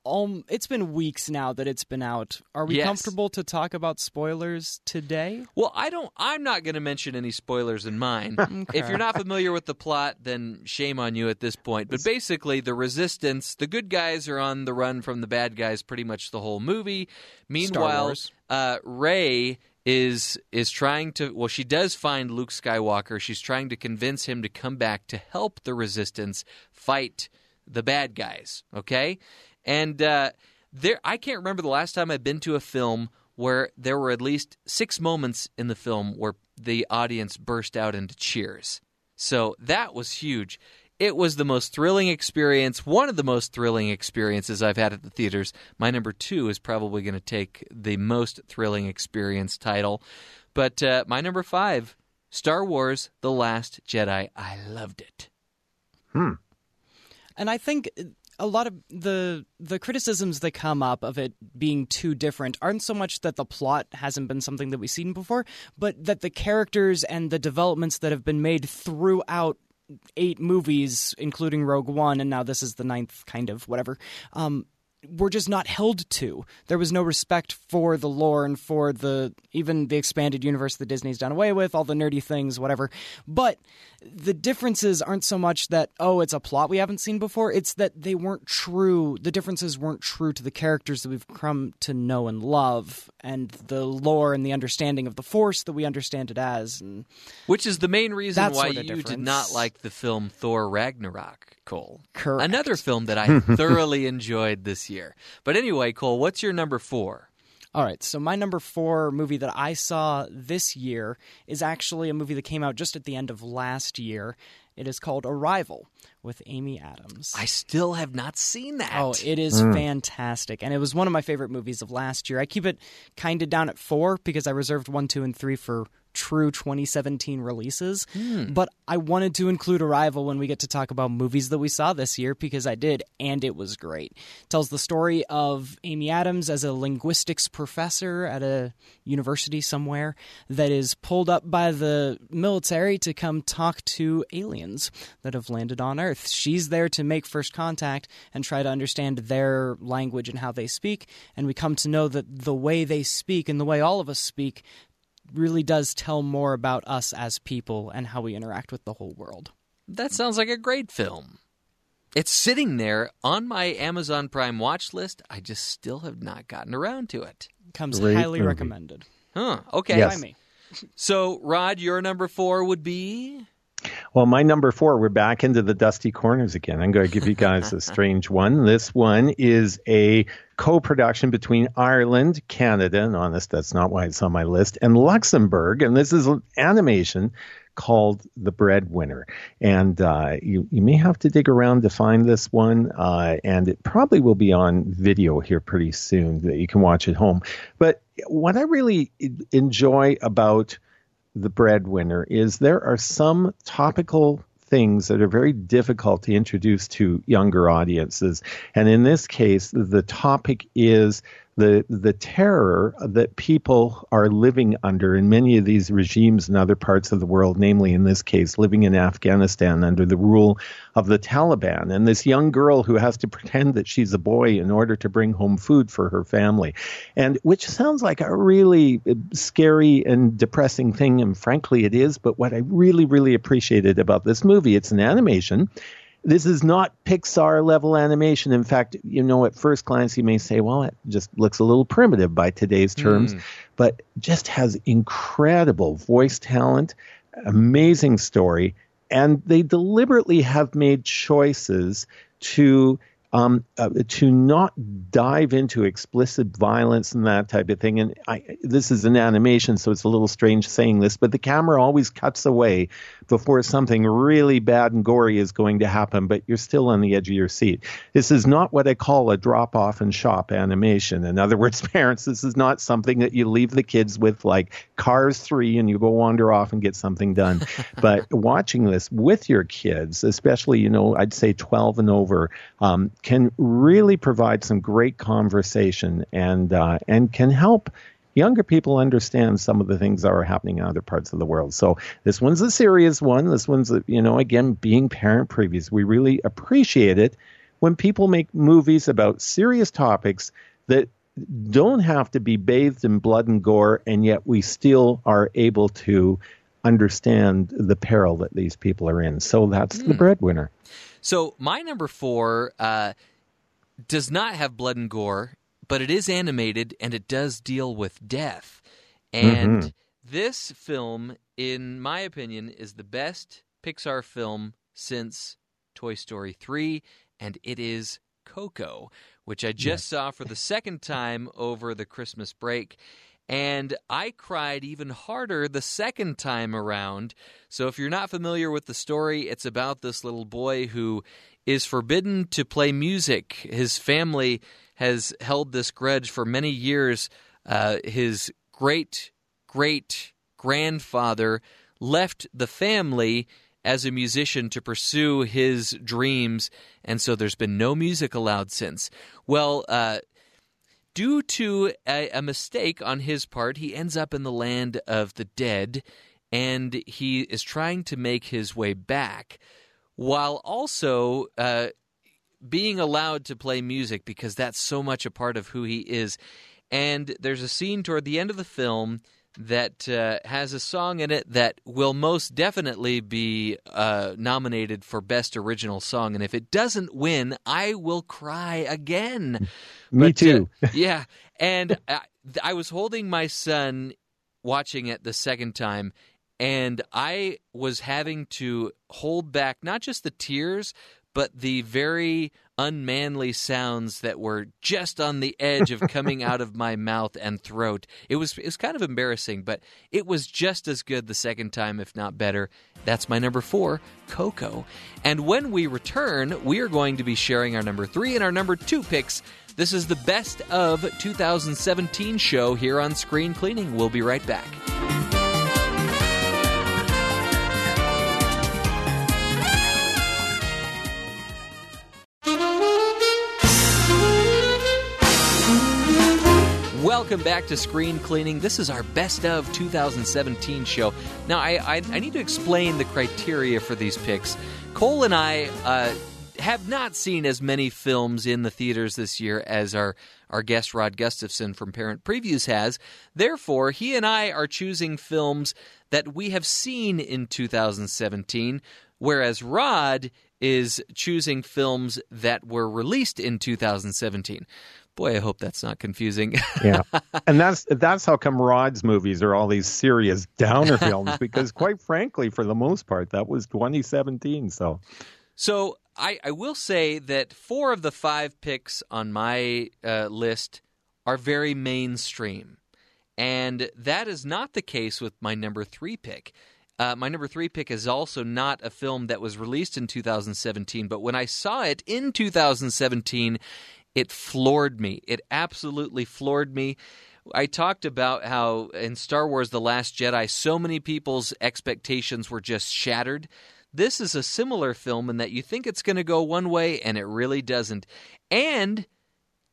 um, it's been weeks now that it's been out. Are we Yes. comfortable to talk about spoilers today? Well, I don't. I'm not going to mention any spoilers in mine. If you're not familiar with the plot, then shame on you at this point. But basically, the resistance, the good guys are on the run from the bad guys pretty much the whole movie. Meanwhile, uh, Rey is is trying to. Well, she does find Luke Skywalker. She's trying to convince him to come back to help the resistance fight the bad guys. Okay, and uh, there, I can't remember the last time I've been to a film where there were at least six moments in the film where the audience burst out into cheers. So that was huge. It was the most thrilling experience, one of the most thrilling experiences I've had at the theaters. My number two is probably going to take the most thrilling experience title. But uh, my number five, Star Wars The Last Jedi. I loved it. Hmm. And I think a lot of the the criticisms that come up of it being too different aren't so much that the plot hasn't been something that we've seen before, but that the characters and the developments that have been made throughout eight movies, including Rogue One, and now this is the ninth, kind of whatever. Um, were just not held to. There was no respect for the lore and for the even the expanded universe that Disney's done away with, all the nerdy things, whatever. But the differences aren't so much that oh, it's a plot we haven't seen before. It's that they weren't true. The differences weren't true to the characters that we've come to know and love, and the lore and the understanding of the Force that we understand it as. And Which is the main reason why sort of you did not like the film Thor Ragnarok, Cole. Correct. Another film that I thoroughly enjoyed this year. But anyway, Cole, what's your number four? All right, so my number four movie that I saw this year is actually a movie that came out just at the end of last year. It is called Arrival with Amy Adams. I still have not seen that. Oh, it is hmm. fantastic. And it was one of my favorite movies of last year. I keep it kind of down at four because I reserved one, two, and three for true 2017 releases. Hmm. But I wanted to include Arrival when we get to talk about movies that we saw this year because I did, and it was great. tells the story of Amy Adams as a linguistics professor at a university somewhere that is pulled up by the military to come talk to aliens that have landed on Earth. She's there to make first contact and try to understand their language and how they speak. And we come to know that the way they speak and the way all of us speak really does tell more about us as people and how we interact with the whole world. That sounds like a great film. It's sitting there on my Amazon Prime watch list. I just still have not gotten around to it. Comes Great highly movie. recommended. Huh. Okay. Yes. By me. So, Rod, your number four would be. Well, my number four, we're back into the dusty corners again. I'm going to give you guys a strange one. This one is a co production between Ireland, Canada, and honest, that's not why it's on my list, and Luxembourg. And this is an animation called The Breadwinner. And uh, you, you may have to dig around to find this one. Uh, and it probably will be on video here pretty soon that you can watch at home. But what I really enjoy about the breadwinner is there are some topical things that are very difficult to introduce to younger audiences. And in this case, the topic is the the terror that people are living under in many of these regimes in other parts of the world, namely in this case, living in Afghanistan under the rule of the Taliban, and this young girl who has to pretend that she's a boy in order to bring home food for her family, and which sounds like a really uh, scary and depressing thing, and frankly it is. But what I really really appreciated about this movie, it's an animation this is not Pixar level animation. In fact, you know, at first glance, you may say, well, it just looks a little primitive by today's terms, mm. but just has incredible voice talent, amazing story, and they deliberately have made choices to um, uh, to not dive into explicit violence and that type of thing. And I, this is an animation, so it's a little strange saying this, but the camera always cuts away before something really bad and gory is going to happen, but you're still on the edge of your seat. This is not what I call a drop off and shop animation. In other words, parents, this is not something that you leave the kids with like Cars 3 and you go wander off and get something done. but watching this with your kids, especially, you know, I'd say 12 and over, um, can really provide some great conversation and uh, and can help younger people understand some of the things that are happening in other parts of the world. So this one's a serious one. This one's a, you know again being parent previews. We really appreciate it when people make movies about serious topics that don't have to be bathed in blood and gore, and yet we still are able to understand the peril that these people are in. So that's mm. the hmm. breadwinner. So my number four uh, does not have blood and gore, but it is animated and it does deal with death. And mm-hmm. this film, in my opinion, is the best Pixar film since Toy Story 3, and it is Coco, which I just yes. saw for the second time over the Christmas break. And I cried even harder the second time around. So, if you're not familiar with the story, it's about this little boy who is forbidden to play music. His family has held this grudge for many years. Uh, his great great grandfather left the family as a musician to pursue his dreams, and so there's been no music allowed since. Well, uh, due to a, a, mistake on his part, he ends up in the land of the dead and he is trying to make his way back while also uh, being allowed to play music because that's so much a part of who he is. And there's a scene toward the end of the film that uh, has a song in it that will most definitely be uh, nominated for Best Original Song. And if it doesn't win, I will cry again. Me but, too. Uh, yeah. And I, I was holding my son watching it the second time, and I was having to hold back not just the tears, but the very unmanly sounds that were just on the edge of coming out of my mouth and throat. It was it was kind of embarrassing, but it was just as good the second time, if not better. That's my number four, Coco. And when we return, we are going to be sharing our number three and our number two picks. This is the best of 2017 show here on Screen Cleaning. We'll be right back. Welcome back to Screen Cleaning. This is our best of 2017 show. Now, I, I, I need to explain the criteria for these picks. Cole and I uh, have not seen as many films in the theaters this year as our, our guest Rod Gustafson from Parent Previews has. Therefore, he and I are choosing films that we have seen in 2017, whereas Rod is choosing films that were released in 2017. Boy, I hope that's not confusing. yeah, and that's that's how come Rod's movies are all these serious downer films because, quite frankly, for the most part, that was 2017. So, so I, I will say that four of the five picks on my uh, list are very mainstream, and that is not the case with my number three pick. Uh, my number three pick is also not a film that was released in 2017, but when I saw it in 2017, it floored me. It absolutely floored me. I talked about how in Star Wars The Last Jedi, so many people's expectations were just shattered. This is a similar film in that you think it's going to go one way and it really doesn't. And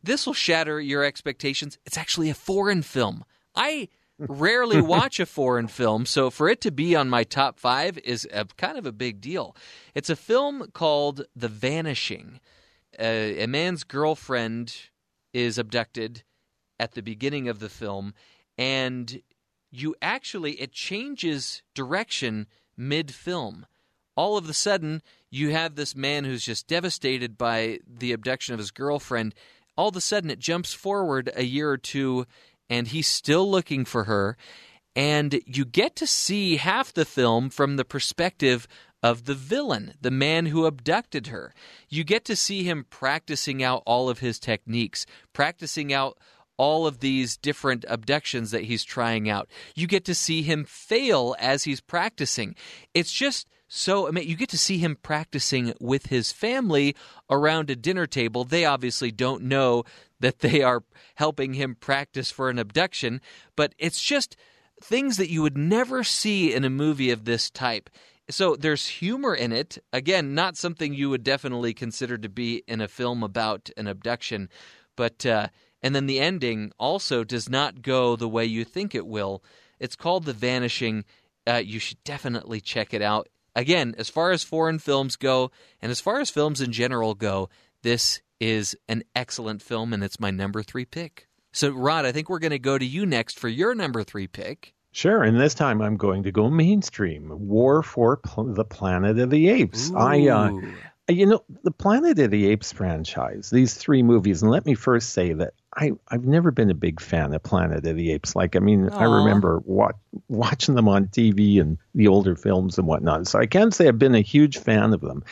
this will shatter your expectations. It's actually a foreign film. I rarely watch a foreign film, so for it to be on my top five is a, kind of a big deal. It's a film called The Vanishing. Uh, a man's girlfriend is abducted at the beginning of the film, and you actually, it changes direction mid film. All of a sudden, you have this man who's just devastated by the abduction of his girlfriend. All of a sudden, it jumps forward a year or two and he's still looking for her. And you get to see half the film from the perspective of the villain, the man who abducted her. You get to see him practicing out all of his techniques, practicing out all of these different abductions that he's trying out. You get to see him fail as he's practicing. It's just so I mean, you get to see him practicing with his family around a dinner table. They obviously don't know that they are helping him practice for an abduction, but it's just things that you would never see in a movie of this type. So there's humor in it. Again, not something you would definitely consider to be in a film about an abduction, but uh, and then the ending also does not go the way you think it will. It's called The Vanishing. Uh, you should definitely check it out again, as far as foreign films go, and as far as films in general go, this is an excellent film, and it's my number three pick. So, Rod, I think we're going to go to you next for your number three pick. Sure, and this time I'm going to go mainstream. War for Pl- the Planet of the Apes. Ooh. I, uh, you know, the Planet of the Apes franchise. These three movies, and let me first say that I, I've never been a big fan of Planet of the Apes. Like, I mean, Aww. I remember what, watching them on TV and the older films and whatnot. So I can't say I've been a huge fan of them.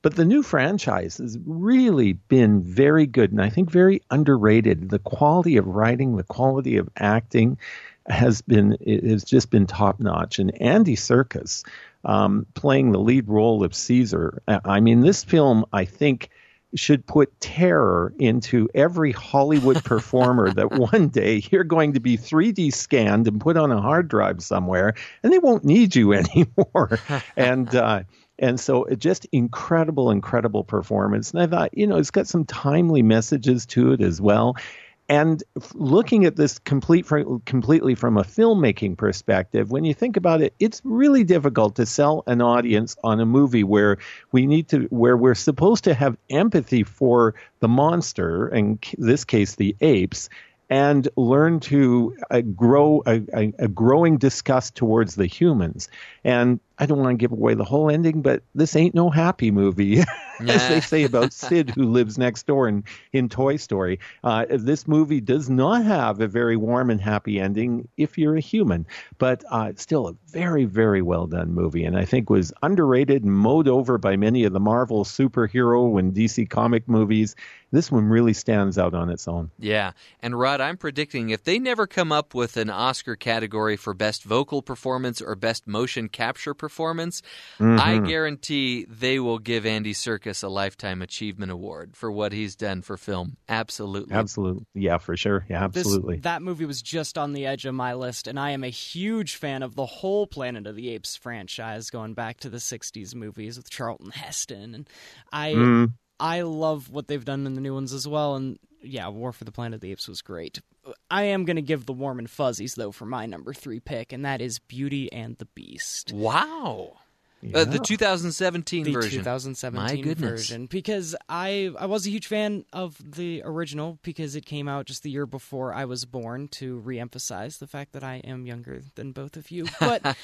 But the new franchise has really been very good and I think very underrated. The quality of writing, the quality of acting has been has just been top notch. And Andy Serkis um, playing the lead role of Caesar. I mean, this film I think should put terror into every Hollywood performer that one day you're going to be 3D scanned and put on a hard drive somewhere, and they won't need you anymore. and uh, and so it just incredible, incredible performance. And I thought, you know, it's got some timely messages to it as well. And looking at this complete completely from a filmmaking perspective, when you think about it, it's really difficult to sell an audience on a movie where we need to, where we're supposed to have empathy for the monster, in this case, the apes, and learn to uh, grow a, a, a, growing disgust towards the humans. And I don't want to give away the whole ending, but this ain't no happy movie, as they say about Sid, who lives next door in, in Toy Story. Uh, this movie does not have a very warm and happy ending if you're a human, but uh, still a very, very well done movie, and I think was underrated and mowed over by many of the Marvel superhero and DC comic movies this one really stands out on its own. Yeah. And Rod, I'm predicting if they never come up with an Oscar category for best vocal performance or best motion capture performance, mm-hmm. I guarantee they will give Andy Serkis a lifetime achievement award for what he's done for film. Absolutely. Absolutely. Yeah, for sure. Yeah, absolutely. This, that movie was just on the edge of my list and I am a huge fan of the whole Planet of the Apes franchise going back to the 60s movies with Charlton Heston and I mm. I love what they've done in the new ones as well. And yeah, War for the Planet of the Apes was great. I am going to give the warm and fuzzies, though, for my number three pick, and that is Beauty and the Beast. Wow. Yeah. Uh, the 2017 the version. 2017 version. Because I I was a huge fan of the original because it came out just the year before I was born to reemphasize the fact that I am younger than both of you. But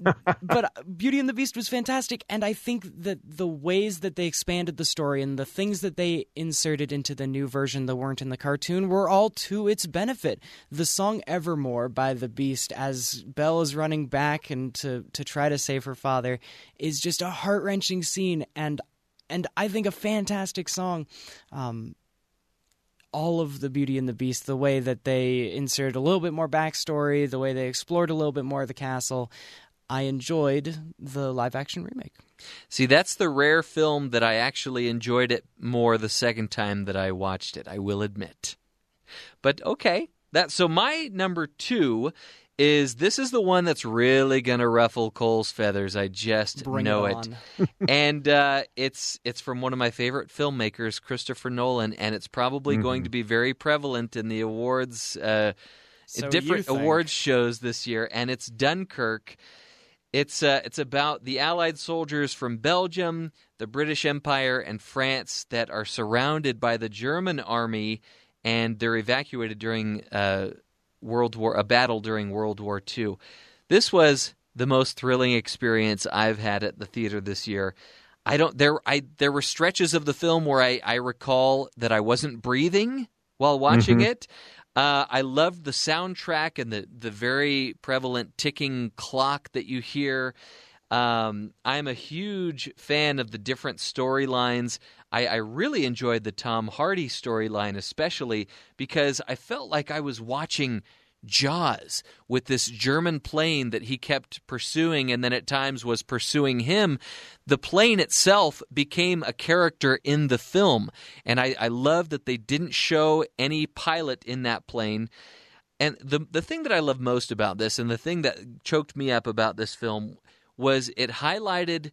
but Beauty and the Beast was fantastic, and I think that the ways that they expanded the story and the things that they inserted into the new version that weren't in the cartoon were all to its benefit. The song "Evermore" by the Beast, as Belle is running back and to to try to save her father, is just a heart wrenching scene, and and I think a fantastic song. Um, all of the Beauty and the Beast, the way that they inserted a little bit more backstory, the way they explored a little bit more of the castle. I enjoyed the live action remake. See, that's the rare film that I actually enjoyed it more the second time that I watched it, I will admit. But okay, that so my number 2 is this is the one that's really going to ruffle Cole's feathers. I just Bring know it it. and uh, it's it's from one of my favorite filmmakers, Christopher Nolan, and it's probably Mm-hmm. going to be very prevalent in the awards, uh, So different awards shows this year. And it's Dunkirk. It's uh, it's about the Allied soldiers from Belgium, the British Empire, and France that are surrounded by the German army, and they're evacuated during uh, World War a battle during World War II. This was the most thrilling experience I've had at the theater this year. I don't there I there were stretches of the film where I, I recall that I wasn't breathing while watching Mhm. it. Uh, I loved the soundtrack and the the very prevalent ticking clock that you hear. Um, I'm a huge fan of the different storylines. I, I really enjoyed the Tom Hardy storyline, especially because I felt like I was watching Jaws with this German plane that he kept pursuing and then at times was pursuing him. The plane itself became a character in the film. And I, I love that they didn't show any pilot in that plane. And the the thing that I love most about this and the thing that choked me up about this film was it highlighted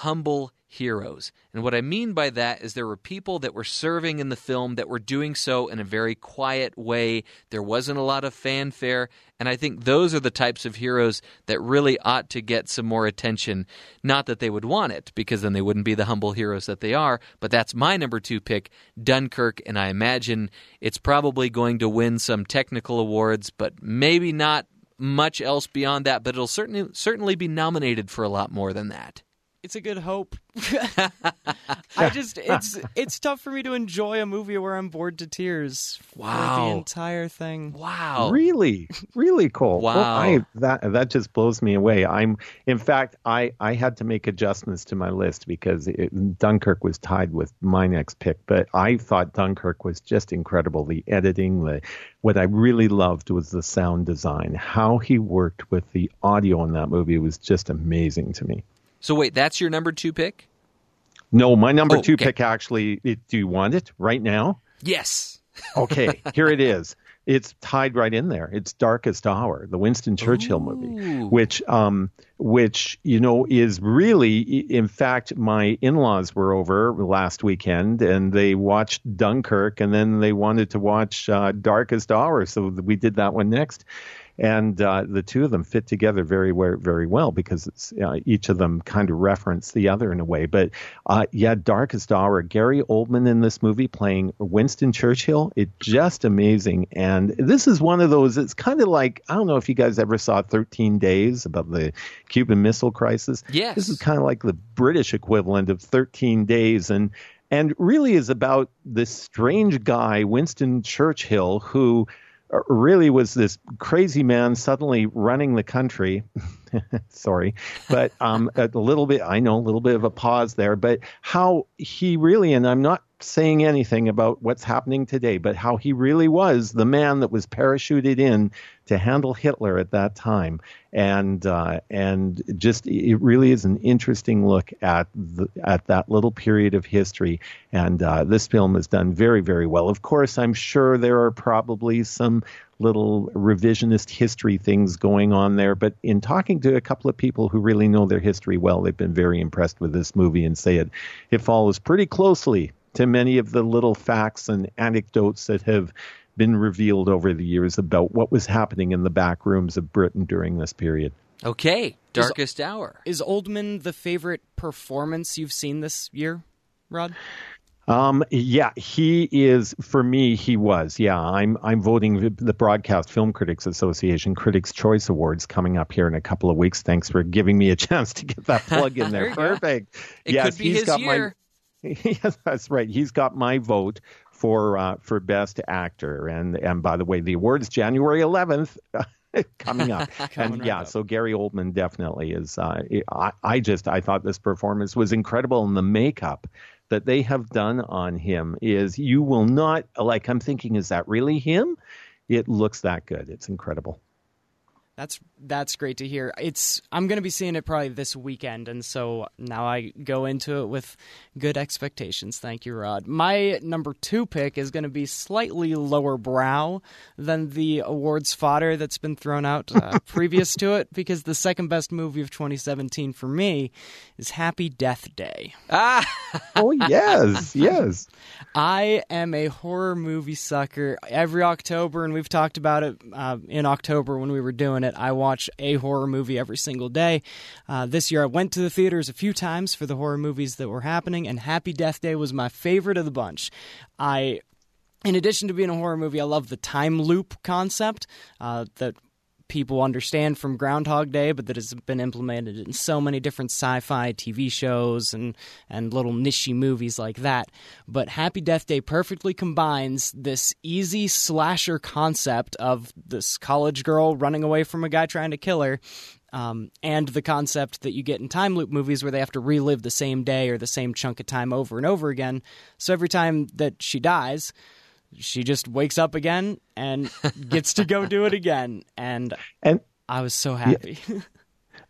humble heroes. And what I mean by that is there were people that were serving in the film that were doing so in a very quiet way. There wasn't a lot of fanfare. And I think those are the types of heroes that really ought to get some more attention. Not that they would want it, because then they wouldn't be the humble heroes that they are. But that's my number two pick, Dunkirk. And I imagine it's probably going to win some technical awards, but maybe not much else beyond that. But it'll certainly certainly be nominated for a lot more than that. It's a good hope. I just it's it's tough for me to enjoy a movie where I'm bored to tears for Wow. the entire thing. Wow. Really, really cool. Well, Wow. I, that that just blows me away. I'm, in fact, I I had to make adjustments to my list because it, Dunkirk was tied with my next pick. But I thought Dunkirk was just incredible. The editing, the what I really loved was the sound design. How he worked with the audio in that movie was just amazing to me. So wait, that's your number two pick? No, my number Oh, two okay. pick actually. It, do you want it right now? Yes. Okay, here it is. It's tied right in there. It's Darkest Hour, the Winston Churchill movie, which, um, which you know is really, in fact, my in-laws were over last weekend and they watched Dunkirk, and then they wanted to watch uh, Darkest Hour, so we did that one next. And uh, the two of them fit together very, very, well because it's, uh, each of them kind of reference the other in a way. But uh, yeah, Darkest Hour, Gary Oldman in this movie playing Winston Churchill, it's just amazing. And this is one of those, it's kind of like, I don't know if you guys ever saw 13 Days about the Cuban Missile Crisis. Yes. This is kind of like the British equivalent of 13 Days. And and really is about this strange guy, Winston Churchill, who Uh, really was this crazy man suddenly running the country. Sorry, but um, a little bit, I know, a little bit of a pause there, but how he really, and I'm not saying anything about what's happening today, but how he really was the man that was parachuted in to handle Hitler at that time, and uh, and just it really is an interesting look at the, at that little period of history, and uh, this film is done very very well. Of course, I'm sure there are probably some little revisionist history things going on there, but in talking to a couple of people who really know their history well, they've been very impressed with this movie and say it it follows pretty closely to many of the little facts and anecdotes that have been revealed over the years about what was happening in the back rooms of Britain during this period. Okay, Darkest Hour. Is Oldman the favorite performance you've seen this year, Rod? Um, yeah, he is for me. He was. Yeah, I'm. I'm voting the Broadcast Film Critics Association Critics Choice Awards coming up here in a couple of weeks. Thanks for giving me a chance to get that plug in there. There. Perfect. It yes, could be he's his got year. my. yes, that's right. He's got my vote for uh, for best actor, and and by the way, the awards January 11th. coming up Coming and right yeah up. so gary oldman definitely is uh, I, I just i thought this performance was incredible and the makeup that they have done on him is you will not like i'm thinking is that really him? It looks that good. It's incredible That's that's great to hear. It's I'm going to be seeing it probably this weekend, and so now I go into it with good expectations. Thank you, Rod. My number two pick is going to be slightly lower brow than the awards fodder that's been thrown out uh, previous to it, because the second best movie of 2017 for me is Happy Death Day. Ah, oh yes, yes. I am a horror movie sucker. Every October, and we've talked about it uh, in October when we were doing it. I watch a horror movie every single day. Uh, this year, I went to the theaters a few times for the horror movies that were happening, and Happy Death Day was my favorite of the bunch. I in addition to being a horror movie, I love the time loop concept uh, that people understand from Groundhog Day, but that has been implemented in so many different sci-fi TV shows and and little niche movies like that. But Happy Death Day perfectly combines this easy slasher concept of this college girl running away from a guy trying to kill her. Um, and the concept that you get in time loop movies where they have to relive the same day or the same chunk of time over and over again. So every time that she dies, she just wakes up again and gets to go do it again. And, and I was so happy. Yeah.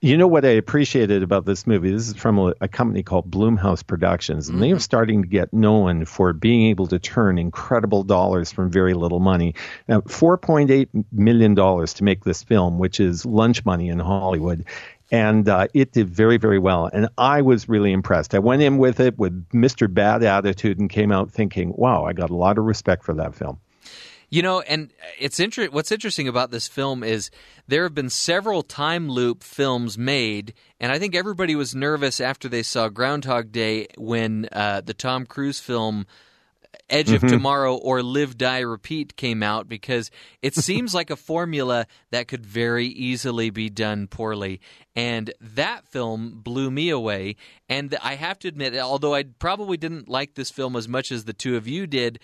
You know what I appreciated about this movie? This is from a, a company called Blumhouse Productions, and mm-hmm. they are starting to get known for being able to turn incredible dollars from very little money. Now, $4.8 million to make this film, which is lunch money in Hollywood and uh, it did very very well. And i was really impressed. I went in with it with mr bad attitude and came out thinking wow i got a lot of respect for that film. You know and it's inter- what's interesting about this film is there have been several time loop films made and i think everybody was nervous after they saw groundhog day when uh, the tom cruise film Edge mm-hmm. of Tomorrow or Live, Die, Repeat came out because it seems like a formula that could very easily be done poorly. And that film blew me away. And I have to admit, although I probably didn't like this film as much as the two of you did,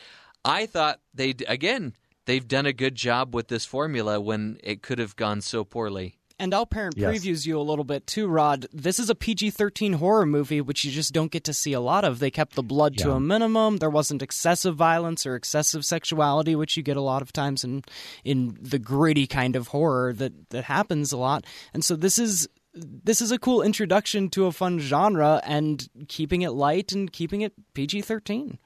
I thought they, again, they've done a good job with this formula when it could have gone so poorly. And I'll parent yes. previews you a little bit too, Rod. This is a PG 13 horror movie, which you just don't get to see a lot of. They kept the blood yeah. to a minimum. There wasn't excessive violence or excessive sexuality, which you get a lot of times in in the gritty kind of horror that, that happens a lot. And so this is this is a cool introduction to a fun genre and keeping it light and keeping it PG 13.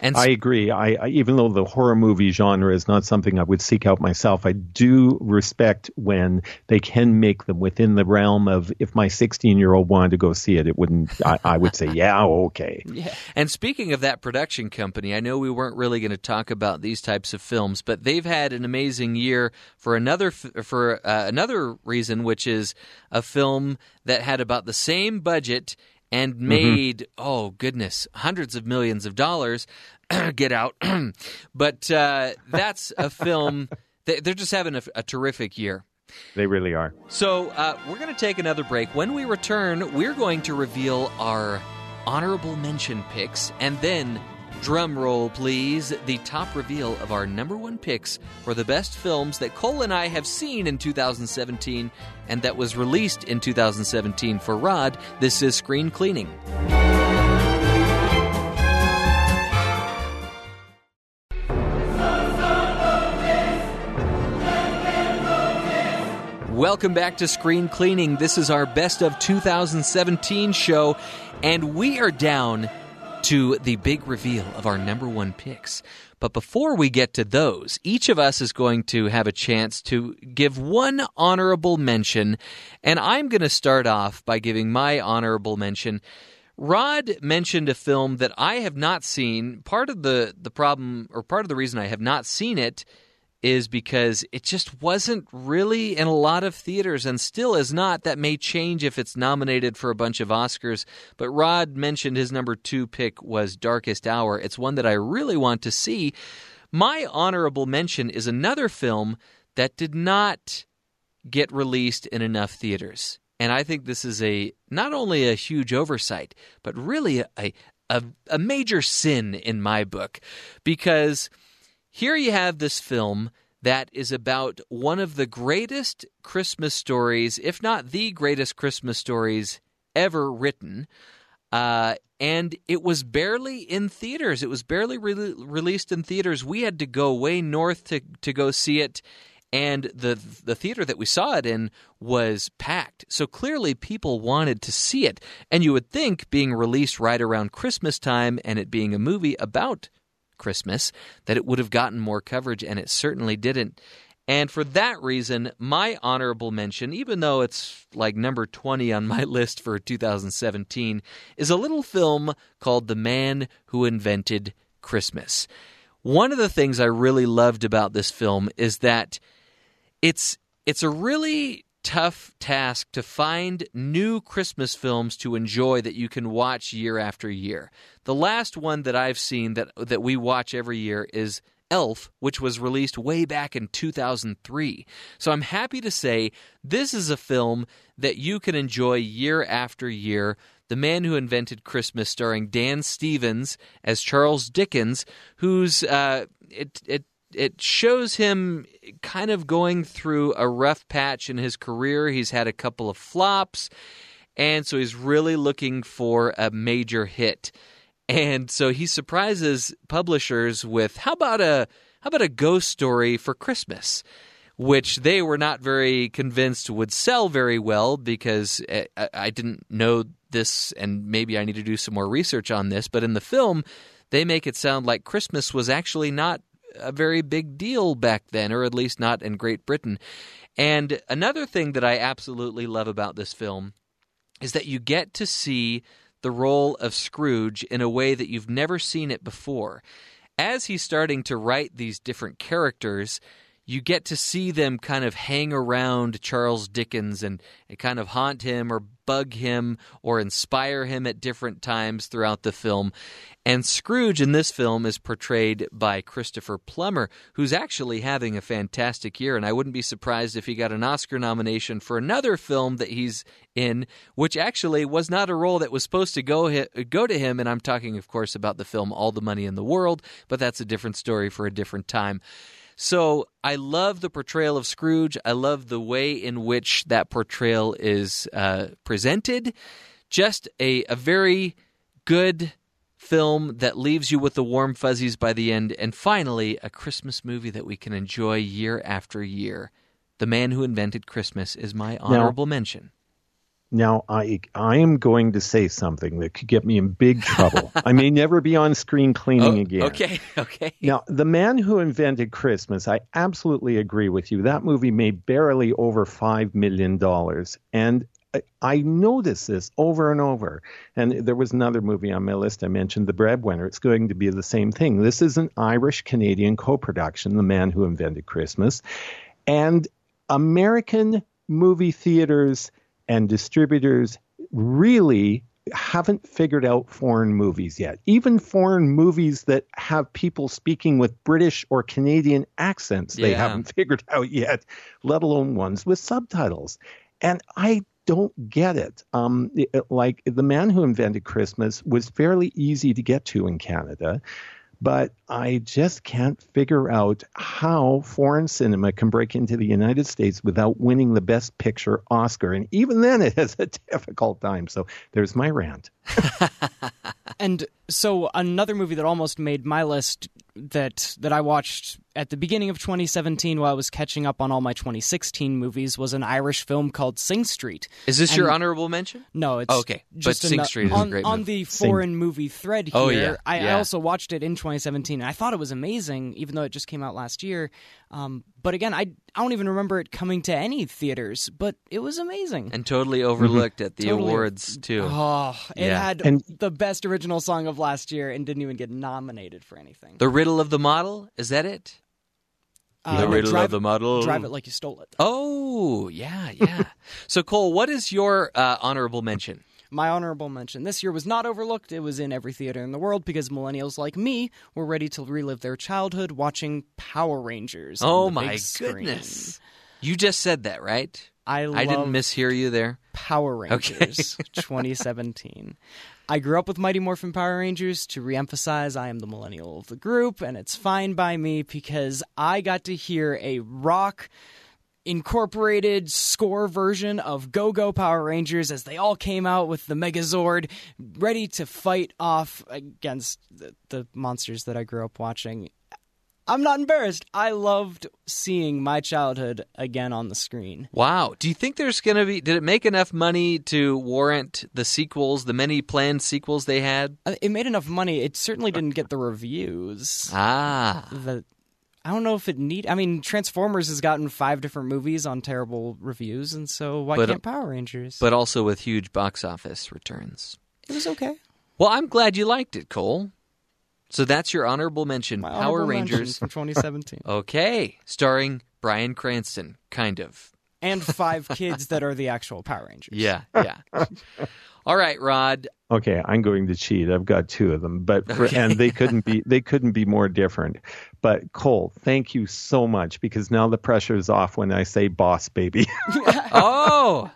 And I agree. I, I, even though the horror movie genre is not something I would seek out myself, I do respect when they can make them within the realm of if my 16 year old wanted to go see it, it wouldn't. I, I would say, yeah, okay. Yeah. And speaking of that production company, I know we weren't really going to talk about these types of films, but they've had an amazing year for another for uh, another reason, which is a film that had about the same budget and mm-hmm. made mm-hmm. oh goodness hundreds of millions of dollars get out but uh, that's a film they're just having a, a, terrific year they really are so uh, we're going to take another break when we return we're going to reveal our honorable mention picks and then Drum roll, please. The top reveal of our number one picks for the best films that Cole and I have seen in 2017 and that was released in 2017 for Rod. This is Screen Cleaning. Welcome back to Screen Cleaning. This is our best of 2017 show, and we are down to the big reveal of our number one picks. But before we get to those, each of us is going to have a chance to give one honorable mention. And I'm going to start off by giving my honorable mention. Rod mentioned a film that I have not seen. Part of the, the problem, or part of the reason I have not seen it, is because it just wasn't really in a lot of theaters and still is not. That may change if it's nominated for a bunch of Oscars. But Rod mentioned his number two pick was Darkest Hour. It's one that I really want to see. My honorable mention is another film that did not get released in enough theaters. And I think this is a not only a huge oversight, but really a, a, a major sin in my book because here you have this film that is about one of the greatest Christmas stories, if not the greatest Christmas stories ever written. Uh, and it was barely in theaters. It was barely re- released in theaters. We had to go way north to, to go see it. and the the theater that we saw it in was packed. So clearly people wanted to see it. And you would think being released right around Christmas time and it being a movie about Christmas that it would have gotten more coverage and it certainly didn't. And for that reason, my honorable mention, even though it's like number 20 on my list for 2017, is a little film called The Man Who Invented Christmas. One of the things I really loved about this film is that it's it's a really tough task to find new Christmas films to enjoy that you can watch year after year. The last one that I've seen that that we watch every year is Elf, which was released way back in 2003. So I'm happy to say this is a film that you can enjoy year after year. The Man Who Invented Christmas, starring Dan Stevens as Charles Dickens, who's uh, it it it shows him kind of going through a rough patch in his career. He's had a couple of flops, and so he's really looking for a major hit. And so he surprises publishers with how about a how about a ghost story for Christmas? Which they were not very convinced would sell very well because eh, I didn't know this, and maybe I need to do some more research on this. But in the film, they make it sound like Christmas was actually not a very big deal back then, or at least not in Great Britain. And another thing that I absolutely love about this film is that you get to see the role of Scrooge in a way that you've never seen it before. As he's starting to write these different characters, you get to see them kind of hang around Charles Dickens and, and, kind of haunt him or bug him or inspire him at different times throughout the film. And Scrooge in this film is portrayed by Christopher Plummer, who's actually having a fantastic year. And I wouldn't be surprised if he got an Oscar nomination for another film that he's in, which actually was not a role that was supposed to go, go to him. And I'm talking, of course, about the film All the Money in the World, but that's a different story for a different time. So I love the portrayal of Scrooge. I love the way in which that portrayal is uh, presented. Just a, a very good film that leaves you with the warm fuzzies by the end. And finally, a Christmas movie that we can enjoy year after year. The Man Who Invented Christmas is my honorable now, mention. Now, I I am going to say something that could get me in big trouble. I may never be on screen cleaning oh, again. Okay, okay. Now, The Man Who Invented Christmas, I absolutely agree with you. That movie made barely over $5 million. And I, I notice this over and over. And there was another movie on my list I mentioned, The Breadwinner. It's going to be the same thing. This is an Irish Canadian co production, The Man Who Invented Christmas. And American movie theaters and distributors really haven't figured out foreign movies yet. Even foreign movies that have people speaking with British or Canadian accents, they yeah. haven't figured out yet, let alone ones with subtitles. And I don't get it. Um, it, like the man who invented Christmas was fairly easy to get to in Canada but I just can't figure out how foreign cinema can break into the United States without winning the Best Picture Oscar. And even then, it has a difficult time. So there's my rant. and so another movie that almost made my list that that I watched at the beginning of 2017 while I was catching up on all my 2016 movies was an Irish film called Sing Street. Is this and your honorable mention? No, it's oh, okay. Just but Sing an, Street is on, a great on movie. the foreign movie thread oh, here. Oh, yeah. I, yeah. I also watched it in 2017 and I thought it was amazing, even though it just came out last year. Um, but again, I I don't even remember it coming to any theaters, but it was amazing and totally overlooked Mm-hmm. at the Totally. awards too. Oh, it Yeah. had And- the best original song of last year and didn't even get nominated for anything. The riddle of the model is that it? Uh, the no, riddle drive, of the model. Drive it like you stole it. Oh, yeah, yeah. so Cole, what is your uh, honorable mention? My honorable mention this year was not overlooked. It was in every theater in the world because millennials like me were ready to relive their childhood watching Power Rangers. on Oh my goodness! You just said that, right? I, I didn't mishear you there. Power Okay. Rangers 2017. I grew up with Mighty Morphin Power Rangers. To reemphasize, I am the millennial of the group, and it's fine by me because I got to hear a rock incorporated score version of Go Go Power Rangers as they all came out with the Megazord ready to fight off against the, the monsters that I grew up watching. I'm not embarrassed. I loved seeing my childhood again on the screen. Wow. Do you think there's going to be did it make enough money to warrant the sequels, the many planned sequels they had? Uh, It made enough money. It certainly didn't get the reviews. Ah. that I don't know if it need. I mean, Transformers has gotten five different movies on terrible reviews, and so why But- uh, can't Power Rangers? But also with huge box office returns. it was okay. Well, I'm glad you liked it, Cole. So that's your honorable mention, My Power honorable mention Rangers from 2017, Okay, starring Bryan Cranston, kind of. and five kids that are the actual Power Rangers. Yeah, yeah. All right, Rod. Okay, I'm going to cheat. I've got two of them, but for, Okay. and they couldn't be they couldn't be more different. But Cole, thank you so much because now the pressure is off when I say boss baby. Oh,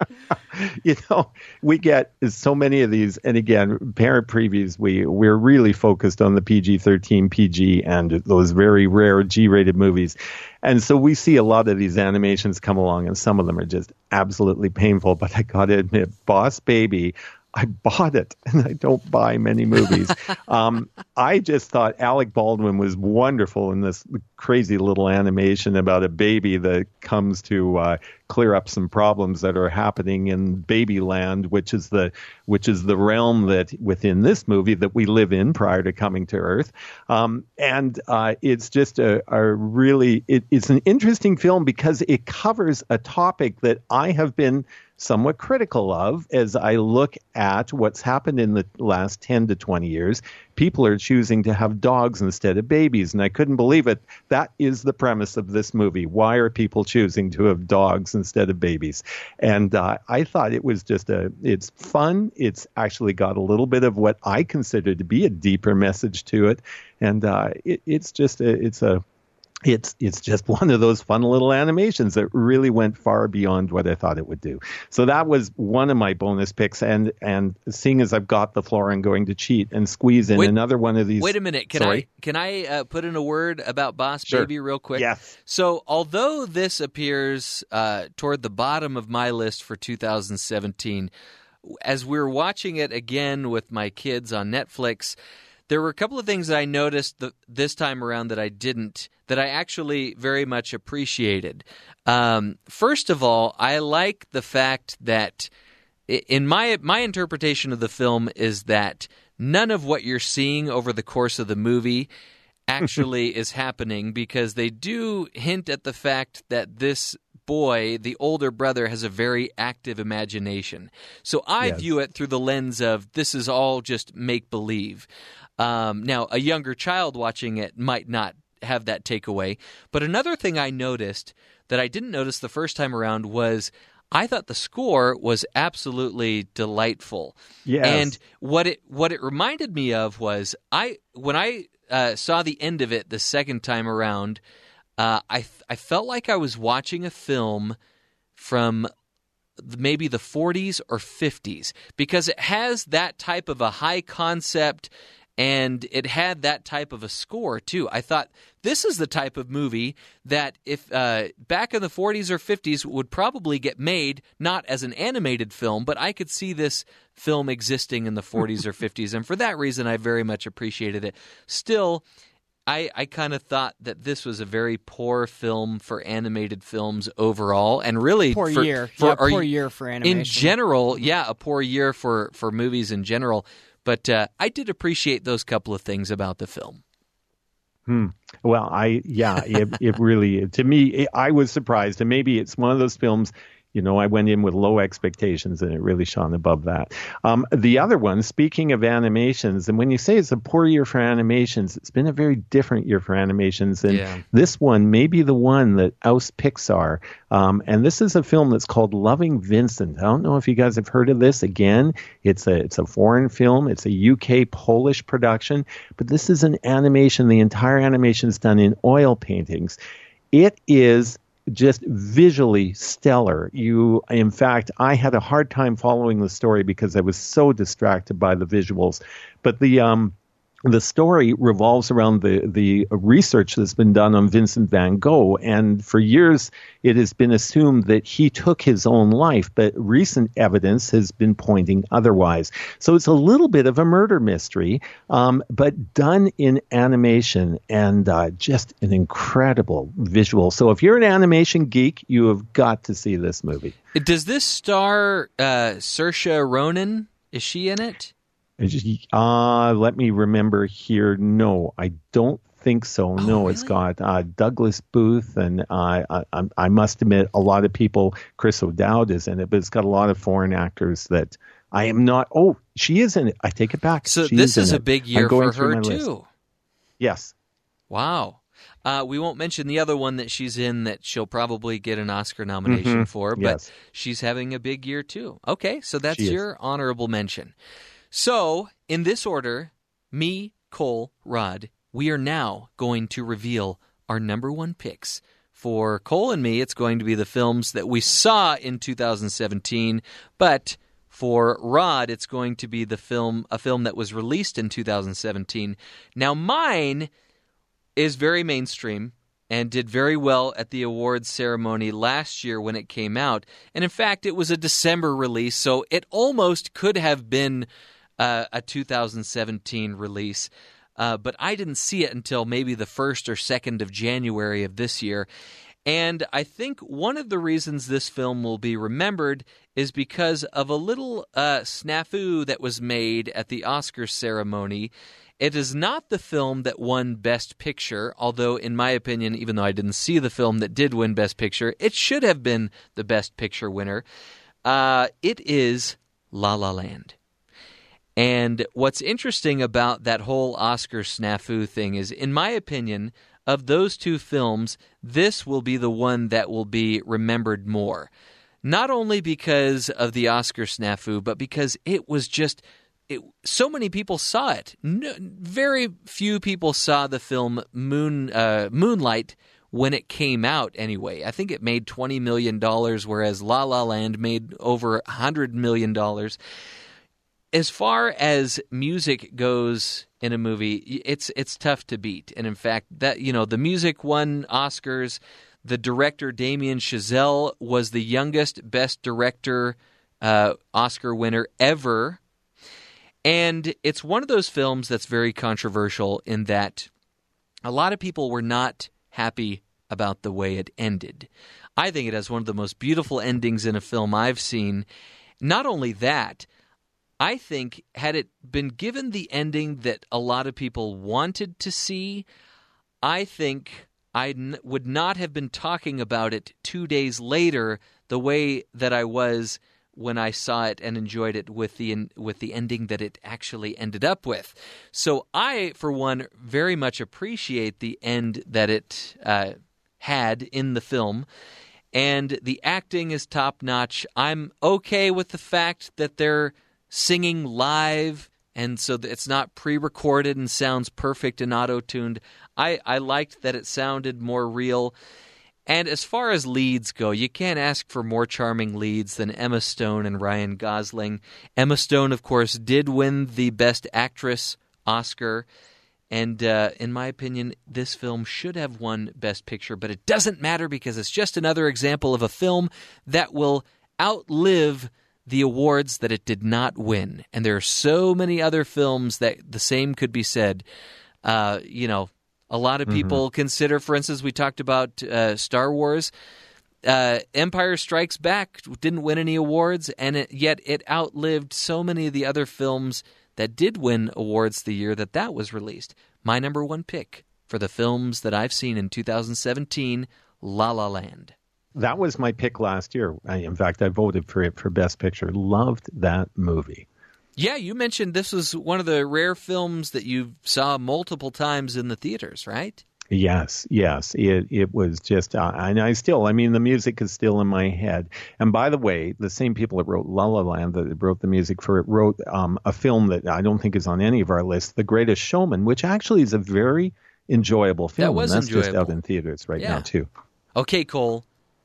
you know, we get so many of these, and again, parent previews. We we're really focused on the PG-13, PG, and those very rare G-rated movies, and so we see a lot of these animations come along, and some of them are just absolutely painful. But I got to admit, Boss Baby. I bought it, and I don't buy many movies. um, I just thought Alec Baldwin was wonderful in this crazy little animation about a baby that comes to uh, clear up some problems that are happening in Babyland, which is the which is the realm that within this movie that we live in prior to coming to Earth. Um, and uh, it's just a, a really it, it's an interesting film because it covers a topic that I have been somewhat critical of as I look at what's happened in the last 10 to 20 years. People are choosing to have dogs instead of babies, and I couldn't believe it. That is the premise of this movie. Why are people choosing to have dogs instead of babies? And uh, I thought it was just a, it's fun. It's actually got a little bit of what I consider to be a deeper message to it. And uh, it, it's just, a, it's a, it's it's just one of those fun little animations that really went far beyond what I thought it would do. So that was one of my bonus picks, and and seeing as I've got the floor, I'm going to cheat and squeeze in Wait- another one of these. wait a minute. Can Sorry. I can I uh, put in a word about Boss Sure. Baby real quick? Yes. So, although this appears uh, toward the bottom of my list for 2017, as we're watching it again with my kids on Netflix, there were a couple of things that I noticed th- this time around that I didn't, that I actually very much appreciated. Um, first of all, I like the fact that, in my my interpretation of the film, is that none of what you're seeing over the course of the movie actually is happening because they do hint at the fact that this boy, the older brother, has a very active imagination. So I Yes. view it through the lens of this is all just make believe. Um, now, a younger child watching it might not have that takeaway. But another thing I noticed that I didn't notice the first time around was I thought the score was absolutely delightful. Yes. And what it what it reminded me of was I when I uh, saw the end of it the second time around, uh, I I felt like I was watching a film from maybe the 40s or 50s because it has that type of a high concept and it had that type of a score too. I thought this is the type of movie that if uh, back in the 40s or 50s would probably get made not as an animated film, but I could see this film existing in the 40s or 50s, and for that reason, I very much appreciated it. Still. I, I kind of thought that this was a very poor film for animated films overall, and really Poor for, year. For, Yeah, poor year for animation In general, yeah, a poor year for for movies in general. But uh, I did appreciate those couple of things about the film. Hmm. Well, I yeah, it, it really to me it, I was surprised, and maybe it's one of those films. You know, I went in with low expectations, and it really shone above that. Um, the other one, speaking of animations, and when you say it's a poor year for animations, it's been a very different year for animations, and Yeah. this one may be the one that oust Pixar. Um, and this is a film that's called Loving Vincent. I don't know if you guys have heard of this. Again, it's a it's a foreign film. It's a UK Polish production, but this is an animation. The entire animation is done in oil paintings. It is just visually stellar. You, in fact, I had a hard time following the story because I was so distracted by the visuals. But the um, the story revolves around the, the research that's been done on Vincent van Gogh. And for years, it has been assumed that he took his own life, but recent evidence has been pointing otherwise. So it's a little bit of a murder mystery, um, but done in animation and uh, just an incredible visual. So if you're an animation geek, you have got to see this movie. Does this star uh, Saoirse Ronan? Is she in it? Uh, let me remember here. No, I don't think so. Oh, no, really? it's got uh, Douglas Booth, and uh, I, I, I must admit, a lot of people. Chris O'Dowd is in it, but it's got a lot of foreign actors that I am not. Oh, she is in it. I take it back. So She this is a it. big year going for her my list. too. Yes. Wow. Uh, we won't mention the other one that she's in that she'll probably get an Oscar nomination Mhm. for, but Yes. she's having a big year too. Okay, so that's She is. your honorable mention. So, in this order, me, Cole, Rod, we are now going to reveal our number one picks. For Cole and me, it's going to be the films that we saw in 2017, but for Rod, it's going to be the film a film that was released in 2017. Now mine is very mainstream and did very well at the awards ceremony last year when it came out. And in fact, it was a December release, so it almost could have been uh, a 2017 release. Uh, but I didn't see it until maybe the 1st or 2nd of January of this year. And I think one of the reasons this film will be remembered is because of a little uh, snafu that was made at the Oscar ceremony. It is not the film that won Best Picture, although, in my opinion, even though I didn't see the film that did win Best Picture, it should have been the Best Picture winner. Uh, it is La La Land. And what's interesting about that whole Oscar snafu thing is, in my opinion, of those two films, this will be the one that will be remembered more. Not only because of the Oscar snafu, but because it was just. It, so many people saw it. No, very few people saw the film Moon uh, Moonlight when it came out. Anyway, I think it made twenty million dollars, whereas La La Land made over hundred million dollars as far as music goes in a movie, it's it's tough to beat. And in fact, that you know, the music won Oscars. The director Damien Chazelle was the youngest Best Director uh, Oscar winner ever. And it's one of those films that's very controversial in that a lot of people were not happy about the way it ended. I think it has one of the most beautiful endings in a film I've seen. Not only that, I think had it been given the ending that a lot of people wanted to see, I think I n- would not have been talking about it two days later the way that I was when I saw it and enjoyed it with the with the ending that it actually ended up with. So I, for one, very much appreciate the end that it uh, had in the film and the acting is top notch. I'm okay with the fact that they're singing live and so it's not pre-recorded and sounds perfect and auto-tuned. I I liked that it sounded more real. And as far as leads go, you can't ask for more charming leads than Emma Stone and Ryan Gosling. Emma Stone, of course, did win the Best Actress Oscar. And uh, in my opinion, this film should have won Best Picture, but it doesn't matter because it's just another example of a film that will outlive the awards that it did not win. And there are so many other films that the same could be said. Uh, you know, a lot of people consider, for instance, we talked about uh, Star Wars. Uh, Empire Strikes Back didn't win any awards, and it, yet it outlived so many of the other films that did win awards the year that that was released. My number one pick for the films that I've seen in 2017, La La Land. That was my pick last year. I, in fact, I voted for it for Best Picture. Loved that movie. Yeah, you mentioned this was one of the rare films that you saw multiple times in the theaters, right? Yes, yes. It it was just, uh, and I still, I mean, the music is still in my head. And by the way, the same people that wrote La La Land, that wrote the music for it, wrote um, a film that I don't think is on any of our lists, The Greatest Showman, which actually is a very enjoyable film. That was and that's just out in theaters right Yeah. now too. Okay, Cole.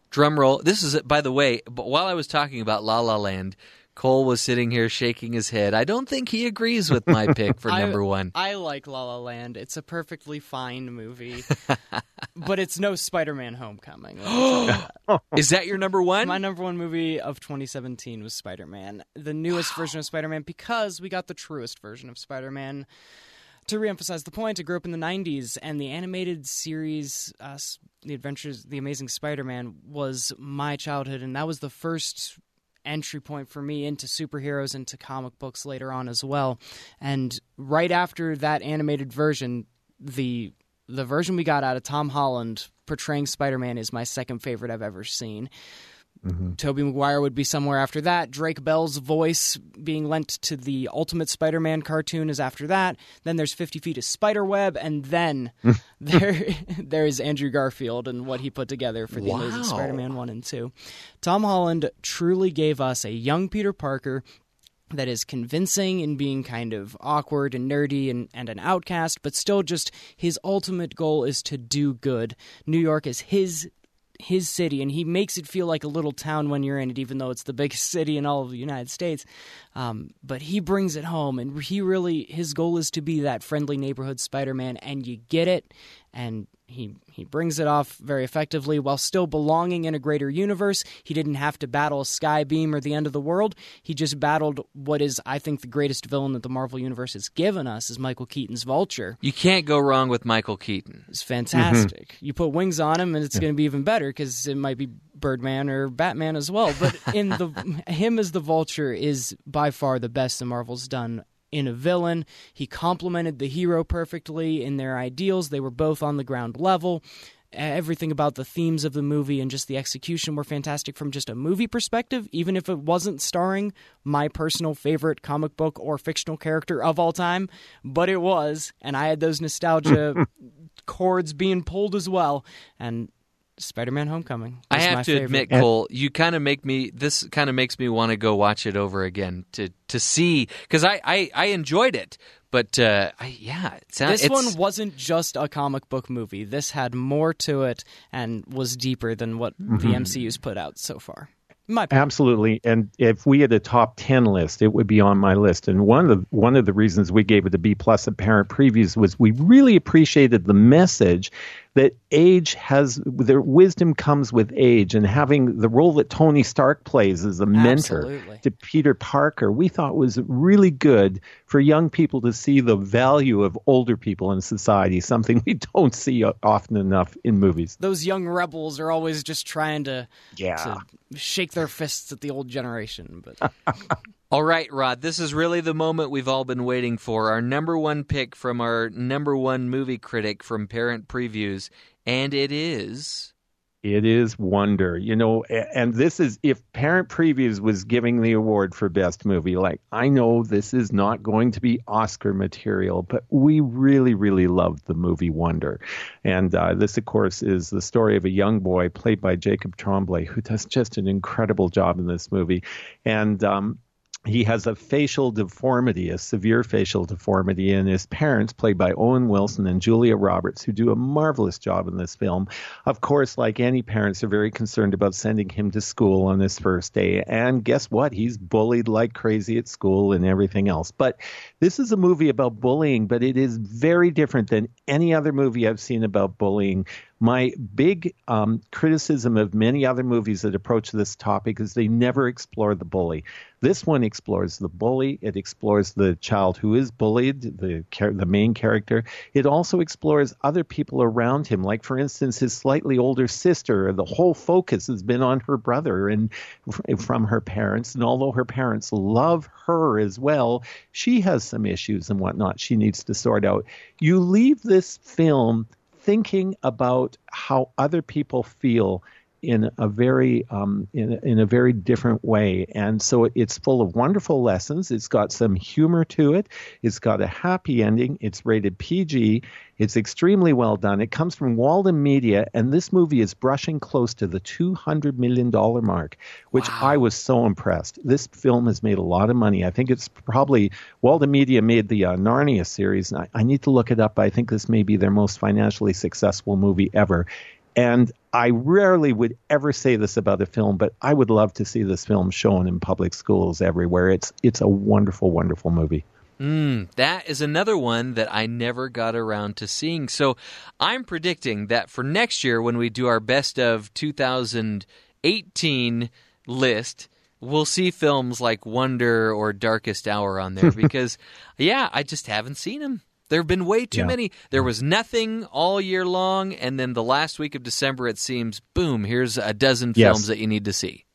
Drum roll. This is, by the way, but while I was talking about La La Land, Cole was sitting here shaking his head. I don't think he agrees with my pick for I- number one. I like La La Land. It's a perfectly fine movie, but it's no Spider-Man: Homecoming. let me tell you that. Is that your number one? My number one movie of 2017 was Spider-Man, the newest version of Spider-Man, because we got the truest version of Spider-Man. To reemphasize the point, I grew up in the 90s, and the animated series, uh, The Adventures, The Amazing Spider-Man, was my childhood, and that was the first entry point for me into superheroes into comic books later on as well. And right after that animated version, the the version we got out of Tom Holland portraying Spider-Man is my second favorite I've ever seen. Mm-hmm. Tobey Maguire would be somewhere after that. Drake Bell's voice being lent to the Ultimate Spider-Man cartoon is after that. Then there's 50 Feet of Spiderweb, and then there there is Andrew Garfield and what he put together for the Amazing Spider-Man one and two. Tom Holland truly gave us a young Peter Parker that is convincing in being kind of awkward and nerdy and, and an outcast, but still just his ultimate goal is to do good. New York is his his city and he makes it feel like a little town when you're in it even though it's the biggest city in all of the united states. Um, but he brings it home and he really his goal is to be that friendly neighborhood spider-man and you get it and he he brings it off very effectively while still belonging in a greater universe he didn't have to battle a skybeam or the end of the world he just battled what is i think the greatest villain that the marvel universe has given us is michael keaton's vulture You can't go wrong with Michael Keaton. it's fantastic. Mm-hmm. You put wings on him, and it's going to be even better because it might be Birdman or Batman as well. But in the him as the Vulture is by far the best the Marvel's done in a villain. He complemented the hero perfectly in their ideals. They were both on the ground level. Everything about the themes of the movie and just the execution were fantastic from just a movie perspective, even if it wasn't starring my personal favorite comic book or fictional character of all time. But it was, and I had those nostalgia chords being pulled as well. And Spider-Man: Homecoming. I have my to favorite. admit, Cole, you kind of make me. This kind of makes me want to go watch it over again to to see because I, I I enjoyed it, but uh, I, yeah, it sounds. this one wasn't just a comic book movie. This had more to it and was deeper than what the Mhm. MCU's put out so far. My Absolutely, and if we had a top ten list, it would be on my list. And one of the, one of the reasons we gave it a B plus at Parent Previews was we really appreciated the message that age has their wisdom comes with age, and having the role that Tony Stark plays as a mentor Absolutely. to Peter Parker, we thought was really good for young people to see the value of older people in society, something we don't see often enough in movies. Those young rebels are always just trying to Yeah. to shake their fists at the old generation. But All right, Rod, this is really the moment we've all been waiting for. Our number one pick from our number one movie critic from Parent Previews, and it is. It is Wonder, you know, and this is if Parent Previews was giving the award for best movie. Like, I know this is not going to be Oscar material, but we really, really loved the movie Wonder. And uh, this, of course, is the story of a young boy played by Jacob Tremblay, who does just an incredible job in this movie. And um, he has a facial deformity, a severe facial deformity, and his parents, played by Owen Wilson and Julia Roberts, who do a marvelous job in this film, of course, like any parents, are very concerned about sending him to school on his first day. And guess what? He's bullied like crazy at school and everything else. But this is a movie about bullying, but it is very different than any other movie I've seen about bullying. My big um, criticism of many other movies that approach this topic is they never explore the bully. This one explores the bully. It explores the child who is bullied, the the main character. It also explores other people around him, like for instance his slightly older sister. The whole focus has been on her brother and from her parents. And although her parents love her as well, she has some issues and whatnot she needs to sort out. You leave this film thinking about how other people feel in a very um, in, a- in a very different way. And so it's full of wonderful lessons. It's got some humor to it. It's got a happy ending. It's rated pg it's extremely well done. It comes from walden media and this movie is brushing close to the 200 million dollar mark which i was so impressed. This film has made a lot of money. I think it's probably walden media made the uh, narnia series and I, I need to look it up. I think this may be their most financially successful movie ever And I rarely would ever say this about a film, but I would love to see this film shown in public schools everywhere. It's it's a wonderful, wonderful movie. Mm, that is another one that I never got around to seeing. So I'm predicting that for next year, when we do our best of 2018 list, we'll see films like Wonder or Darkest Hour on there because, yeah, I just haven't seen them. There have been way too Yeah. many. There was nothing all year long, and then the last week of December, it seems, boom, here's a dozen Yes. films that you need to see.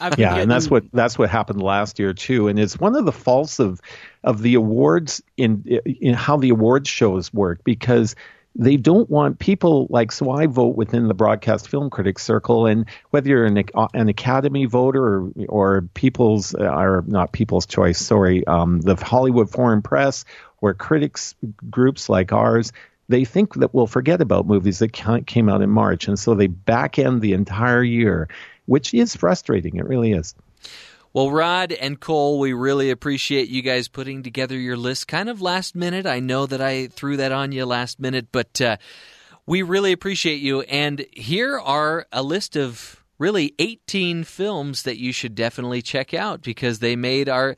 I've been yeah, and that's what that's what happened last year too. And it's one of the faults of of the awards in in how the awards shows work because they don't want people like so I vote within the broadcast film critics circle and whether you're an, an academy voter or or people's or not people's choice sorry um, the Hollywood Foreign Press or critics groups like ours they think that we'll forget about movies that came out in March and so they back end the entire year which is frustrating it really is Well, Rod and Cole, we really appreciate you guys putting together your list kind of last minute. I know that I threw that on you last minute, but uh, we really appreciate you. And here are a list of really 18 films that you should definitely check out because they made our.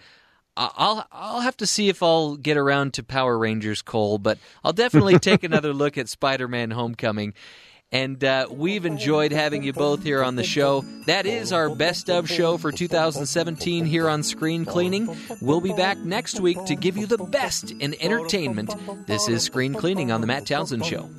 I'll I'll have to see if I'll get around to Power Rangers Cole, but I'll definitely take another look at Spider-Man: Homecoming. And uh, we've enjoyed having you both here on the show. That is our best of show for 2017 here on Screen Cleaning. We'll be back next week to give you the best in entertainment. This is Screen Cleaning on The Matt Townsend Show.